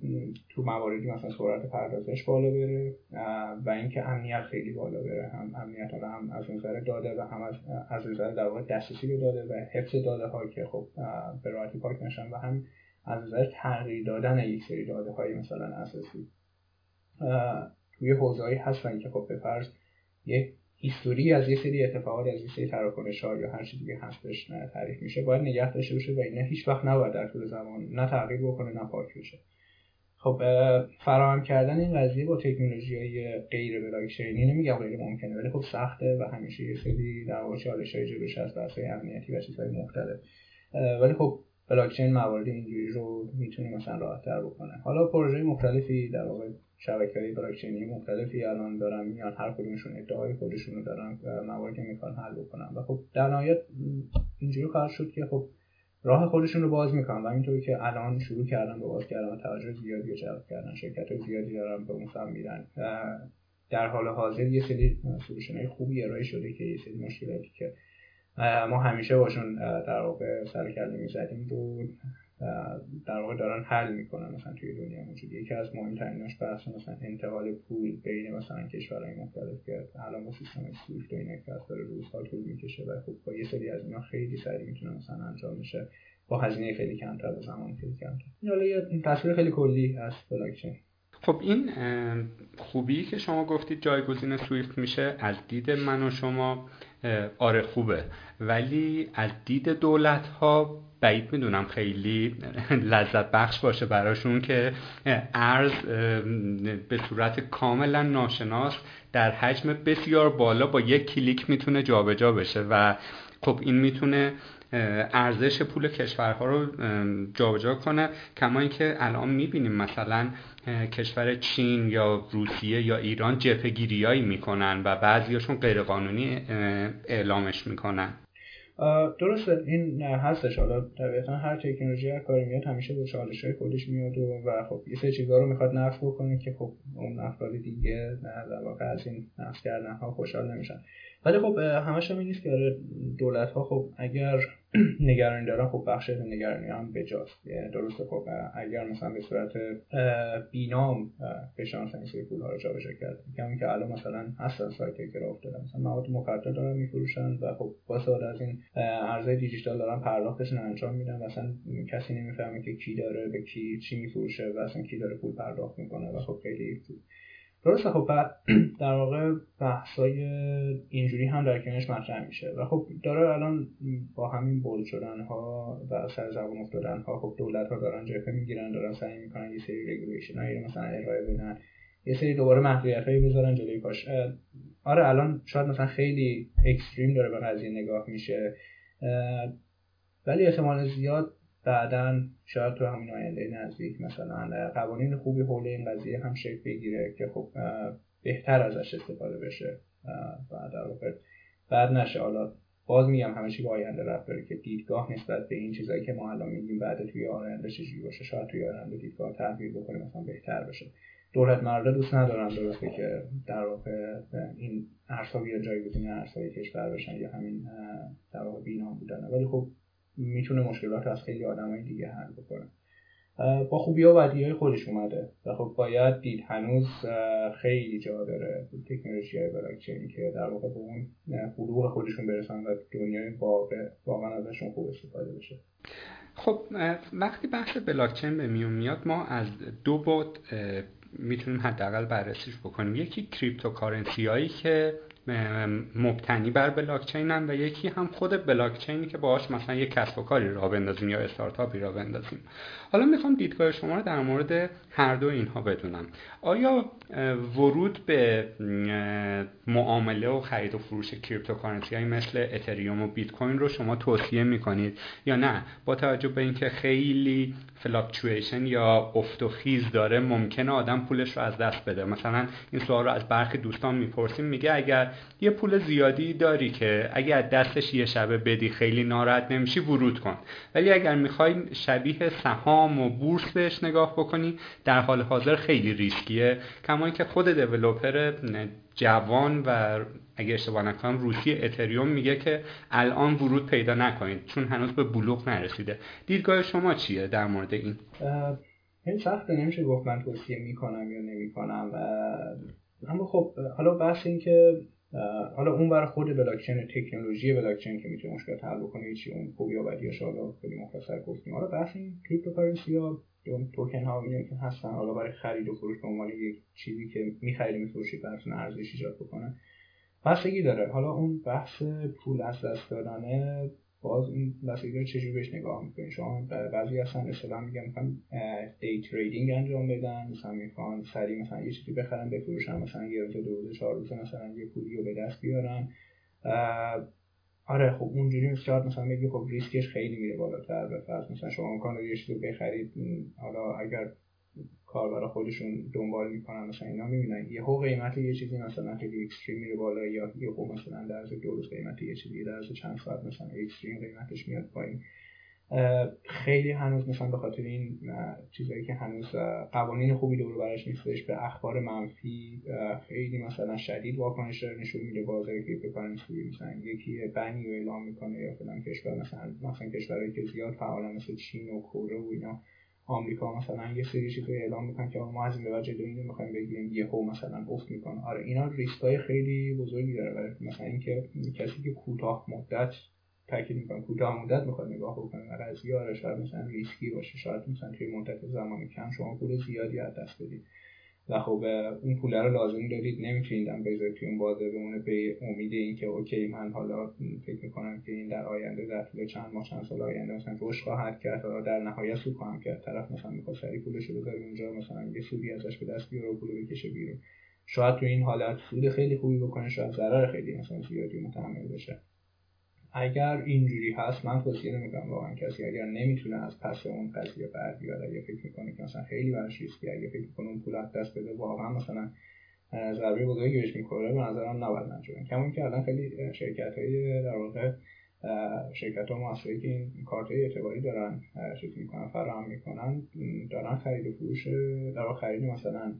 تو مواردی مثلا سرعت پردازش بالا بره و اینکه امنیت خیلی بالا بره. هم امنیت هم از نظر داده و هم از از نظر در واقع دسترسی به داده و حفظ داده ها که خب به راحتی پاک نشن و هم از نظر تغییر دادن یک سری داده های مثلا اساسی. توی حوزه‌ای هستن که خب به فرض یک هیستوری از یه سری اتفاقات از یه سری تراکنش ها یا هر چیزی که هستش نه تعریف میشه. باید نگه داشته باشه و اینا هیچ وقت نباید در طول زمان نه تغییر بکنه نه پاک بشه. خب فراهم کردن این قضیه با تکنولوژی های غیر بلاکچینی نمیگم غیر ممکنه ولی خب سخته و همیشه یه سری در واقع چالش های جلوش هست بحث امنیتی و چیزهای مختلف. ولی خب بلاکچین موارد اینجوری رو می‌تونه مثلا راحت تر بکنه. حالا پروژه مختلفی در واقع شبکه های بلاکچینی مختلفی الان دارن میان هر کدومشون ادعای خودشون رو دارن مواردی می‌خوان حل بکنن. و خب در نهایت اینجوری خواهد شد که خب راه خودشون رو باز می‌کنن و اینطوری که الان شروع کردن به باز کردن و توجه زیادی جلب کردن شرکت های زیادی دارن به اون سمت میرن. در حال حاضر یه سری سلوشن های خوبی ارائه شده که یه سری مشکلاتی که ما همیشه باشون در واقع سر کله می‌زدیم در واقع دارن حل می‌کنن مثلا توی دنیا موجود. یکی از مهمتریناش بحث مثلا انتقال پول بین مثلا کشورهای مختلف که الان با سیستم سویفت و اینا که از داره روزها طول می‌کشه و خب با یه سری از اینا خیلی سریع می‌تونه مثلا انجام میشه با هزینه خیلی کمتر و زمان خیلی کمتر. این حالا یه تصویر خیلی کلی از بلاکچین خب این خوبی که شما گفتید جایگزین سویفت میشه از دید من و شما. آره خوبه. ولی از دید دولت ها بعید می‌دونم خیلی لذت بخش باشه براشون که ارز به صورت کاملا ناشناس در حجم بسیار بالا با یک کلیک می‌تونه جابجا بشه و خب این می‌تونه ارزش پول کشورها رو جابجا کنه. کما اینکه الان می‌بینیم مثلا کشور چین یا روسیه یا ایران جبهه می‌کنن و بعضیاشون غیرقانونی اعلامش می‌کنن. درسته این هستش. حالا طبیعتا هر تکنولوژی هر کاری میاد همیشه به چالش های خودش میاد و, خب یه سری چیزا رو می‌خواد نفت بکنه که خب اون افراد دیگه در واقع از این نفت کردن ها خوشحال نمیشن. ولی خب همش هم نیست که آره دولت ها خب اگر نگرانی دارن خب بخش نگرانی هم بجاست. یعنی درسته خب اگر مثلا به صورت بینام مثلا این پول ها رو جابجا کرد. کمی که الان مثلا هستن سایت که راه افتادن. مثلا مواد مخدر دارن میفروشن و خب با از این ارزهای دیجیتال دارن پرداختشون انجام میدن. مثلا کسی نمی‌فهمه که کی داره به کی چی میفروشه و اصلا کی داره پول پرداخت می‌کنه و خب خیلی درسته خب در واقع بحثای اینجوری هم در کنارش مطرح میشه و خب داره الان با همین bold شدن ها و سر زبان افتادن ها خب دولت ها دارن جبهه می‌گیرن دارن سعی می‌کنن یه سری regulation هایی مثلا ارائه بدن یه سری دوباره محدودیت هایی بذارن جلوی پاش آره الان شاید مثلا خیلی extreme داره به قضیه نگاه میشه. ولی احتمال زیاد بعدا شاید تو همین آینده نزدیک مثلا قوانین خوبی حول این قضیه هم شکل بگیره که خب بهتر ازش استفاده بشه و در بعد نشه. حالا باز میگم همه چی با آینده رفت داره که دیدگاه نسبت به این چیزایی که ما الان میگیم بعد توی آینده چجوری باشه شاید توی آینده دیدگاه تغییر بکنه مثلا بهتر بشه. دولت مرده دوست ندارن درسته که در واقع این ارزها یا جایگزین ارزهای کشور بشن یا همین در واقع بینا بودن. ولی خب می‌تونه مشکلات از خیلی آدمای دیگه حل بکنه. با خوبی و بدی های خودش اومده و خب باید دید هنوز خیلی جا داره تکنولوژی های بلاکچین که در واقع به اون بلوغ خودشون برسن و دنیای واقع واقعا ازشون خوب استفاده بشه. خب وقتی بحث بلاکچین به میون میاد ما از دو بعد می‌تونیم حداقل بررسیش بکنیم. یکی cryptocurrency هایی که مبتنی بر بلاکچین و یکی هم خود بلاکچینی که باهاش مثلا یک کسب و کاری راه بندازیم یا استارتاپی راه بندازیم. حالا می‌خوام دیدگاه شما رو در مورد هر دو اینها بدونم. آیا ورود به معامله و خرید و فروش cryptocurrency های مثل اتریوم و بیت کوین رو شما توصیه می‌کنید یا نه؟ با توجه به اینکه خیلی fluctuation یا افت و خیز داره ممکنه آدم پولش رو از دست بده. مثلا این سوال رو از برخی دوستان می‌پرسیم میگه اگر یه پول زیادی داری که اگر دستش یه شبه بدی خیلی ناراحت نمیشی ورود کن. ولی اگر می‌خوای شبیه سهام و بورس بهش نگاه بکنی در حال حاضر خیلی ریسکیه. کما اینکه خود دیولوپر جوان و اگه اشتباه نکنم روسی اتریوم میگه که الان ورود پیدا نکنید چون هنوز به بلوغ نرسیده. دیدگاه شما چیه در مورد این؟ خیلی سخته نمیشه گفت من توصیه می‌کنم یا نمی‌کنم. اما خب حالا بحث این که حالا اون بر خود بلاکچین تکنولوژی بلاکچین که می‌تونه مشکل حل بکنه چی اون خوبی یا بدی حالا خیلی مختصر گفتیم. حالا بحث این cryptocurrency ها اون توکن ها که هستن حالا برای خرید و فروش به عنوان یک چیزی که می‌خرید میفروشید براتون ارزش ایجاد بکنه. بستگی داره. حالا اون بحث پول از دست دادنه باز این بستگی چجوری بهش نگاه می‌کنید شما بعضی اصلا اصطلاح میگن می‌خوان day trading انجام بدن مثلا می‌خوان سریع مثلا یه چیزی بخرن بفروشن مثلا یه روز دو روز چهار روز مثلا یه پولی رو به دست بیارن. آره خب اونجوری شاید مثلا بگی خب ریسکش خیلی میره بالاتر به فرض. مثلا شما امکان یه چیزی بخرید. حالا اگر کاربرا خودشون دنبال می‌کنن مثلا اینا می‌بینن. یهو قیمت یه چیزی مثلا خیلی extreme میره بالا یا یهو مثلا در از دو روز قیمت یه چیزی در از چند ساعت مثلا extreme قیمتش میاد پایین. خیلی هنوز مثلا به خاطر این چیزایی که هنوز قوانین خوبی دور برش نیستش به اخبار منفی خیلی مثلا شدید واکنش داره نشون میده. بازار cryptocurrency مثلا یکی ban ی اعلام می‌کنه یا فلان کشور مثلا مثلا کشورهایی که زیاد فعالن مثل چین و کره و اینا. آمریکا مثلا یه سری چیزا اعلام می‌کنن که ما از این به جلوی اینو می‌خوایم بگیریم یهو مثلا افت می‌کنه. آره اینا ریسک خیلی بزرگی داره برای مثلا اینکه کسی که کوتاه مدت تاکید می‌کنم کوتاه مدت می‌خواد نگاه بکنه و قضیه آره شاید مثلا ریسکی باشه شاید مثلا توی مدت زمانی کم شما پول زیادی از دست بدید. و خب اون پول رو لازم دارید نمی‌تونید هم بذارید توی اون بازه بمونه به امید اینکه okay من حالا فکر می‌کنم که این در آینده در طول چند ماه چند سال آینده مثلا رشد خواهد کرد و در نهایت سود خواهم کرد. طرف مثلا می‌خواد سریع پولش رو بذاره اونجا مثلا یه سودی ازش به دست بیاره و پول بکشه بیرون. شاید تو این حالت سود خیلی خوبی بکنه شاید ضرر خیلی مثلا زیادی متحمل بشه. اگر اینجوری هست من توصیه نمی‌کنم واقعا کسی اگر نمی‌تونه از پس اون قضیه بر بیاد اگه فکر می‌کنه که مثلا خیلی براش ریسکی اگه فکر می‌کنه اون پول دست بده واقعا مثلا ضربه بزرگی بهش می‌کنه به نظرم نباید انجام کما که الان خیلی شرکت های در واقع شرکت ها موثری که این کارت اعتباری دارن چیز می‌کنن فراهم می‌کنن دارن خرید و فروش در خرید مثلا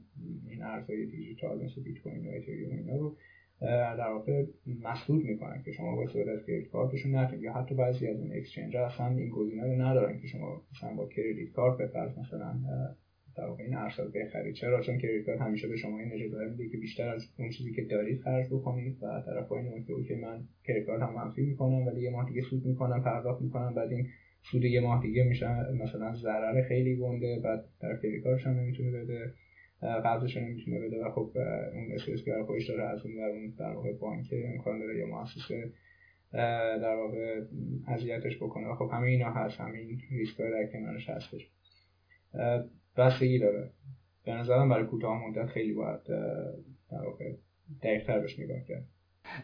این ارزهای دیجیتال مثل بیت کوین و اتریوم اینا رو در واقع مسدود می‌کنن که شما با استفاده از credit card شون نتونید. یا حتی بعضی از این exchange ها اصلا این گزینه رو ندارن که شما مثلا با credit card بفرض مثلا در واقع این رو بخرید. چرا؟ چون credit card همیشه به شما این اجازه میده که بیشتر از اون چیزی که دارید خرج بکنید و طرف این که okay من credit card هم منفی می‌کنم ولی یه ماه دیگه سود می‌کنم پرداخت می‌کنم بعد این سود یه ماه دیگه میشه مثلا ضرر خیلی گنده بعد طرف کردیت کارتش هم نمی‌تونه بده. قبضش نمی‌تونه بده و خب اون که خودش داره از اون در اون در واقع بانک امکان داره یا مؤسسه در واقع اذیتش بکنه. و خب همه اینا هست. همین ریسک در کنارش هستش. بستگی داره. به نظرم برای کوتاه مدت خیلی باید در واقع دقیقتر بهش نگاه کرد.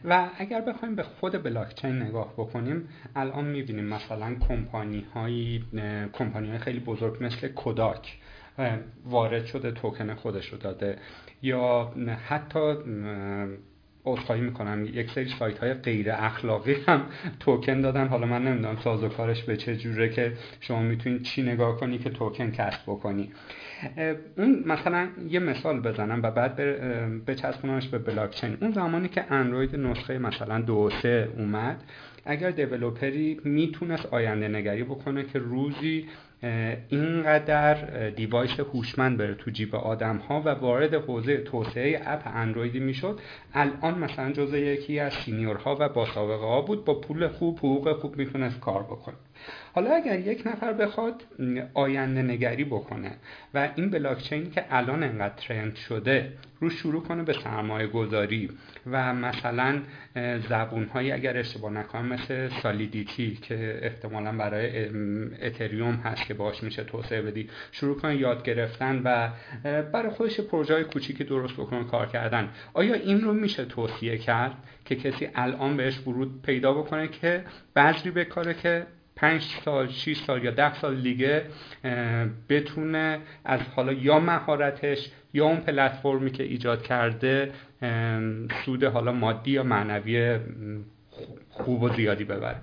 و اگر بخوایم به خود بلاکچین نگاه بکنیم الان می‌بینیم مثلا کمپانی های کمپانی های خیلی بزرگ مثل کوداک وارد شده توکن خودش رو داده. یا حتی عذرخواهی می‌کنم یک سری سایت های غیر اخلاقی هم توکن دادن. حالا من نمی‌دونم سازوکارش به چه جوره که شما می‌تونید چی نگاه کنی که توکن کسب بکنی. اون مثلا یه مثال بزنم و بعد بچسبونمش به بلاکچین اون زمانی که اندروید نسخه مثلا دو سه اومد اگر developer ی می‌تونست آینده نگری بکنه که روزی اینقدر device هوشمند بره تو جیب آدم ها و وارد حوزه توسعه اپ اندرویدی می‌شد. الان مثلا جزء یکی از senior ها و با سابقه ها بود با پول خوب حقوق خوب می‌تونست کار بکنه. حالا اگر یک نفر بخواد آینده نگری بکنه و این بلاکچین که الان انقدر ترند شده رو شروع کنه به سرمایه گذاری و مثلا زبون هایی اگر اشتباه نکنم مثل سالیدیتی که احتمالا برای اتریوم هست که باش میشه توسعه بدی شروع کنه یاد گرفتن و برای خودش پروژه کوچیکی درست بکنه کار کردن. آیا این رو میشه توصیه کرد که کسی الان بهش ورود پیدا بکنه که بذری به کاره که پنج سال 6 سال یا ده سال دیگه بتونه از حالا یا مهارتش یا اون پلتفرمی که ایجاد کرده سود حالا مادی یا معنوی خوب و زیادی ببره.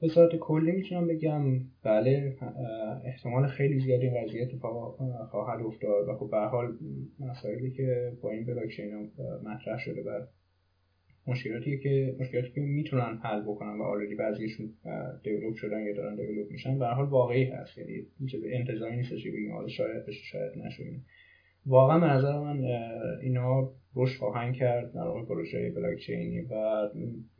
به صورت کلی می‌تونم بگم بله احتمال خیلی زیادی قضیه اتفاق خواهد افتاد و خب به حال مسائلی که با این بلاکچین مطرح شده بر مشکلاتی که مشکلاتی که می‌تونن حل بکنن و آلردی بعضیشون دیولپ شدن یا دارن دیولپ میشن به حال واقعی هست. یعنی چیز انتظاری نیست که بگیم حالا شاید بشه شاید نشه واقعا به نظر من اینا رشد خواهند کرد در واقع پروژه بلاک چینی و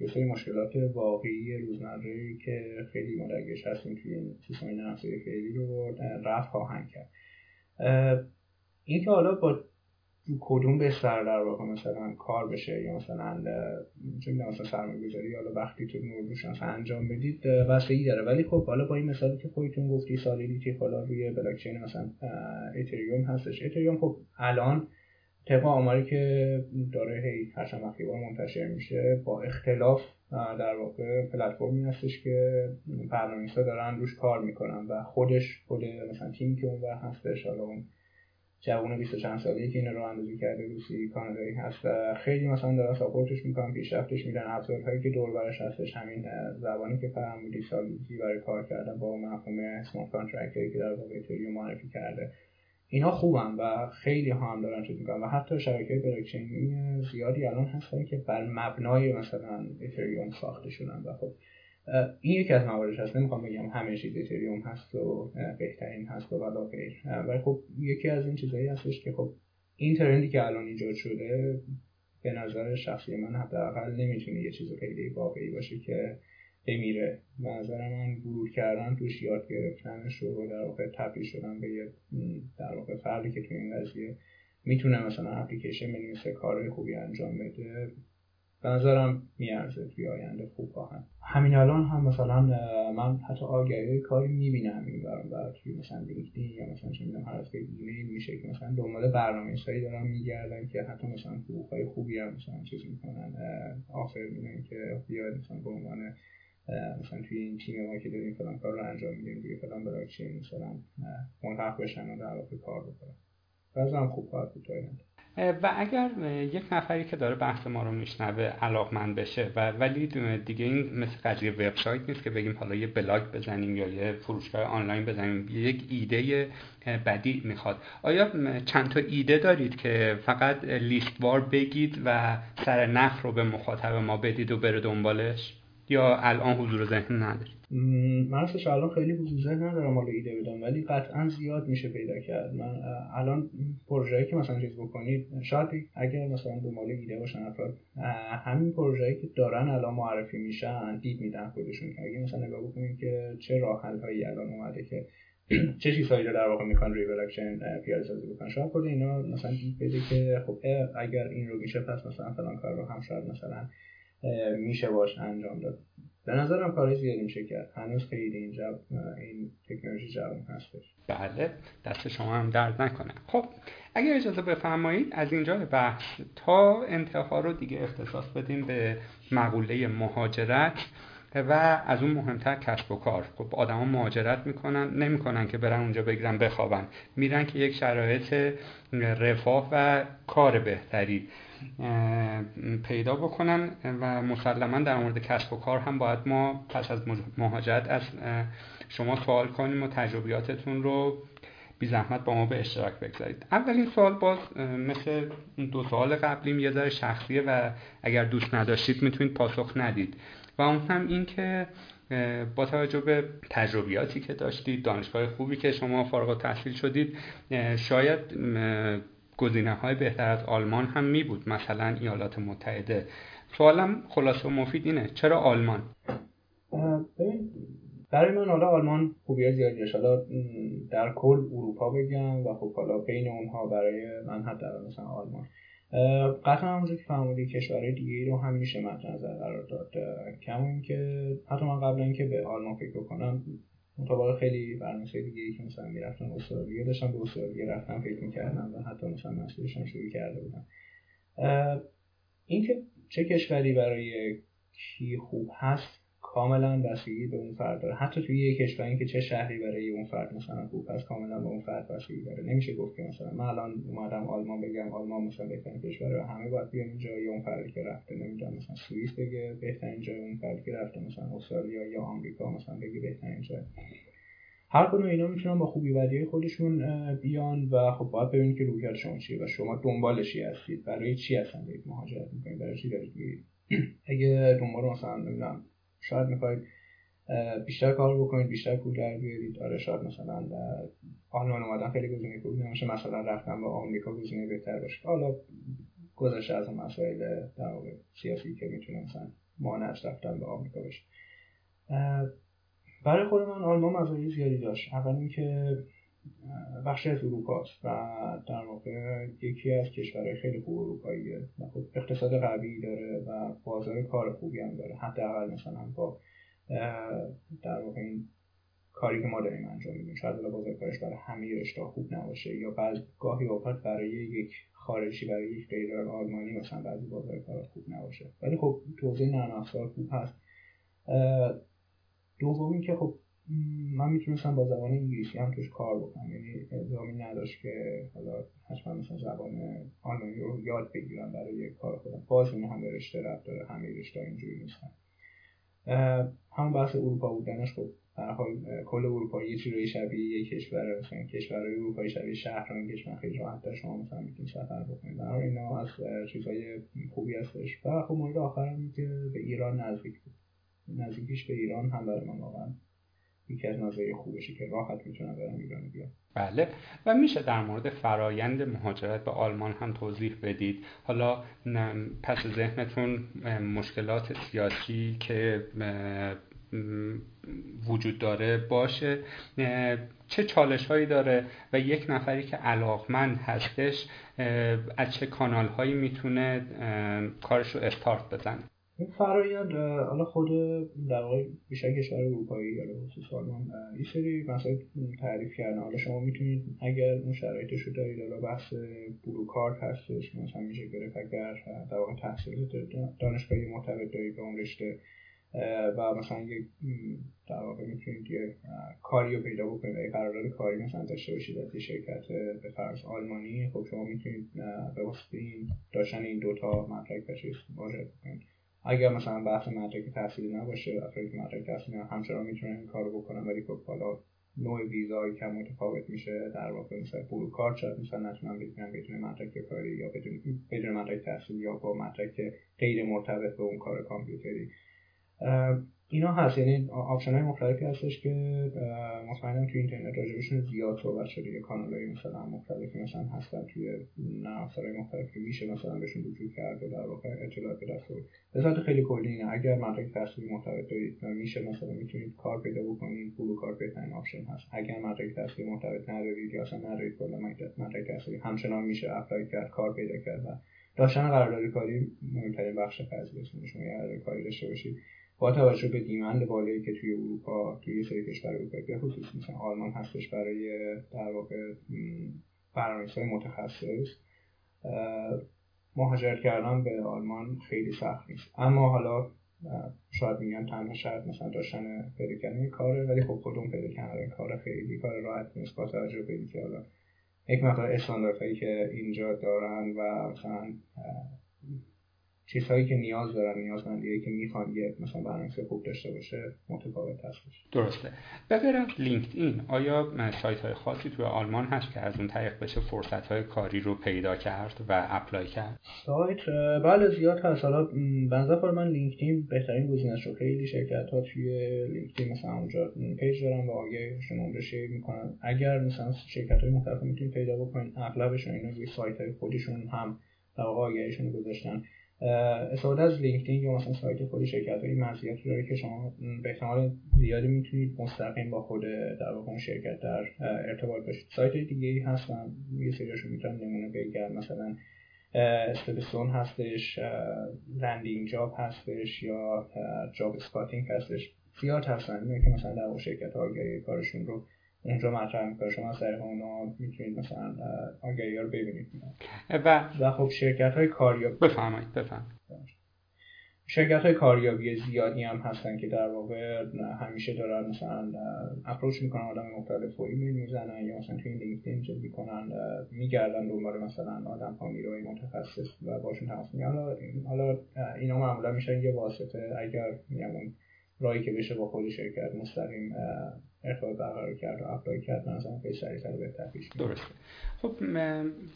یه سری مشکلات واقعی روزمره که خیلی ما درگیرش هستیم توی این سیستم نرم فعلی رو رفع خواهند کرد. اینکه حالا با کدوم بهتر در واقع مثلا کار بشه یا مثلا چون مثلا سرمایه گذاری حالا وقتی تو نوروش مثلا انجام بدید واسه داره. ولی خب حالا با این مثالی که خودتون گفتی سالیدیتی حالا روی بلاکچین مثلا اتریوم هستش. اتریوم خب الان طبق آماری که داره هی هر چند وقتی منتشر میشه با اختلاف در واقع پلتفرمی هستش که برنامه‌نویسا دارن روش کار می‌کنن و خودش خود مثلا تیمی که اون هستش حالا اون جوون 20 چند ساله‌ای که این راه اندازی کرده روسی کانادایی هست و خیلی مثلا دارن support ش می‌کنن پیشرفتش میدن ابزارهایی که دور برش هستش همین زبانی که فرمودی Solidity برای کار کردن با مفهوم smart contract که در واقع اتریوم معرفی کرده. اینا خوبن و خیلی ها هم دارن چیز می‌کنن و حتی شبکه بلاکچینی زیادی الان هستن که بر مبنای مثلا اتریوم ساخته شدن و خب این یکی از مواردش هست نمی‌خوام بگم همه چیز اتریوم هست و بهترین هست و ولا غیر ولی خب یکی از این چیزهایی هستش که خب این ترندی که الان ایجاد شده به نظر شخصی من حداقل نمی‌تونه یه چیز خیلی واقعی باشه که بمیره. به نظر من ورود کردن توش یاد گرفتنش و در واقع تبدیل شدن به یه در واقع فردی که توی این قضیه می‌تونه مثلا اپلیکیشن بنویسه کارهای خوبی انجام بده به نظرم میارزه توی آینده خوب خواهد. همین الان هم مثلا من حتی آگهی کاری می‌بینم این برام بر توی مثلا لینکدین یا مثلا چه می‌دونم هر از ایمیل میشه که مثلا دنبال برنامه سایی دارن میگردن که حتی مثلا حقوقهای خوبی هم مثلا چیز می‌کنن. آفر میدن که بیاید مثلا به عنوان مثلا توی این تیم ما که داریم فلان کار رو انجام میدیم روی فلان بلاکچین مثلا ملحق بشن و در کار بکنن. بعضا خوب کار بود و اگر یک نفری که داره بحث ما رو میشنوه علاقمند بشه و ولی دیگه این مثل قضیه وبسایت نیست که بگیم حالا یه بلاگ بزنیم یا یه فروشگاه آنلاین بزنیم یک ایده بدی می‌خواد. آیا چند تا ایده دارید که فقط لیستوار بگید و سر نخ رو به مخاطب ما بدید و بره دنبالش؟ یا الان حضور ذهن ندارید؟ من راستش الان خیلی حضور ذهن ندارم حالا ایده بدم ولی قطعا زیاد میشه پیدا کرد. من الان پروژه‌ای که مثلا چیز بکنید شاید اگر مثلا دنبال ایده باشن افراد همین پروژه‌ای که دارن الان معرفی میشن دید میدن خودشون. که اگه مثلا نگاه بکنید که چه راه هایی الان اومده که چه چیزهایی رو در واقع می‌خوان روی پیاده سازی بکنن. شاید خود اینا مثلا دید بده که خب اگر این رو میشه پس مثلا فلان کار رو هم شاید مثلا میشه باش انجام داد. به نظرم کارهای زیادی میشه کرد هنوز خیلی اینجا این تکنولوژی جوان هستش. بله. دست شما هم درد نکنه. خب اگر اجازه بفرمایید از اینجا بحث تا انتها رو دیگه اختصاص بدیم به مقوله مهاجرت و از اون مهمتر کسب و کار. خب آدما مهاجرت می‌کنن نمی‌کنن که برن اونجا بگیرن بخوابن. میرن که یک شرایط رفاه و کار بهتری پیدا بکنن و مسلما در مورد کسب و کار هم باید ما پس از مهاجرت از شما سوال کنیم و تجربیاتتون رو بی زحمت با ما به اشتراک بگذارید. اولین سوال باز مثل دو سوال قبلیم یه ذره شخصیه و اگر دوست نداشتید می‌تونید پاسخ ندید. و اون هم این که با توجه به تجربیاتی که داشتید دانشگاه خوبی که شما فارغ تحصیل شدید شاید گزینه های بهتر از آلمان هم می بود مثلا ایالات متحده. سوالم خلاصه و مفید اینه چرا آلمان؟ برای من حالا آلمان خوبی زیادی داشت حالا در کل اروپا بگم و خب حالا بین اونها برای من حتی مثلا آلمان. قطعا همونجور که فهمیدی کشورهای دیگه رو هم میشه مد نظر قرار داد. کم این که حتی من قبل اینکه به آلمان فکر کنم مطابق خیلی برنامه دیگه ای که مثلا می‌رفتن استرالیا داشتم به استرالیا رفتم فکر می‌کردم و حتی مثلا مسئولشان شروع کرده بودم. اینکه چه کشوری برای کی خوب هست کاملا بستگی به اون فرد داره. حتی توی یک کشور که چه شهری برای اون فرد مثلا خوب هست کاملا به اون فرد بستگی داره. نمیشه گفت که مثلا من الان اومدم آلمان بگم آلمان مثلا بهترین کشور و همه باید بیان اینجا یا اون فردی که رفته نمی‌دونم مثلا سوئیس بگه بهترین جای اون فردی که رفته مثلا استرالیا یا آمریکا مثلا بگه بهترین جای. هر کدوم اینا می‌تونن با خوبی بدی خودشون بیان و خب باید ببینید که رویکرد شما چیه و شما دنبالشی هستید. برای چی اصلا دارید مهاجرت می‌کنید؟ برای چی دارید اگه دنبال مثلا نمی‌دونم شاید می‌خواید بیشتر کار بکنید بیشتر پول در بیارید. آره شاید مثلا در آلمان اومدن خیلی گزینه خوبی نمیشه مثلا رفتن به آمریکا گزینه بهتر باشه. حالا گذشته از مسائل در واقع سیاسی که می‌تونه مثلا مانعش رفتن به آمریکا بشه برای خود من آلمان مزایای زیادی داشت. اول اینکه بخشی از اروپا است و در واقع یکی از کشورهای خیلی خوب اروپاییه. خب اقتصاد قوی داره و بازار کار خوبی هم داره. حداقل مثلا با در واقع این کاری که ما داریم انجام میدیم. شاید بازار کارش برای همه رشته خوب نباشه یا بعض گاهی اوقات برای یک خارجی برای یک غیر آلمانی مثلا بعضی بازار کار خوب نباشه. ولی خب توضیح نرم افزار خوب هست. دومی که خب من می‌تونستم با زبان انگلیسی هم توش کار بکنم. یعنی الزامی نداشت که حالا حتما مثلا زبان آلمانی رو یاد بگیرم برای کار خودم. باز این همه رشته رفت داره همه رشته اینجوری نیستن. همون بحث اروپا بودنش خب در حال کل اروپا یه چیزی شبیه یک کشور مثلا کشورهای اروپایی شبیه شهرهای کشور خیلی راحت در شما مثلا می‌تونید سفر بکنید. در اینا از چیزهای خوبی هستش. و خب مورد آخر که به ایران نزدیک بود. نزدیکیش به ایران هم برای من واقعا یکی از مزایای خوبشه که راحت می‌تونم برم ایران بیام بله. و میشه در مورد فرایند مهاجرت به آلمان هم توضیح بدید. حالا پس ذهنتون مشکلات سیاسی که وجود داره باشه. چه چالش هایی داره و یک نفری که علاقمند هستش از چه کانال هایی می‌تونه کارش رو استارت بزنه؟ این فرایند حالا خود در واقع بیشتر کشور اروپایی یا خصوص آلمان این سری مسائل تعریف کردن. حالا شما می‌تونید اگر اون شرایطش رو دارید حالا بحث بروکارت هستش مثلا میشه گرفت اگر در واقع تحصیل دانشگاهی مرتبط دارید به اون رشته و مثلا یک در واقع می‌تونید یه کاری رو پیدا بکنید و قرارداد کاری مثلا داشته باشید از شرکت به فرض آلمانی خب شما می‌تونید به واسطه داشتن این دوتا مدرک چیز مواجه بکنید. اگر مثلا بحث مدرک تحصیلی نباشه افرادی که مدرک تحصیلی همچنان می‌تونن این کارو بکنن ولی خب حالا نوع ویزایی که متفاوت میشه در واقع مثلا blue card شاید مثلا نتونن بگیرن بدون مدرک کاری یا بدون بدون مدرک تحصیلی یا با مدرک غیر مرتبط به اون کار کامپیوتری. اینا هست. یعنی option های مختلفی هستش که مطمئنم توی اینترنت راجبشون زیاد صحبت شده. یه کانال های مثلا مختلفی مثلا هستن توی نرم های مختلف که میشه مثلا بهشون رجوع کرد و در واقع اطلاعات به دست به صورت خیلی کلی اینه. اگر مدرک تحصیلی مرتبط دارید میشه مثلا می‌تونید کار پیدا بکنید blue card بهترین option هست. اگر مدرک تحصیلی مرتبط ندارید یا اصلا ندارید کلا مدرک تحصیلی همچنان میشه اپلای کرد کار پیدا کرد و داشتن قرارداد کاری مهمترین بخش قضیه شما قرارداد کاری داشته باشید. با توجه به دیمند بالایی که توی اروپا توی سری کشور اروپایی به خصوص مثلا آلمان هستش برای در واقع های متخصص مهاجرت کردن به آلمان خیلی سخت نیست. اما حالا شاید میگن تنها شاید مثلا داشتن پیدا کردن کاره ولی خب خودمون پیدا کردن کار خیلی کار راحت نیست با توجه به اینکه حالا یک مقدار استانداردهایی که اینجا دارن و مثلا چیزهایی که نیاز دارن نیازمندی که می‌خوان یه مثلا برنامه خوب داشته باشه متفاوت هستش درسته. به غیر از لینکدین. آیا سایت های خاصی توی آلمان هست که از اون طریق بشه فرصت های کاری رو پیدا کرد و apply کرد؟ سایت بله زیاد هست. حالا بنظر من لینکدین بهترین گزینه رو خیلی شرکت ها توی لینکدین مثلا اونجا page دارن و آگهیشون اونجا share می‌کنن. اگر مثلا شرکت های مختلف می‌تونید پیدا بکنید اغلبشون اینا روی سایت های خودشون هم در آگهیشون گذاشتن. استفاده از لینکدین یا مثلا سایت خود شرکت های مزیتی داره که شما به احتمال زیادی می‌تونید مستقیم با خود در واقع شرکت در ارتباط باشید. سایت دیگه ای هستن یه سریاشو می‌تونم نمونه بگم. مثلا StepStone هستش Landing.jobs هستش یا Jobspotting هستش. زیاد هستن که مثلا در شرکت ها کارشون رو اونجا مطرح می‌کنه. شما از طریق اونا می‌تونید مثلا آگهی ها رو ببینید. و و خب شرکت های کاریابی بفهمید بفهمید شرکت های کاریابی زیادی هم هستن که در واقع همیشه دارن مثلا approach می‌کنن آدم مختلف و ایمیل می‌زنن یا مثلا توی لینکدین چیز می‌کنن میگردن دنبال مثلا آدم ها نیروی متخصص و باشون تماس می‌گیرن. حالا حالا اینا معمولا میشن یه واسطه اگر میگم راهی که بشه با خود شرکت مستقیم ارتباط برقرار کرد و اپلای کرد مثلا خیلی سریعتر بهتر پیش درسته. خب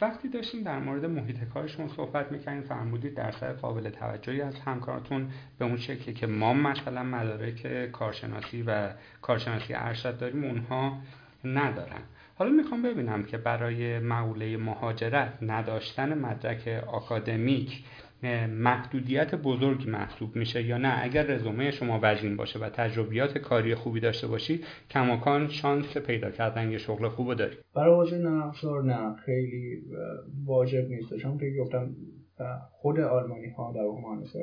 وقتی داشتیم در مورد محیط کارشون صحبت می‌کنیم فرمودید درصد قابل توجهی از همکارتون به اون شکلی که ما مثلا مدارک کارشناسی و کارشناسی ارشد داریم اونها ندارن. حالا می‌خوام ببینم که برای مقوله مهاجرت نداشتن مدرک آکادمیک محدودیت بزرگی محسوب میشه یا نه؟ اگر رزومه شما وزین باشه و تجربیات کاری خوبی داشته باشی کماکان شانس پیدا کردن یه شغل خوب داری. برای حوزه نه نه. خیلی واجب نیست. چون که گفتم خود آلمانی ها در واقع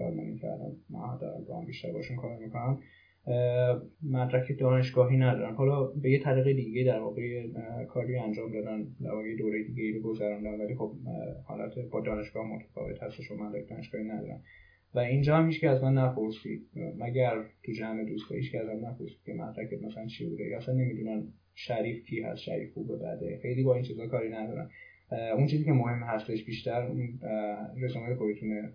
آلمانی کردن من در بیشتر باشون کار می‌کنم. مدرک دانشگاهی ندارن. حالا به یه طریق دیگه در واقع کاری انجام دادن در واقع دوره دیگه رو گذراندن ولی خب حالت با دانشگاه متفاوت هستش و مدرک دانشگاهی ندارن. و اینجا هم هیچ از من نپرسید. مگر تو جمع دوستا هیچ از من نپرسید که مدرکت مثلا چی بوده؟ یا اصلا نمی‌دونن شریف کی هست شریف خوبه بده. خیلی با این چیزا کاری ندارن. اون چیزی که مهم هستش بیشتر اون رزومه خودتونه.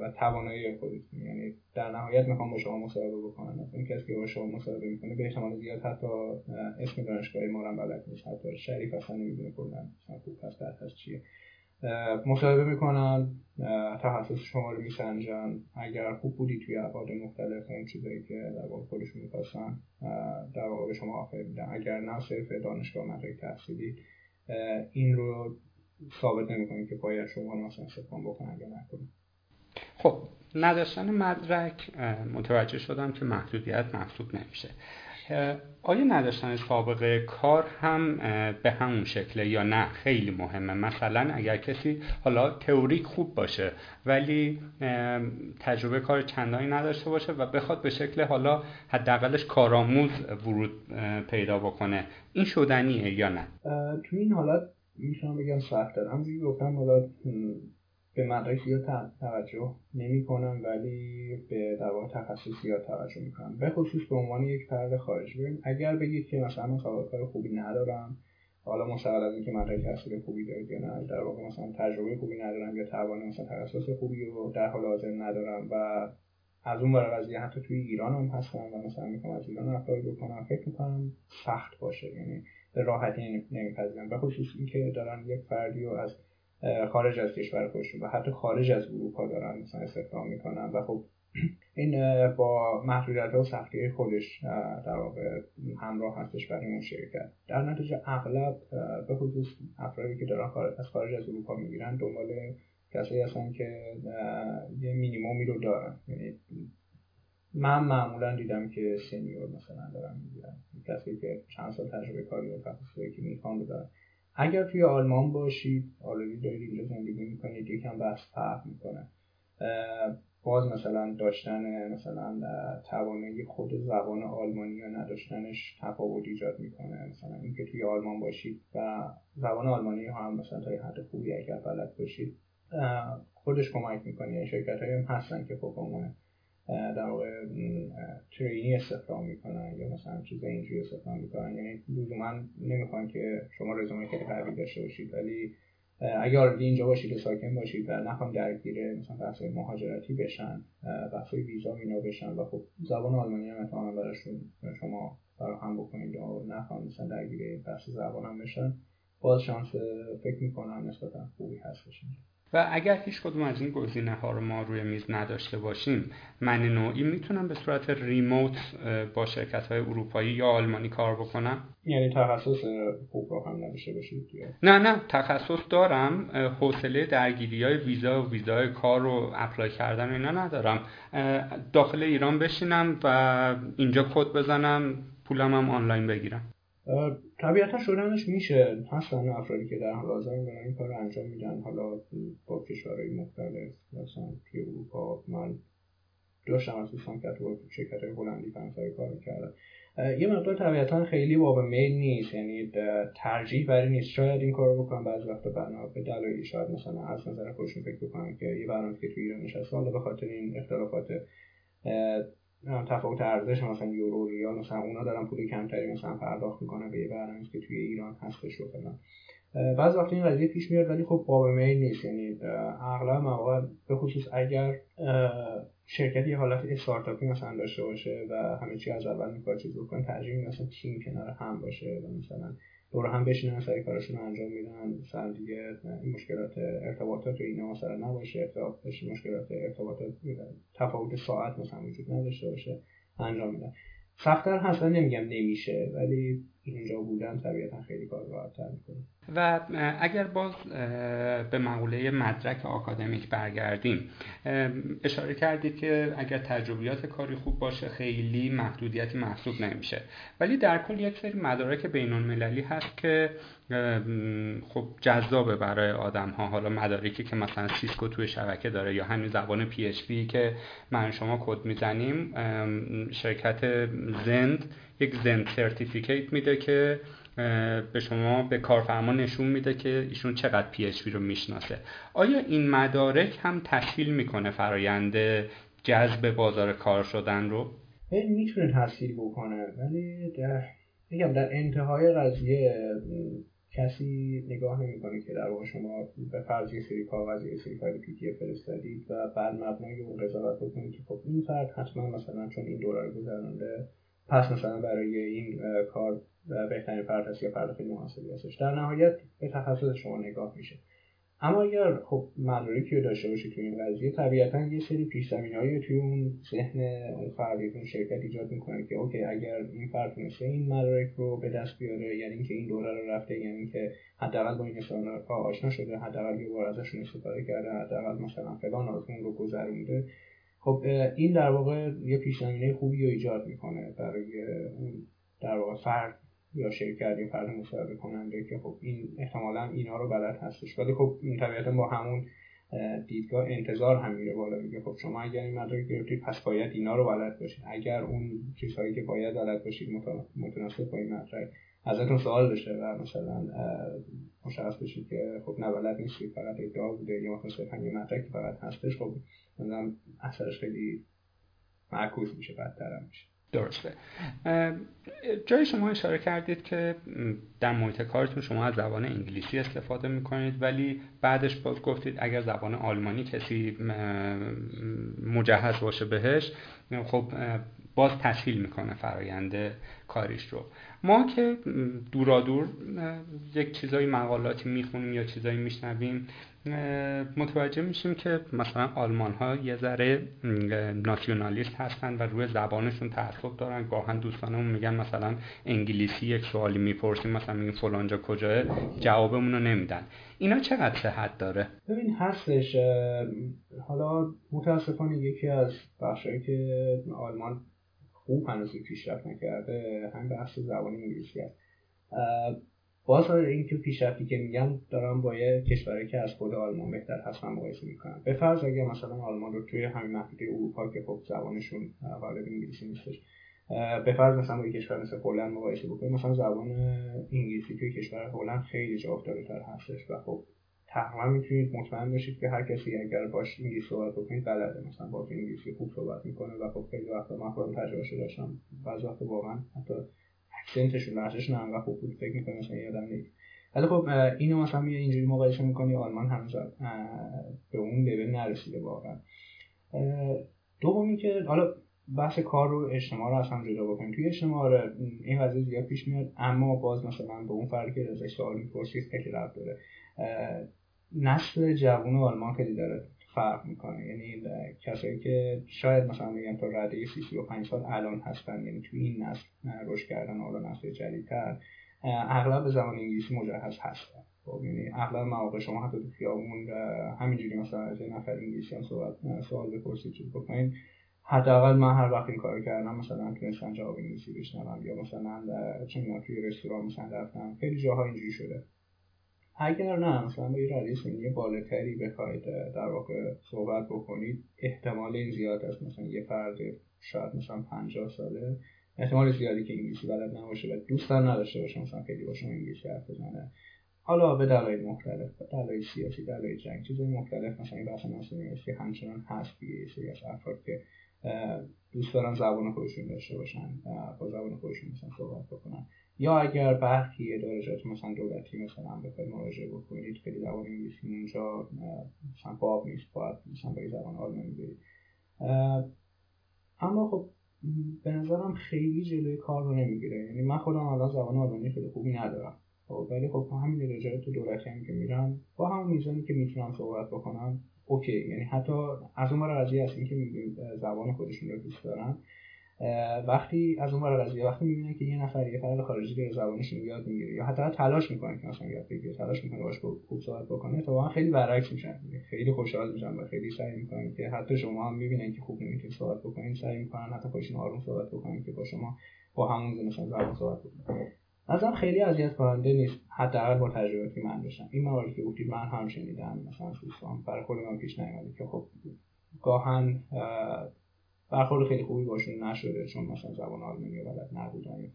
و توانایی خودتون. یعنی در نهایت می‌خوام با شما مصاحبه بکنم. اون کسی که با شما مصاحبه می‌کنه به احتمال زیاد حتی اسم دانشگاهی ما هم بلد نیست. حتی شریف اصلا نمی‌دونه کلا خوب هست هست چیه. مصاحبه می‌کنن تخصص شما رو میسنجن. اگر خوب بودی توی ابعاد مختلف اون چیزایی که در واقع خودشون می‌خواستن در واقع به شما آفر میدن. اگر نه صرف دانشگاه مدرک تحصیلی. این رو ثابت نمی‌کنید که باید شما مثلا استفاده بکنن یا نکنید خب نداشتن مدرک متوجه شدم که محدودیت محسوب نمیشه. آیا نداشتن سابقه کار هم به همون شکله یا نه خیلی مهمه؟ مثلا اگر کسی حالا تئوریک خوب باشه ولی تجربه کار چندانی نداشته باشه و بخواد به شکل حالا حداقلش کارآموز ورود پیدا بکنه این شدنیه یا نه؟ تو این حالت می‌تونم بگم سخت دارم گفتم حالا به مدرک زیاد توجه نمی کنم ولی به در واقع تخصص زیاد توجه می کنم به خصوص به عنوان یک فرد خارجی. ببین اگر بگید که مثلا من کار خوبی ندارم حالا مستقل از اینکه مدرک تحصیل خوبی دارید یا نه در واقع مثلا تجربه خوبی ندارم یا توان مثلا تخصص خوبی رو در حال حاضر ندارم و از اون برای قضیه حتی توی ایران هم هستم و مثلا می‌خوام از ایران اپلای بکنم فکر می‌کنم سخت باشه. یعنی به راحتی نمیپذیرم. به خصوص اینکه دارن یک فردی رو از خارج از کشور خودشون و حتی خارج از اروپا دارن مثلا استخدام می‌کنن. و خب این با محدودیت و سختی خودش در واقع همراه هستش برای اون شرکت. در نتیجه اغلب به خصوص افرادی که دارن از خارج از اروپا می‌گیرن دنبال کسایی هستن که یه مینیمومی رو دارن. یعنی من معمولا دیدم که سنیور مثلا دارن می‌گیرن. کسی که چند سال تجربه کاری و تخصصی که می‌خوان رو دارن. اگر توی آلمان باشید آلردی دارید اینجا زندگی می‌کنید یکم بحث فرق می‌کنه. باز مثلا داشتن مثلا توانایی خود زبان آلمانی یا نداشتنش تفاوت ایجاد می‌کنه. مثلا اینکه توی آلمان باشید و زبان آلمانی هم مثلا تا حد خوبی اگر بلد باشید خودش کمک می‌کنه. یعنی شرکت هم هستن که خب در واقع ترینی استخدام می‌کنن یا مثلا چیز اینجوری استخدام می‌کنن. یعنی لزوما نمی‌خوان که شما رزومه خیلی قوی داشته باشید ولی اگر اینجا باشید و ساکن باشید و نخوام درگیر مثلا بحث مهاجرتی بشن بحث ویزا اینا بشن و خب زبان آلمانی هم اتماما براشون شما فراهم بکنید یا نخوام مثلا درگیر بحث زبان هم بشن باز شانس فکر می‌کنم نسبتا خوبی هست بشین و اگر هیچ کدوم از این گزینه ها رو ما روی میز نداشته باشیم من نوعی می‌تونم به صورت ریموت با شرکت های اروپایی یا آلمانی کار بکنم. یعنی تخصص خوب رو هم نداشته باشید نه نه تخصص دارم. حوصله درگیری های ویزا و ویزای کار رو اپلای کردن اینا ندارم. داخل ایران بشینم و اینجا کد بزنم پولم هم آنلاین بگیرم. طبیعتا شدنش میشه. هستن افرادی که در حال حاضر این کار رو انجام میدن. حالا با کشورهای مختلف مثلا توی اروپا من داشتم از دوستان که تو شرکت هلندی فرانسوی کار کردن یه مقدار طبیعتا خیلی باب میل نیست. یعنی ترجیح برای نیست. شاید این کار بکنم بعضی وقتا بنا به دلایلی شاید مثلا از نظر خودشون فکر بکنن که یه برنامه که تو ایران نشسته حالا به این اختلافات تفاوت ارزش مثلا یورو ریال مثلا اونا دارن پول کمتری مثلا پرداخت می‌کنن به یه برنامه که توی ایران هستش و فلان. بعض وقت این قضیه پیش میاد ولی خب باب میل نیست. یعنی اغلب مواقع به خصوص اگر شرکتی یه حالت استارتاپی مثلا داشته باشه و همه چی از اول می‌خواد چیز بکنه ترجیح مثلا تیم کنار هم باشه و مثلا دور هم بشینن سری کارشون انجام میدن. مثلا دیگه مشکلات ارتباطات اینا مثلا نباشه. اختلاف مشکلات ارتباطات تفاوت ساعت مثلا وجود نداشته باشه. انجام میدن. سختتر هستن نمیگم نمیشه ولی اینجا بودن طبیعتا خیلی کار راحتتر می‌کنه. و اگر باز به مقوله مدرک آکادمیک برگردیم اشاره کردید که اگر تجربیات کاری خوب باشه خیلی محدودیتی محسوب نمیشه. ولی در کل یک سری مدارک بین المللی هست که خب جذابه برای آدم ها حالا مدارکی که مثلا سیسکو توی شبکه داره یا همین زبان PHP که من شما کد می‌زنیم شرکت Zend یک Zend certificate میده که به شما به کارفرما نشون میده که ایشون چقدر پی رو می‌شناسه. آیا این مدارک هم تسهیل می‌کنه فرایند جذب بازار کار شدن رو؟ می‌تونه تسهیل بکنه ولی در میگم در انتهای قضیه کسی نگاه نمی‌کنه که در واقع شما به فرض یه سری کاغذ یه سری فایل پی دی فرستادید و بعد مبنای اون قضاوت بکنید که خب این فرد حتما مثلا چون این دوره گذرانده پس مثلا برای این کار بهترین فرد هست یا فرد خیلی مناسبی هستش. در نهایت به تخصص شما نگاه میشه. اما اگر خب مدارکی رو داشته باشید توی این قضیه طبیعتا یه سری پیش هایی توی اون ذهن اون شرکت ایجاد می‌کنه که اوکی اگر این فرد تونسته این مدارک رو به دست بیاره یعنی اینکه این دوره رو رفته یعنی که حداقل با این ها آشنا شده حداقل یه بار ازشون استفاده کرده حداقل مثلا فلان آزمون رو گذرونده. خب این در واقع یه پیش خوبی رو ایجاد می‌کنه برای اون در واقع فرد یا شرکت یا فرد مصاحبه کننده که خب این احتمالا اینا رو بلد هستش. ولی خب این طبیعتا با همون دیدگاه انتظار هم میره بالا میگه خب شما اگر این مدرک گرفتید پس باید اینا رو بلد باشید. اگر اون چیزهایی که باید بلد باشید متناسب با این مدرک. ازتون سوال بشه و مثلا مشخص بشید که خب نه بلد نیستید فقط ادعا بوده یا مثلا صرفا یه مدرکی فقط هستش خب مثلا اثرش خیلی معکوس میشه بدتر میشه. درسته. جای شما اشاره کردید که در محیط کارتون شما از زبان انگلیسی استفاده می‌کنید ولی بعدش باز گفتید اگر زبان آلمانی کسی مجهز باشه بهش خب باز تسهیل می‌کنه فرایند کاریش رو. ما که دورادور یک چیزای مقالاتی می‌خونیم یا چیزایی میشنویم متوجه میشیم که مثلا آلمان ها یه ذره ناسیونالیست هستن و روی زبانشون تعصب دارن. گاهن دوستانمون میگن مثلا انگلیسی یک سوالی می‌پرسیم مثلا میگن فلانجا کجاه؟ جوابمون رو نمیدن. اینا چقدر صحت داره؟ ببین هستش حالا متاسفانه یکی از بخشایی که آلمان خوب هنوز پیشرفت نکرده همین بحث زبان انگلیسی هست. باز اینکه پیشرفتی که میگم دارم با یه کشوری که از خود آلمان بهتر هستن مقایسه می‌کنم. به فرض اگه مثلا آلمان رو توی همین محدوده اروپا که خب زبانشون غالب انگلیسی نیستش به فرض مثلا با یک کشور مثل هلند مقایسه بکنیم مثلا زبان انگلیسی توی کشور هلند خیلی جا افتاده تر هستش و خب تقریبا می‌تونید مطمئن باشید که هر کسی اگر باش انگلیسی صحبت بکنید بلده. مثلا با انگلیسی خوب صحبت می‌کنه و خب خیلی وقتا من خودم تجربه داشتم. بعضی وقتا واقعا حتی اکسنتشون لهجهشون انقدر خوب بود فکر می‌کنم مثلا یادم نیست. ولی خب اینو مثلا میاد اینجوری مقایسه می‌کنی آلمان هنوز به اون لول نرسیده واقعا. دومی که حالا بحث کار رو اجتماع رو هم جدا بکنیم. توی اجتماع این قضیه زیاد پیش میاد اما باز مثلا به اون فرقی که ازش سوال می‌پرسید خیلی رب داره. نسل جوون آلمان خیلی داره فرق می‌کنه. یعنی کسایی که شاید مثلا میگن تا رده سی سی و پنج سال الان هستن یعنی توی این نسل رشد کردن حالا نسل جدیدتر اغلب به زبان انگلیسی مجهز هستن. خب یعنی اغلب مواقع شما حتی تو خیابون همینجوری مثلا از یه نفر انگلیسی هم صحبت سوال بپرسید چیز بکنین حداقل من هر وقت این کار کردم مثلا تونستم جواب انگلیسی بشنوم یا مثلا می‌دونم توی رستوران مثلا رفتم. خیلی جاها اینجوری شده. اگر نه مثلا با یه رده سنی بالاتری بخواید در واقع صحبت بکنید احتمال این زیاد است. مثلا یه فرد شاید مثلا 50 ساله احتمال زیادی که انگلیسی بلد نباشه و دوست نداشته باشه مثلا خیلی با شما انگلیسی حرف بزنه. حالا به دلایل مختلف دلایل سیاسی دلایل جنگ چیزای مختلف مثلا این بحث ناسنجی همچنان هست دیگه. سری از افراد که دوست دارن زبان خودشون داشته باشن با زبان خودشون مثلا صحبت بکنن. یا اگر برخی ادارجات مثلا دولتی مثلا بخواید مراجعه بکنید خیلی زبان انگلیسی اونجا مثلا باب نیست باید مثلا با زبان آلمانی برید. اما خب به نظرم خیلی جلوی کار رو نمی‌گیره. یعنی من خودم الان زبان آلمانی خیلی خوبی ندارم. خب ولی خب همین ادارجات دولتی هم که میرم با همون میزانی که می‌تونم صحبت بکنم اوکی. یعنی حتی از اون قضیه هست که میگیم زبان خودشون رو دوست دارن. وقتی از اون قضیه وقتی می‌بینن که یه نفر یه فرد خارجی داره زبانشون یاد می‌گیره یا حتی تلاش می‌کنه که مثلا یاد بگیره تلاش می‌کنه باش خوب صحبت بکنه واقعا خیلی برعکس میشن. خیلی خوشحال میشن و خیلی سعی می‌کنن که حتی شما هم می‌بینن که خوب نمی‌تونید صحبت بکنین سعی می‌کنن حتی خودشون آروم صحبت بکنن که با شما با همون مثلا زبان صحبت بکنن. ازم خیلی اذیت کننده نیست حداقل با تجربه که من داشتم. این مواردی که گفتید من هم شنیدم مثلا دوستان برای خود من پیش نیومده که خب گاهن برخورد خیلی خوبی باشون نشده چون مثلا زبان آلمانی بلد نبودن یا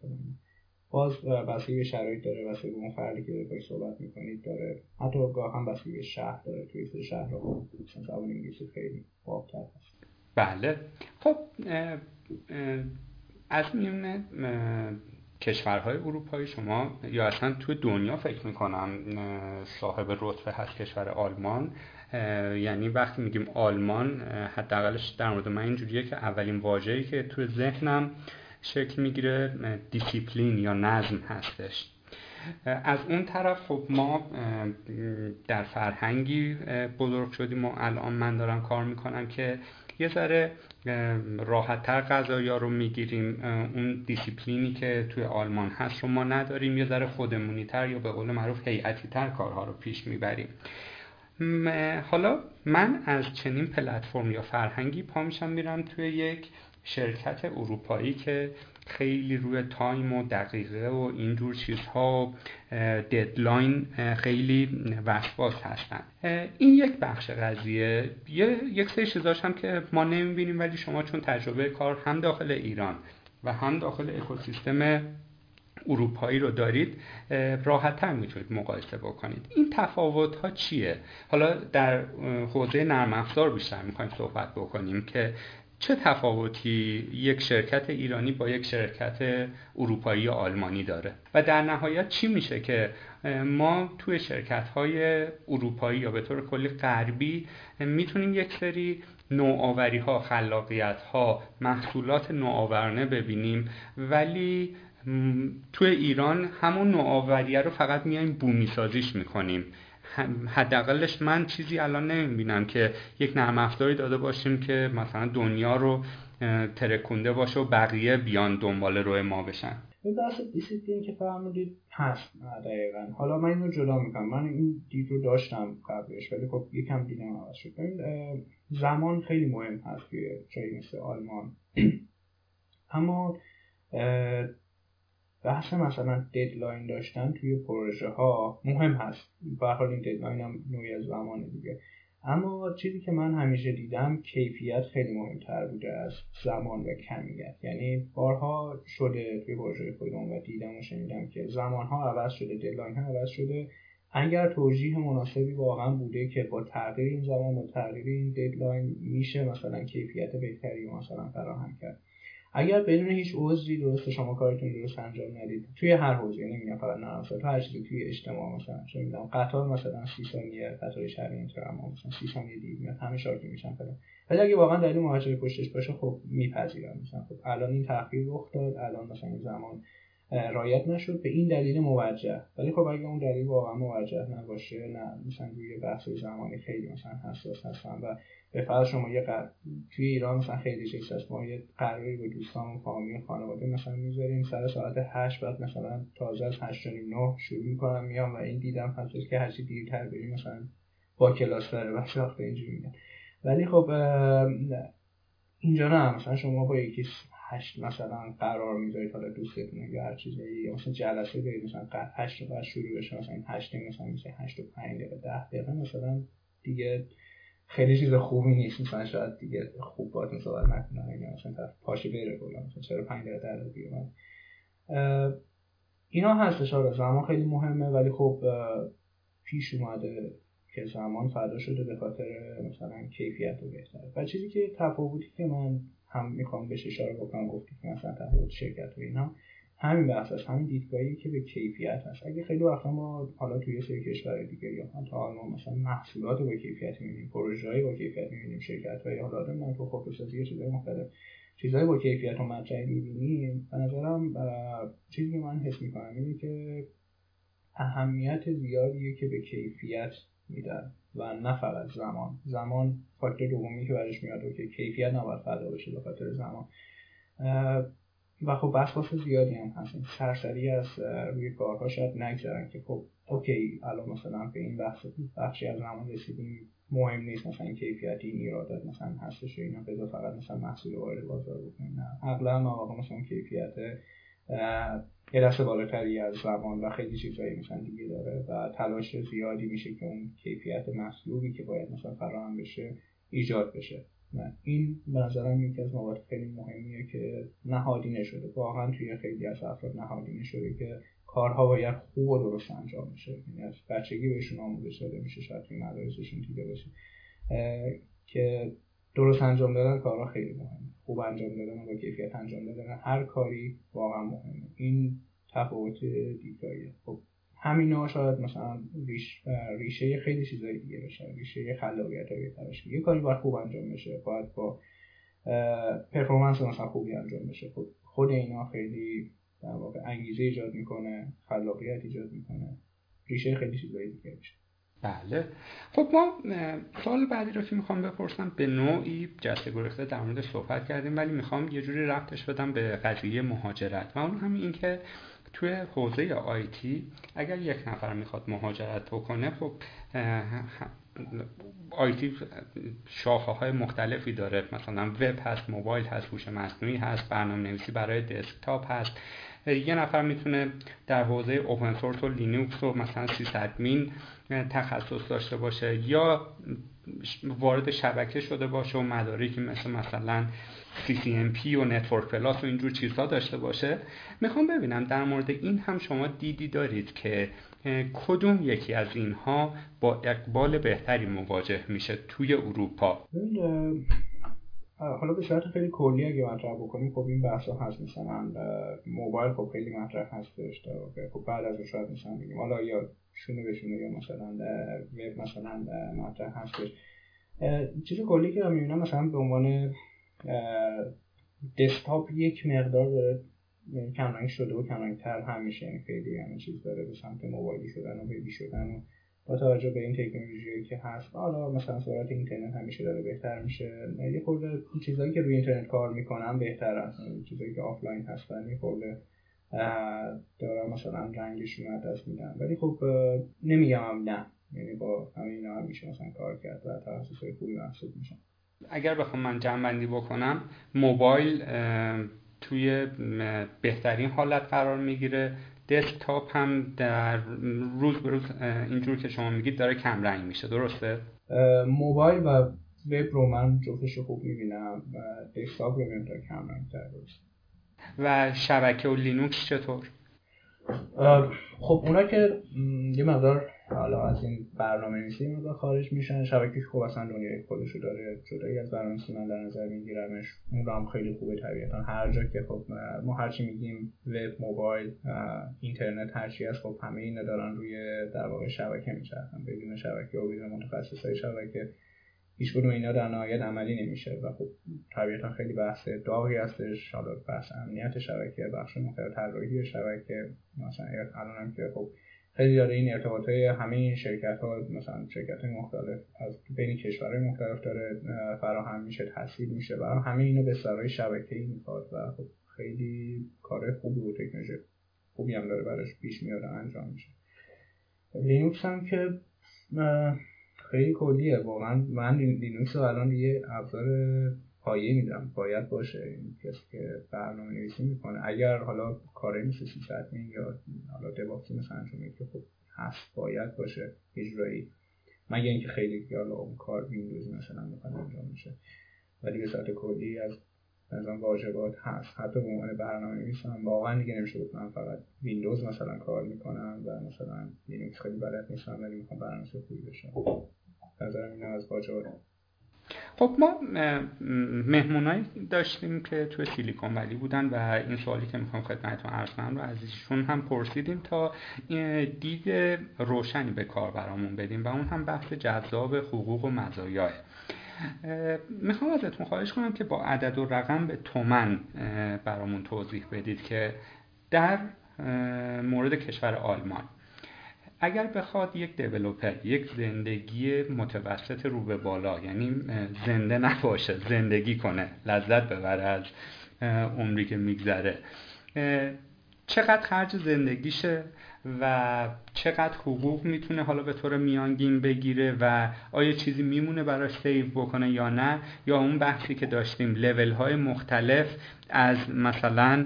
باز بسیاری به شرایط داره بسیاری به اون فردی که باید صحبت می‌کنید داره. حتی گاه هم بسیاری به شهر داره. توی سری شهر رو زبان انگلیسی خیلی بابتر هست. بله. خب از میونه کشورهای اروپایی شما یا اصلا توی دنیا فکر می‌کنم صاحب رتبه هست کشور آلمان یعنی وقتی میگیم آلمان حداقلش در مورد من اینجوریه که اولین واژه‌ای که توی ذهنم شکل می‌گیره دیسیپلین یا نظم هستش. از اون طرف خب ما در فرهنگی بزرگ شدیم و الان من دارم کار می‌کنم که یه ذره راحتتر قضایا رو می‌گیریم. اون دیسیپلینی که توی آلمان هست رو ما نداریم. یه ذره خودمونی تر یا به قول معروف هیئتی تر کارها رو پیش می‌بریم. حالا من از چنین پلتفرم یا فرهنگی پا میشم میرم توی یک شرکت اروپایی که خیلی روی time و دقیقه و اینجور چیزها ددلاین خیلی وسواس هستن. این یک بخش قضیه. یک سری چیزاش هم که ما نمی‌بینیم ولی شما چون تجربه کار هم داخل ایران و هم داخل اکوسیستم اروپایی رو دارید راحت تر می‌تونید مقایسه بکنید. این تفاوت ها چیه؟ حالا در حوزه نرم افزار بیشتر می‌خوایم صحبت بکنیم که چه تفاوتی یک شرکت ایرانی با یک شرکت اروپایی آلمانی داره و در نهایت چی میشه که ما توی شرکت های اروپایی یا به طور کلی غربی می‌تونیم یک سری نوآوری ها خلاقیت ها محصولات نوآورانه ببینیم ولی توی ایران همون نوآوریه رو فقط میایم بومی سازیش می‌کنیم حداقلش من چیزی الان نمی‌بینم که یک نرم افزاری داده باشیم که مثلا دنیا رو ترکونده باشه و بقیه بیان دنبال روی ما بشن. این بحث دیسیپلین که فرمودید هست دقیقا. حالا من اینو جدا می‌کنم. من این دید رو داشتم قبلش ولی خب یکم دیدم عوض شد. زمان خیلی مهم هست توی جایی مثل آلمان. اما بحث مثلا deadline داشتن توی پروژه ها مهم هست. به حال این deadline هم نوعی از زمان دیگه. اما چیزی که من همیشه دیدم کیفیت خیلی مهمتر بوده از زمان و کمیت. یعنی بارها شده توی پروژه خودم و دیدم و شنیدم که زمان ها عوض شده deadline ها عوض شده. اگر توجیه مناسبی واقعا بوده که با تغییر این زمان و تغییر این deadline میشه مثلا کیفیت بهتری مثلا فراهم کرد. اگر بدون هیچ عذری درست شما کارتون درست انجام ندید توی هر حوزه نمیگم فقط نرم هر چیزی توی اجتماع مثلا چه می‌دونم قطار مثلا 30 ثانیه قطار شهری اینطور اما مثلا 30 ثانیه دیر میاد همه شاکی میشن فلان. ولی اگه واقعا دلیل مهاجر پشتش باشه خب میپذیرم مثلا خب الان این تاخیر رخ داد الان مثلا این زمان رایت نشد به این دلیل موجه. ولی خب اگه اون دلیل واقعا موجه نباشه نه مثلا روی بحث زمانی خیلی مثلا حساس هستن و به فرض شما یه قر... توی ایران مثلا خیلی چیز هست. ما یه قراری با دوستان و فامیل خانواده مثلا می‌ذاریم سر ساعت هشت بعد مثلا تازه از هشت نه شروع می‌کنم میام و این دیدم هست که هرچی دیرتر بریم مثلا با کلاس داره و شاخت اینجوری میگن. ولی خب اینجا نه مثلا شما با یکی هشت مثلا قرار می‌ذارید حالا دوستتون یا هر چیزی. یا مثلا جلسه برید مثلا هشت بعد شروع بشه مثلا هشت مثلا میشه هشت و پنج دقیقه ده دقیقه مثلا دیگه خیلی چیز خوبی نیست. مثلا شاید دیگه خوب باید صحبت نکنم یا مثلا طرف پاشه بره کلا مثلا چرا پنج دقیقه در بیاد اینا هستش آره. زمان خیلی مهمه. ولی خب پیش اومده که زمان فدا شده به خاطر مثلا کیفیت رو بهتره. و چیزی که تفاوتی که من هم می‌خوام بهش اشاره بکنم گفتی که مثلا تفاوت شرکت و اینا. همین بحث هست همین دیدگاهی که به کیفیت هست. اگه خیلی وقتا ما حالا توی سری کشور دیگه یا حتی ما مثلا محصولات با کیفیت می‌بینیم پروژه‌ای با کیفیت می‌بینیم شرکت یا حالا آدم تو خودروسازی چیزای مختلف چیزهای با کیفیت و مطرح می‌بینیم. به نظرم چیزی من حس می‌کنم اینه که اهمیت زیادیه که به کیفیت میدن. و نه فقط زمان. زمان فاکتور دومی که برش میاد که کیفیت نباید فدا بشه به خاطر زمان. و خب وسواس زیادی هم هست. سرسری از روی کارها شاید نگذارن که خب اوکی الان مثلا به این بحث بخشی از زمان رسیدیم مهم نیست مثلا کیفیتی این ایرادات مثلا هستش اینا بذار فقط مثلا محصول وارد بازار بکنیم. نه اغلب مواقع مثلا کیفیت یه دست بالاتری از زمان و خیلی چیزایی مثلا دیگه داره و تلاش زیادی میشه که اون کیفیت محصولی که باید مثلا فراهم بشه ایجاد بشه. این به نظرم یکی از موارد خیلی مهمیه که نهادی نشده. واقعا توی خیلی از افراد نهادی نشده که کارها باید خوب و درست انجام بشه. یعنی از بچگی بهشون آموزش داده میشه شاید توی مدارسشون دیده باشه که درست انجام دادن کارها خیلی مهمه. خوب انجام دادن با کیفیت انجام دادن. هر کاری واقعا مهمه. این تفاوت دیدگاهیه خب همینا شاید مثلا ریش ریشه خیلی چیزای دیگه بشه ریشه خلاقیت های بهترش یه کاری باید خوب انجام بشه. باید با پرفورمنس مثلا خوبی انجام بشه. خود خود اینا خیلی در واقع انگیزه ایجاد می‌کنه. خلاقیت ایجاد می‌کنه. ریشه خیلی چیزای دیگه بشه بله. خب ما سال بعدی رو که می‌خوام بپرسم به نوعی جسته گرفته در مورد صحبت کردیم ولی می‌خوام یه جوری ربطش بدم به قضیه مهاجرت. و اون همین این که توی حوزه IT اگر یک نفر می‌خواد مهاجرت بکنه خب IT شاخه های مختلفی داره. مثلا وب هست موبایل هست هوش مصنوعی هست برنامه نویسی برای desktop هست. یه نفر می‌تونه در حوزه open source و لینوکس و مثلا sysadmin تخصص داشته باشه یا وارد شبکه شده باشه و مدارکی مثل مثلا CCNP و Network Plus و اینجور چیزها داشته باشه. می‌خوام ببینم در مورد این هم شما دیدی دارید که کدوم یکی از اینها با اقبال بهتری مواجه میشه توی اروپا؟ حالا به صورت خیلی کلی اگه مطرح بکنیم خب این بحث هست مثلا موبایل خب خیلی مطرح هستش خب بعد از شاید مثلا بگیم. حالا یا شونه به شونه یا مثلا وب مثلا مطرح هستش. چیز کلی که من می‌بینم مثلا به عنوان desktop یک مقدار داره کمرنگ شده و کمرنگ تر همیشه یعنی خیلی همه چیز داره به سمت موبایلی شدن و وبی شدن و با توجه به این تکنولوژی که هست. حالا مثلا سرعت اینترنت همیشه داره بهتر میشه. یه خورده چیزایی که روی اینترنت کار می‌کنن بهتر هستن یعنی چیزایی که آفلاین هستن یه خورده دارن مثلا رنگشون از دست میدن. ولی خب نمیگم نه. یعنی با همه اینا هم میشه مثلا کار کرد و تخصص خوبی محسوب میشن. اگر بخوام من جمع بندی بکنم موبایل توی بهترین حالت قرار می‌گیره. دسکتاپ هم در روز به روز اینجور که شما میگید داره کم رنگ میشه درسته؟ موبایل و وب رو من جفتش خوب می‌بینم و دسکتاپ رو می‌بینم کم رنگ تر و شبکه و لینوکس چطور؟ خب اونا که یه مقدار حالا از این برنامه نویسی خارج میشن. شبکه خب اصلا دنیای خودشو داره جدایی از برنامه من در نظر میگیرمش. اون هم خیلی خوبه طبیعتا. هر جا که خب ما هرچی میگیم وب موبایل اینترنت هرچی از خب همه اینا دارن روی در واقع شبکه میچرخن. بدون شبکه و بدون متخصص های شبکه هیچ کدوم اینا در نهایت عملی نمیشه و خب طبیعتا خیلی بحث داغی هستش. حالا بحث امنیت شبکه بخش مختلف طراحی شبکه. مثلا الان هم که خب خیلی داره این ارتباط های همه این شرکت ها مثلا شرکت های مختلف از بین کشورهای مختلف داره فراهم میشه تحصیل میشه و همه اینو به سرای شبکه ای می‌خواد و خب خیلی کار خوبی و تکنولوژی خوبی هم داره براش پیش میاد انجام میشه. لینوکس هم که خیلی کلیه واقعا من لینوکس رو الان یه ابزار پایه میدم. باید باشه این کسی که برنامه نویسی می‌کنه. اگر حالا کاری مثل سی یا حالا DevOps ی مثلا انجام که خب هست باید باشه. اجرایی مگه اینکه خیلی حالا اون کار ویندوز مثلا می‌خواد انجام میشه ولی به صورت کلی از نظرم واجبات هست. حتی به عنوان برنامه نویس هم واقعا دیگه نمیشه بود من فقط ویندوز مثلا کار می‌کنم و مثلا لینوکس خیلی بلد نیستم ولی می‌خوام برنامه خوبی بشم. نظرم اینا از واجبات خب ما مهمونایی داشتیم که توی سیلیکون ولی بودن و این سوالی که می‌خوام خدمتتون عرض کنم رو از ایشون هم پرسیدیم تا دید روشنی به کار برامون بدیم و اون هم بحث جذاب حقوق و مزایاه می‌خوام ازتون خواهش کنم که با عدد و رقم به تومن برامون توضیح بدید که در مورد کشور آلمان اگر بخواد یک دیولوپر یک زندگی متوسط رو به بالا یعنی زنده نباشه زندگی کنه لذت ببره از عمری که میگذره چقدر خرج زندگیشه و چقدر حقوق می‌تونه حالا به طور میانگین بگیره و آیا چیزی میمونه براش سیو بکنه یا نه؟ یا اون بحثی که داشتیم لول های مختلف از مثلا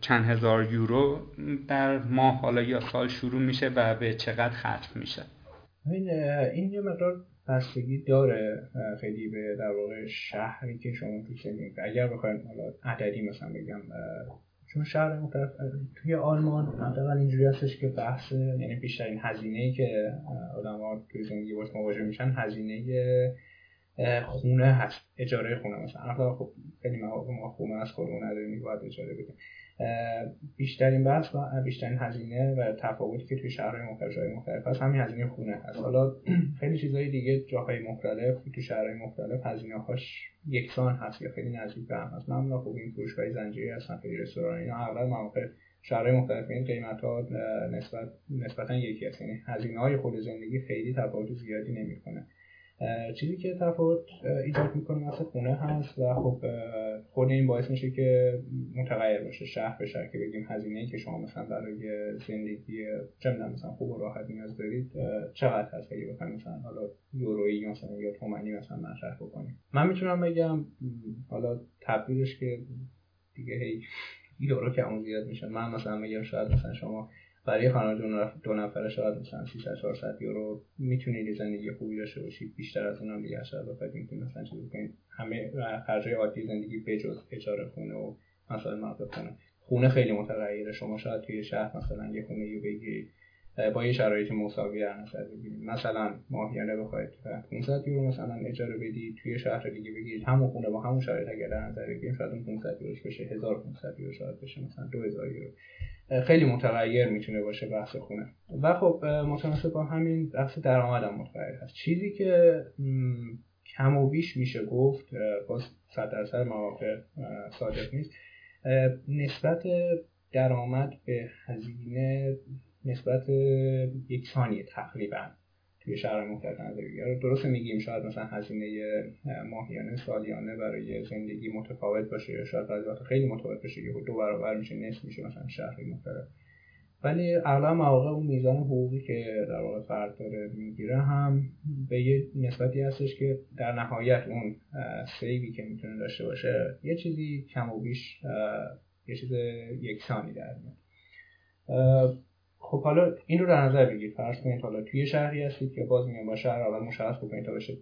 چند هزار یورو در ماه حالا یا سال شروع میشه و به چقدر ختم میشه. این این یه مقدار بستگی داره خیلی به در واقع شهری که شما تو زندگی اگر بخوایم حالا عددی مثلا بگم چون شهر مختلف توی آلمان حداقل اینجوری هستش که بحث یعنی بیشترین هزینه ای که آدما توی زندگی باش مواجه میشن هزینه خونه هست. اجاره خونه مثلا. خب خیلی ما خونه از خودمون نداریم باید اجاره بدیم. بیشترین بحث و بیشترین هزینه و تفاوتی که توی شهرهای مختلف جای مختلف هست همین هزینه خونه هست. حالا خیلی چیزهای دیگه جاهای مختلف تو شهرهای مختلف هزینه هاش یکسان هست یا خیلی نزدیک به هم هست. معمولا خوب این فروشگاه زنجیری هستن خیلی رستوران اینا. اغلب مواقع شهرهای مختلف این قیمت ها نسبت نسبتا یکی هست. یعنی هزینه های خود زندگی خیلی تفاوت زیادی نمی‌کنه. چیزی که تفاوت ایجاد می‌کنه مثل خونه هست و خب خود این باعث میشه که متغیر باشه شهر به شهر که بگیم هزینه که شما مثلا برای زندگی چه مثلا خوب و راحت نیاز دارید چقدر هست؟ اگه بخواید مثلا حالا یورویی مثلا یا تومانی مثلا مطرح بکنیم. من می‌تونم بگم حالا تبدیلش که دیگه هی یورو که اون زیاد میشه. من مثلا بگم شاید مثلا شما برای خانواده دو نفره شاید مثلا 300 400 یورو می‌تونید زندگی خوبی داشته باشید بیشتر از اونم دیگه شاید بخواید می‌تونید مثلا چیزی کنید همه خرجای عادی زندگی بجز اجاره خونه و مثلا مرد خونه. خونه خیلی متغیره. شما شاید توی شهر مثلا یه خونه یو بگیرید با یه شرایط مساوی در نظر بگیرید مثلا ماهیانه بخواید 500 یورو مثلا اجاره بدید توی شهر دیگه بگیرید همون خونه با همون شرایط اگر در نظر بگیرید شاید اون 500 یوروش بشه 1500 یورو شاید بشه مثلا 2000 یورو. خیلی متغیر می‌تونه باشه بحث خونه. و خب متناسب با همین بحث درآمد هم متغیر هست. چیزی که کم و بیش میشه گفت باز صد درصد مواقع صادق نیست نسبت درآمد به هزینه نسبت یکسانی تقریبا توی شهر مختلف نظر درست میگیم شاید مثلا هزینه ماهیانه سالیانه برای زندگی متفاوت باشه یا شاید بعضی خیلی متفاوت باشه یه دو برابر میشه نصف میشه مثلا شهر مختلف. ولی اغلب مواقع اون میزان حقوقی که در واقع فرد داره می‌گیره هم به یه نسبتی هستش که در نهایت اون سیوی که می‌تونه داشته باشه یه چیزی کم و بیش یه چیز یکسانی در میاد. خب حالا این رو در نظر بگیرید فرض کنید حالا توی شهری هستید که باز میگم با شهر اول مشخص بکنید تا بشه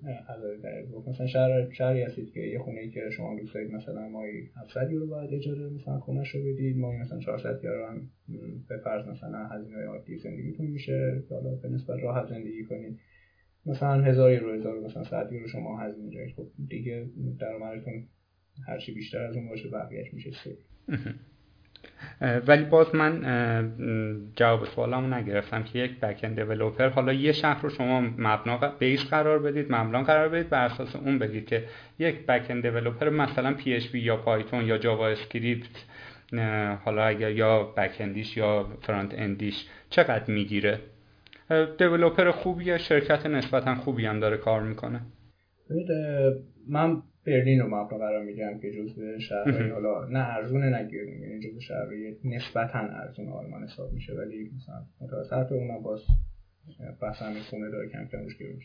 مثلا شهر شهری هستید که یه خونه ای که شما دوست دارید مثلا ماهی 700 یورو باید اجاره مثلا خونه رو بدید. ماهی مثلا 400 یورو هم به فرض مثلا هزینه عادی زندگیتون میشه که حالا به نسبت راحت زندگی کنید. مثلا هزار یورو هزار مثلا 100 یورو شما هزینه دارید خب دیگه درآمدتون هر چی بیشتر از اون باشه بقیه‌اش میشه سه. ولی باز من جواب سوالمو نگرفتم که یک back-end developer حالا یه شهر رو شما مبنا بیس قرار بدید مبنا قرار بدید بر اساس اون بگید که یک back-end developer مثلا PHP یا Python یا JavaScript حالا اگر یا back-end ش یا front-end ش چقدر می‌گیره؟ developer خوبیه شرکت نسبتا خوبی هم داره کار می‌کنه. من برلین رو مبنا قرار میدم که جزو شهرهای حالا نه ارزونه نه گرون یعنی جزو شهرهای نسبتا ارزون آلمان حساب میشه ولی مثلا متوسط اونم باز بحث همین خونه داره کم کم روش گرون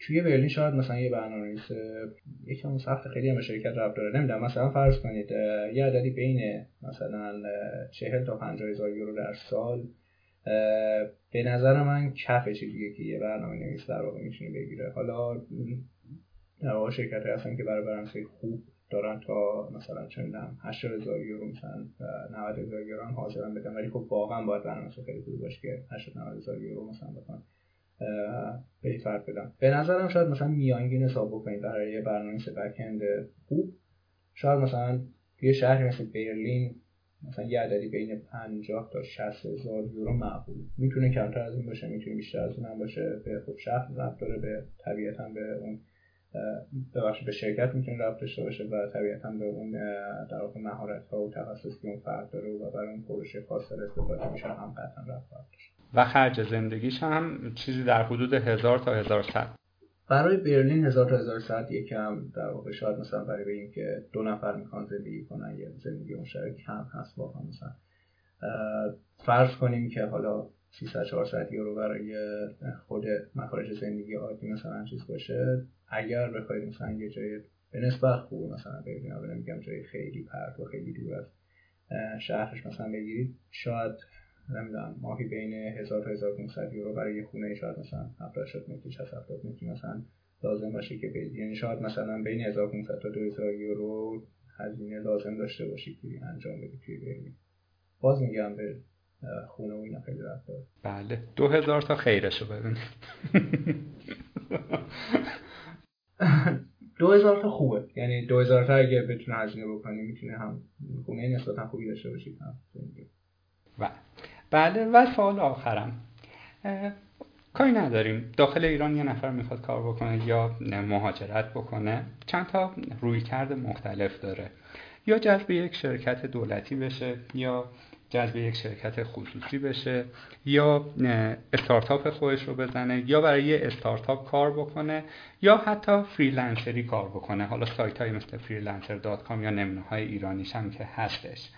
توی برلین شاید مثلا یه برنامه‌نویس یکم سخت خیلی هم شرکت رفت داره. نمی‌دونم مثلا فرض کنید یه عددی بین مثلا 40 تا 50 هزار یورو در سال به نظر من کف چیزیه که یه برنامه نویس در واقع می‌تونه بگیره. حالا در شرکت هستن که برای برنامه خوب دارن تا مثلا چه می‌دونم 80 هزار یورو مثلا 90 هزار یورو هم حاضرن بدن. ولی خب واقعا باید برنامه خیلی خوبی باشه که 80 90 هزار یورو مثلا بخوان به فرد بدن. به نظرم شاید مثلا میانگین حساب بکنید برای یه برنامه بکند خوب. شاید مثلا یه شهری مثل برلین مثلا یه عددی بین 50 تا 60 هزار یورو معقول. می‌تونه کمتر از این باشه می‌تونه بیشتر از اون باشه. به خب شهر رفت داره به طبیعتا به اون ببخشید به شرکت می‌تونه رفت داشته باشه و طبیعتا به اون در واقع مهارت ها و تخصصی که اون فرد داره و برای اون پروژه خاص استفاده میشه هم قطعا رفت و خرج زندگیش هم چیزی در حدود هزار تا هزار ست برای برلین هزار تا هزار ست یکم در واقع شاید مثلا برای این که دو نفر می‌خوان زندگی کنن یه زندگی مشترک هم هست واقعا مثلا. فرض کنیم که حالا 300 400 یورو برای خود مخارج زندگی عادی مثلا چیز باشه اگر بخواید مثلا یه جای به نسبت خوب مثلا بگیرید نمیگم جای خیلی پرت و خیلی دور از شهرش مثلا بگیرید. شاید نمی‌دونم ماهی بین 1000 تا 1500 یورو برای یه خونه شاید مثلا 70 متری 60 70 متری مثلا لازم باشه که بدید یعنی شاید مثلا بین 1500 تا 2000 یورو هزینه لازم داشته باشید که انجام بدید توی برلین. باز میگم به خونه و اینا خیلی رفت. بله. 2000 تا خیرشو ببینید دو هزار تا خوبه. یعنی دو هزار تا اگه بتونه هزینه بکنی می‌تونه هم خونه نسبتا خوبی داشته باشید هم و بله و سوال آخرم. کاری نداریم. داخل ایران یه نفر می‌خواد کار بکنه یا مهاجرت بکنه. چند تا روی کرد مختلف داره. یا جذب یک شرکت دولتی بشه یا جذب یک شرکت خصوصی بشه یا استارتاپ خودش رو بزنه یا برای یه استارتاپ کار بکنه یا حتی فریلنسری کار بکنه. حالا سایت های مثل freelancer.com یا نمونه های ایرانیش هم که هستش.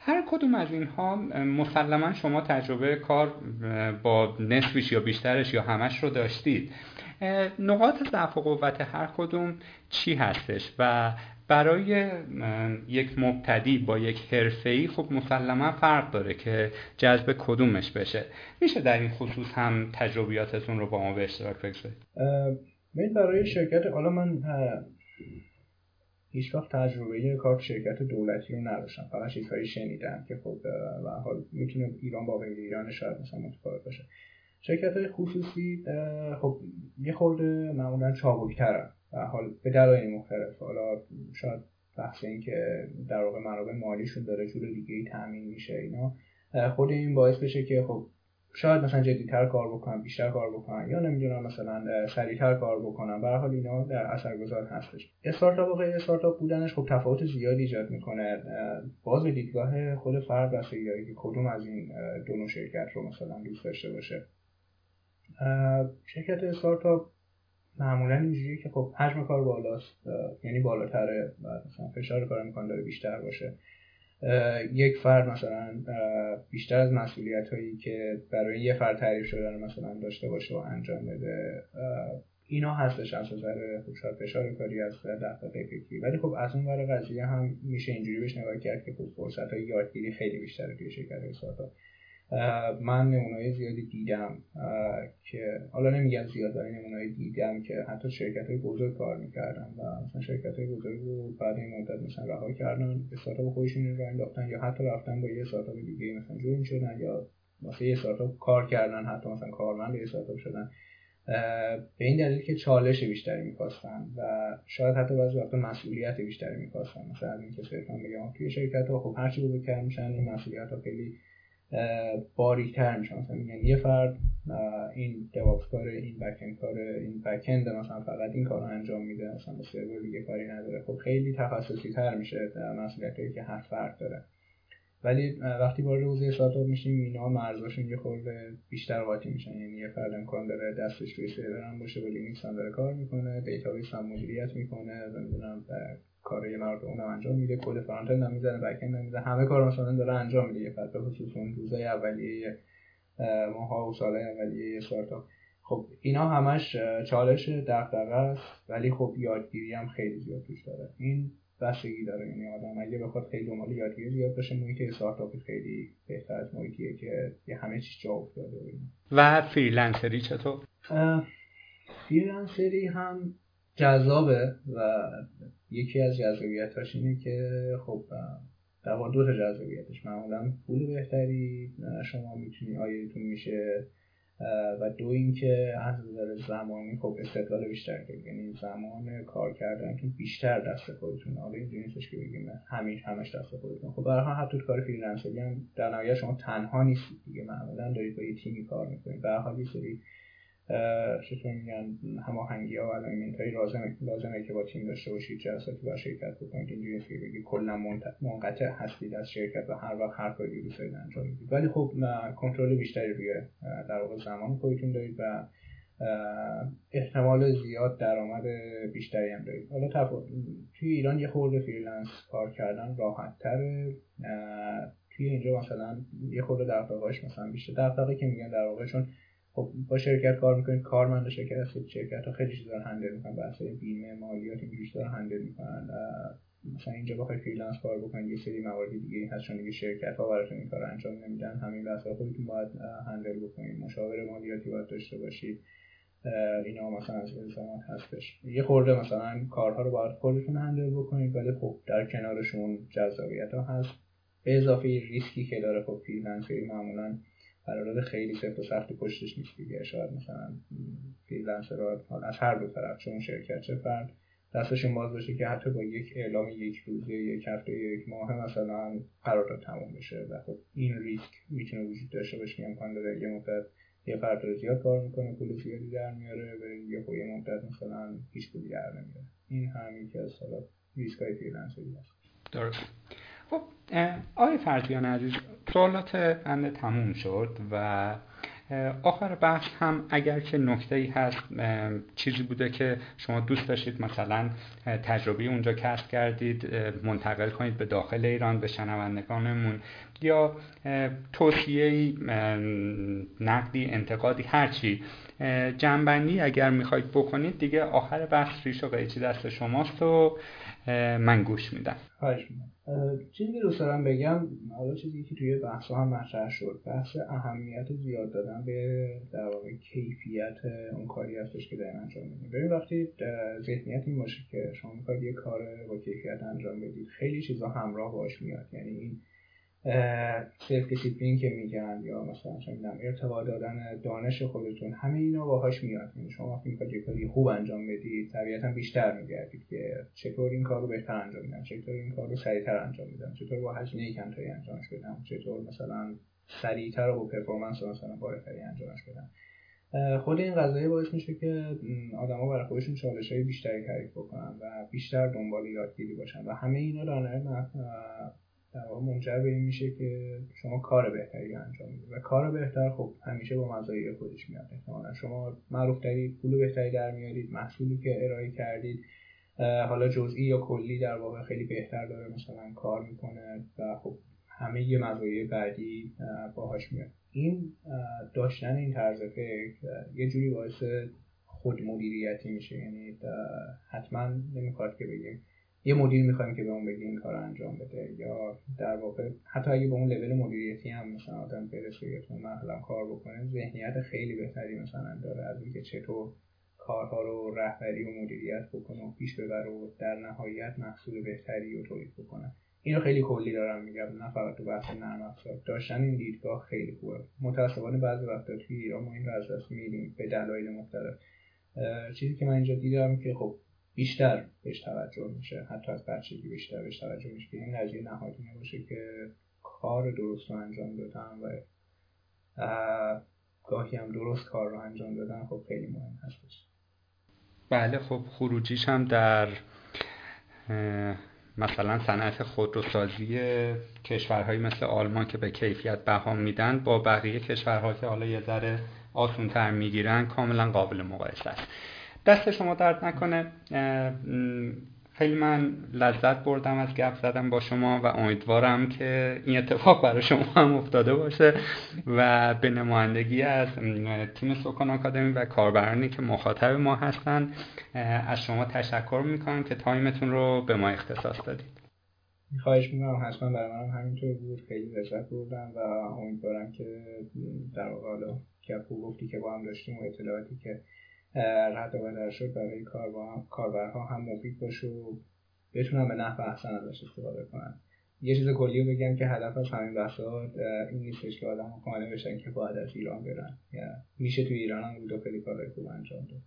هر کدوم از اینها مسلما شما تجربه کار با نصفش یا بیشترش یا همش رو داشتید. نقاط ضعف و قوت هر کدوم چی هستش؟ و برای یک مبتدی با یک حرفه‌ای خب مسلما فرق داره که جذب کدومش بشه. میشه در این خصوص هم تجربیاتتون رو با ما به اشتراک بگذارید؟ من برای شرکت حالا من هیچ وقت تجربه کار شرکت دولتی رو نداشتم. فقط چیزهایی شنیدم که خب و حال می‌تونه ایران با غیر ایران شاید مثلا متفاوت باشه. شرکت های خصوصی خب یه خورده معمولا چابکترن حال به دلایل مختلف. حالا شاید بحث این که در واقع منابع مالیشون داره جور دیگه ای تامین میشه اینا. خود این باعث بشه که خب شاید مثلا جدیتر کار بکنن بیشتر کار بکنن یا نمی‌دونم مثلا سریعتر کار بکنن به حال اینا در اثرگذار هستش. استارتاپ و غیر استارتاپ بودنش خب تفاوت زیادی ایجاد می‌کنه. باز به دیدگاه خود فرد بستگی داره که کدوم از این دو نوع شرکت رو مثلا دوست داشته باشه. شرکت استارتاپ معمولا اینجوریه که خب حجم کار بالاست یعنی بالاتره مثلا فشار کار می‌کنه داره بیشتر باشه. یک فرد مثلا بیشتر از مسئولیت هایی که برای یه فرد تعریف شده مثلا داشته باشه و انجام بده اینا هستش از نظر خب فشار کاری از دغدغه فکری ولی خب از اون ور قضیه هم میشه اینجوری بهش نگاه کرد که خب فرصت های یادگیری خیلی بیشتره توی شرکت های من نمونای زیادی دیدم که حالا نمیگم زیاد ولی نمونای دیدم که حتی شرکت های بزرگ کار می‌کردن و مثلا شرکت های بزرگ رو بعد این مدت مثلا رها کردن استارتاپ خودشون رو انداختن یا حتی رفتن با یه استارتاپ دیگه مثلا جوین شدن یا مثلا یه استارتاپ کار کردن حتی مثلا کارمند یه استارتاپ شدن. به این دلیل که چالش بیشتری می‌خواستن و شاید حتی بعضی وقتا مسئولیت بیشتری می‌خواستن. مثلا اینکه صرفا بگم توی شرکت ها خب هرچی بزرگتر میشن این مسئولیت ها خیلی باریکتر میشن مثلا میگن یه فرد این DevOps کار این back-end کار این back-end مثلا فقط این کار انجام میده مثلا با سرور دیگه کاری نداره. خب خیلی تخصصی تر میشه مسئولیت که هر فرد داره. ولی وقتی وارد حوزه استارتاپ میشیم اینا مرزاشون یه خورده بیشتر قاطی میشن. یعنی یه فرد امکان داره دستش روی سرور هم باشه با لینوکس هم داره کار می‌کنه database هم مدیریت می‌کنه نمی‌دونم کار یه مرد اونم انجام میده کد front-end می‌زنه back-end می‌زنه همه کار مثلا داره انجام میده یه به خصوص اون روزای اولیه ماها و سالهای اولیه استارتاپ خب اینا همش چالش دغدغه است ولی خب یادگیری هم خیلی زیاد توش داره. این بستگی داره. یعنی آدم اگه بخواد خیلی دنبال یادگیری زیاد باشه محیط استارتاپ خیلی بهتر از محیطیه که یه همه چیز جا افتاده و freelancer ی چطور؟ freelancer ی هم جذابه و یکی از جذابیتاش اینه که خب در دو تا جذابیتش. معمولا پول بهتری شما می‌تونی عایدتون میشه و دو اینکه از نظر زمانی خب استقلال بیشتر دارید یعنی زمان کار کردنتون بیشتر دست خودتون. حالا اینجوری نیستش که بگیم همیش همش دست خودتون. خب برای حتی کار freelancer ی هم در نهایت شما تنها نیستید دیگه. معمولا دارید با یه تیمی کار می‌کنید. به حال یه سری چطور میگن هماهنگی ها و alignment لازمه لازمه که با تیم داشته باشید جلساتی با شرکت بکنید اینجوری که بگید کلا منقطع هستید از شرکت و هر وقت هر کاری دوست دارید انجام می‌دید ولی خب کنترل بیشتری روی در واقع زمان خودتون دارید و احتمال زیاد درآمد بیشتری هم دارید. حالا توی ایران یه خورده freelance کار کردن راحت تره توی اینجا مثلا یه خورده دغدغه‌اش مثلا بیشتر. دغدغه که میگن در واقع چون خب با شرکت کار می‌کنید کارمند شرکت هستید شرکت ها خیلی چیزا handle می‌کنن بحث بیمه مالیات اینجوری دارن handle می‌کنن مثلا اینجا بخواید freelance کار بکنید یه سری موارد دیگه هست چون دیگه شرکت ها براتون این کار انجام نمیدن همین بحث خودتون باید handle بکنید مشاور مالیاتی باید داشته باشید اینا مثلا از الزامات هستش. یه خورده مثلا کارها رو باید خودتون handle بکنید ولی خب در کنارشون جذابیت ها هست به اضافه ریسکی که داره خب freelancer ی معمولا قرارداد خیلی سفت و سختی پشتش نیست دیگه. شاید مثلا freelancer از هر دو طرف چون شرکت چه فرد دستشون باز باشه که حتی با یک اعلام یک روزه یک هفته یک ماه مثلا قرارداد تموم بشه. و خب این ریسک می‌تونه وجود داشته باشه. که امکان داره یه مدت یه فرد زیاد کار می‌کنه پول زیادی در میاره و یه خب یه مدت مثلا هیچ پولی در نمیاره. این هم یکی از حالا ریسک های فریلنسری هست. درست. خب آقای فرزیان عزیز سوالات بنده تموم شد و آخر بحث هم اگر که نکته ای هست چیزی بوده که شما دوست داشتید مثلا تجربه اونجا کسب کردید منتقل کنید به داخل ایران به شنوندگانمون یا توصیه نقدی انتقادی هرچی جنبندی اگر می‌خواید بکنید دیگه آخر بحث ریش و قیچی دست شماست و من گوش میدم. چیزی دوست دارم بگم حالا چیزی که توی بحث هم مطرح شد بحث اهمیت زیاد دادن به در واقع کیفیت اون کاری هستش که دارین انجام میدین ببین وقتی ذهنیت این باشه که شما می‌خواید یه کار با کیفیت انجام بدید خیلی چیزا همراه باش میاد. یعنی این self discipline که میگن یا مثلا چه ارتقا دادن دانش خودتون همه اینا باهاش میاد. یعنی شما وقتی می‌خواید یه کاری خوب انجام بدید طبیعتا بیشتر میگردید که چطور این کار رو بهتر انجام میدم چطور این کار رو سریعتر انجام میدم چطور با هزینه کمتری انجامش بدم چطور مثلا سریعتر و پرفورمنس مثلا بالاتری انجامش بدم خود این قضایه باعث میشه که آدما برای خودشون چالش های بیشتری تعریف بکنن و بیشتر دنبال یادگیری باشن و همه اینا در در واقع منجر به این میشه که شما کار بهتری انجام می‌دید. و کار بهتر خب همیشه با مزایای خودش میاد. احتمالا شما معروف ترید پول بهتری در میارید محصولی که ارائه کردید حالا جزئی یا کلی در واقع خیلی بهتر داره مثلا کار می‌کنه و خب همه یه مزایای بعدی باهاش میاد. این داشتن این طرز فکر یه جوری باعث خود مدیریتی میشه. یعنی حتما نمی‌خواد که بگیم یه مدیر می‌خوایم که به اون بگیم این کار رو انجام بده یا در واقع حتی اگه به اون لول مدیریتی هم مثلا آدم برسه یا تو مرحله کار بکنه ذهنیت خیلی بهتری مثلا داره از اینکه چطور کارها رو رهبری و مدیریت بکنه و پیش ببره و در نهایت محصول بهتری رو تولید بکنه. اینو خیلی کلی دارم میگم نه فقط تو بحث نرم افزار. داشتن این دیدگاه خیلی خوبه. متاسفانه بعضی وقتا توی ایران ما این رو از دست میدیم به دلایل مختلف. چیزی که من اینجا دیدم که خب بیشتر بهش توجه میشه حتی از بچگی بیشتر بهش توجه میشه که این قضیه نهادی نباشه که کار درست رو انجام دادن و گاهی هم درست کار رو انجام دادن خب خیلی مهم هستش. بله خب خروجیش هم در مثلا صنعت خودروسازی کشورهایی مثل آلمان که به کیفیت بها میدن با بقیه کشورها که حالا یه ذره آسونتر می‌گیرن کاملا قابل مقایسه است. دست شما درد نکنه. خیلی من لذت بردم از گپ زدم با شما و امیدوارم که این اتفاق برای شما هم افتاده باشه و به نمایندگی از تیم سوکان آکادمی و کاربرانی که مخاطب ما هستن از شما تشکر می‌کنم که تایمتون رو به ما اختصاص دادید. خواهش می‌کنم. حتما برای منم همینطور بود. خیلی لذت بردم و امیدوارم که در واقع حالا گفتی که با هم داشتیم و اطلاعاتی که رد و بدل شد برای کاربرها هم مفید باشه و بتونن به نحو احسن ازش استفاده کنن. یه چیز کلی رو بگم که هدف از همین بحثات این نیستش که آدم قانع بشن که باید از ایران برن. یا میشه تو ایران هم بود و خیلی کارهای خوب انجام داد.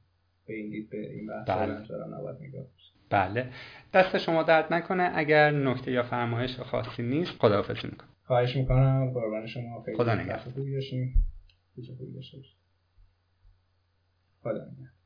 به این دید به این بحث بله. نباید نگاه بله. دست شما درد نکنه. اگر نکته یا فرمایش خاصی نیست خداحافظی می‌کنم. خواهش می‌کنم. قربان شما. خیلی خدا نگهدار. خوبی داشتیم. خدا نگهدار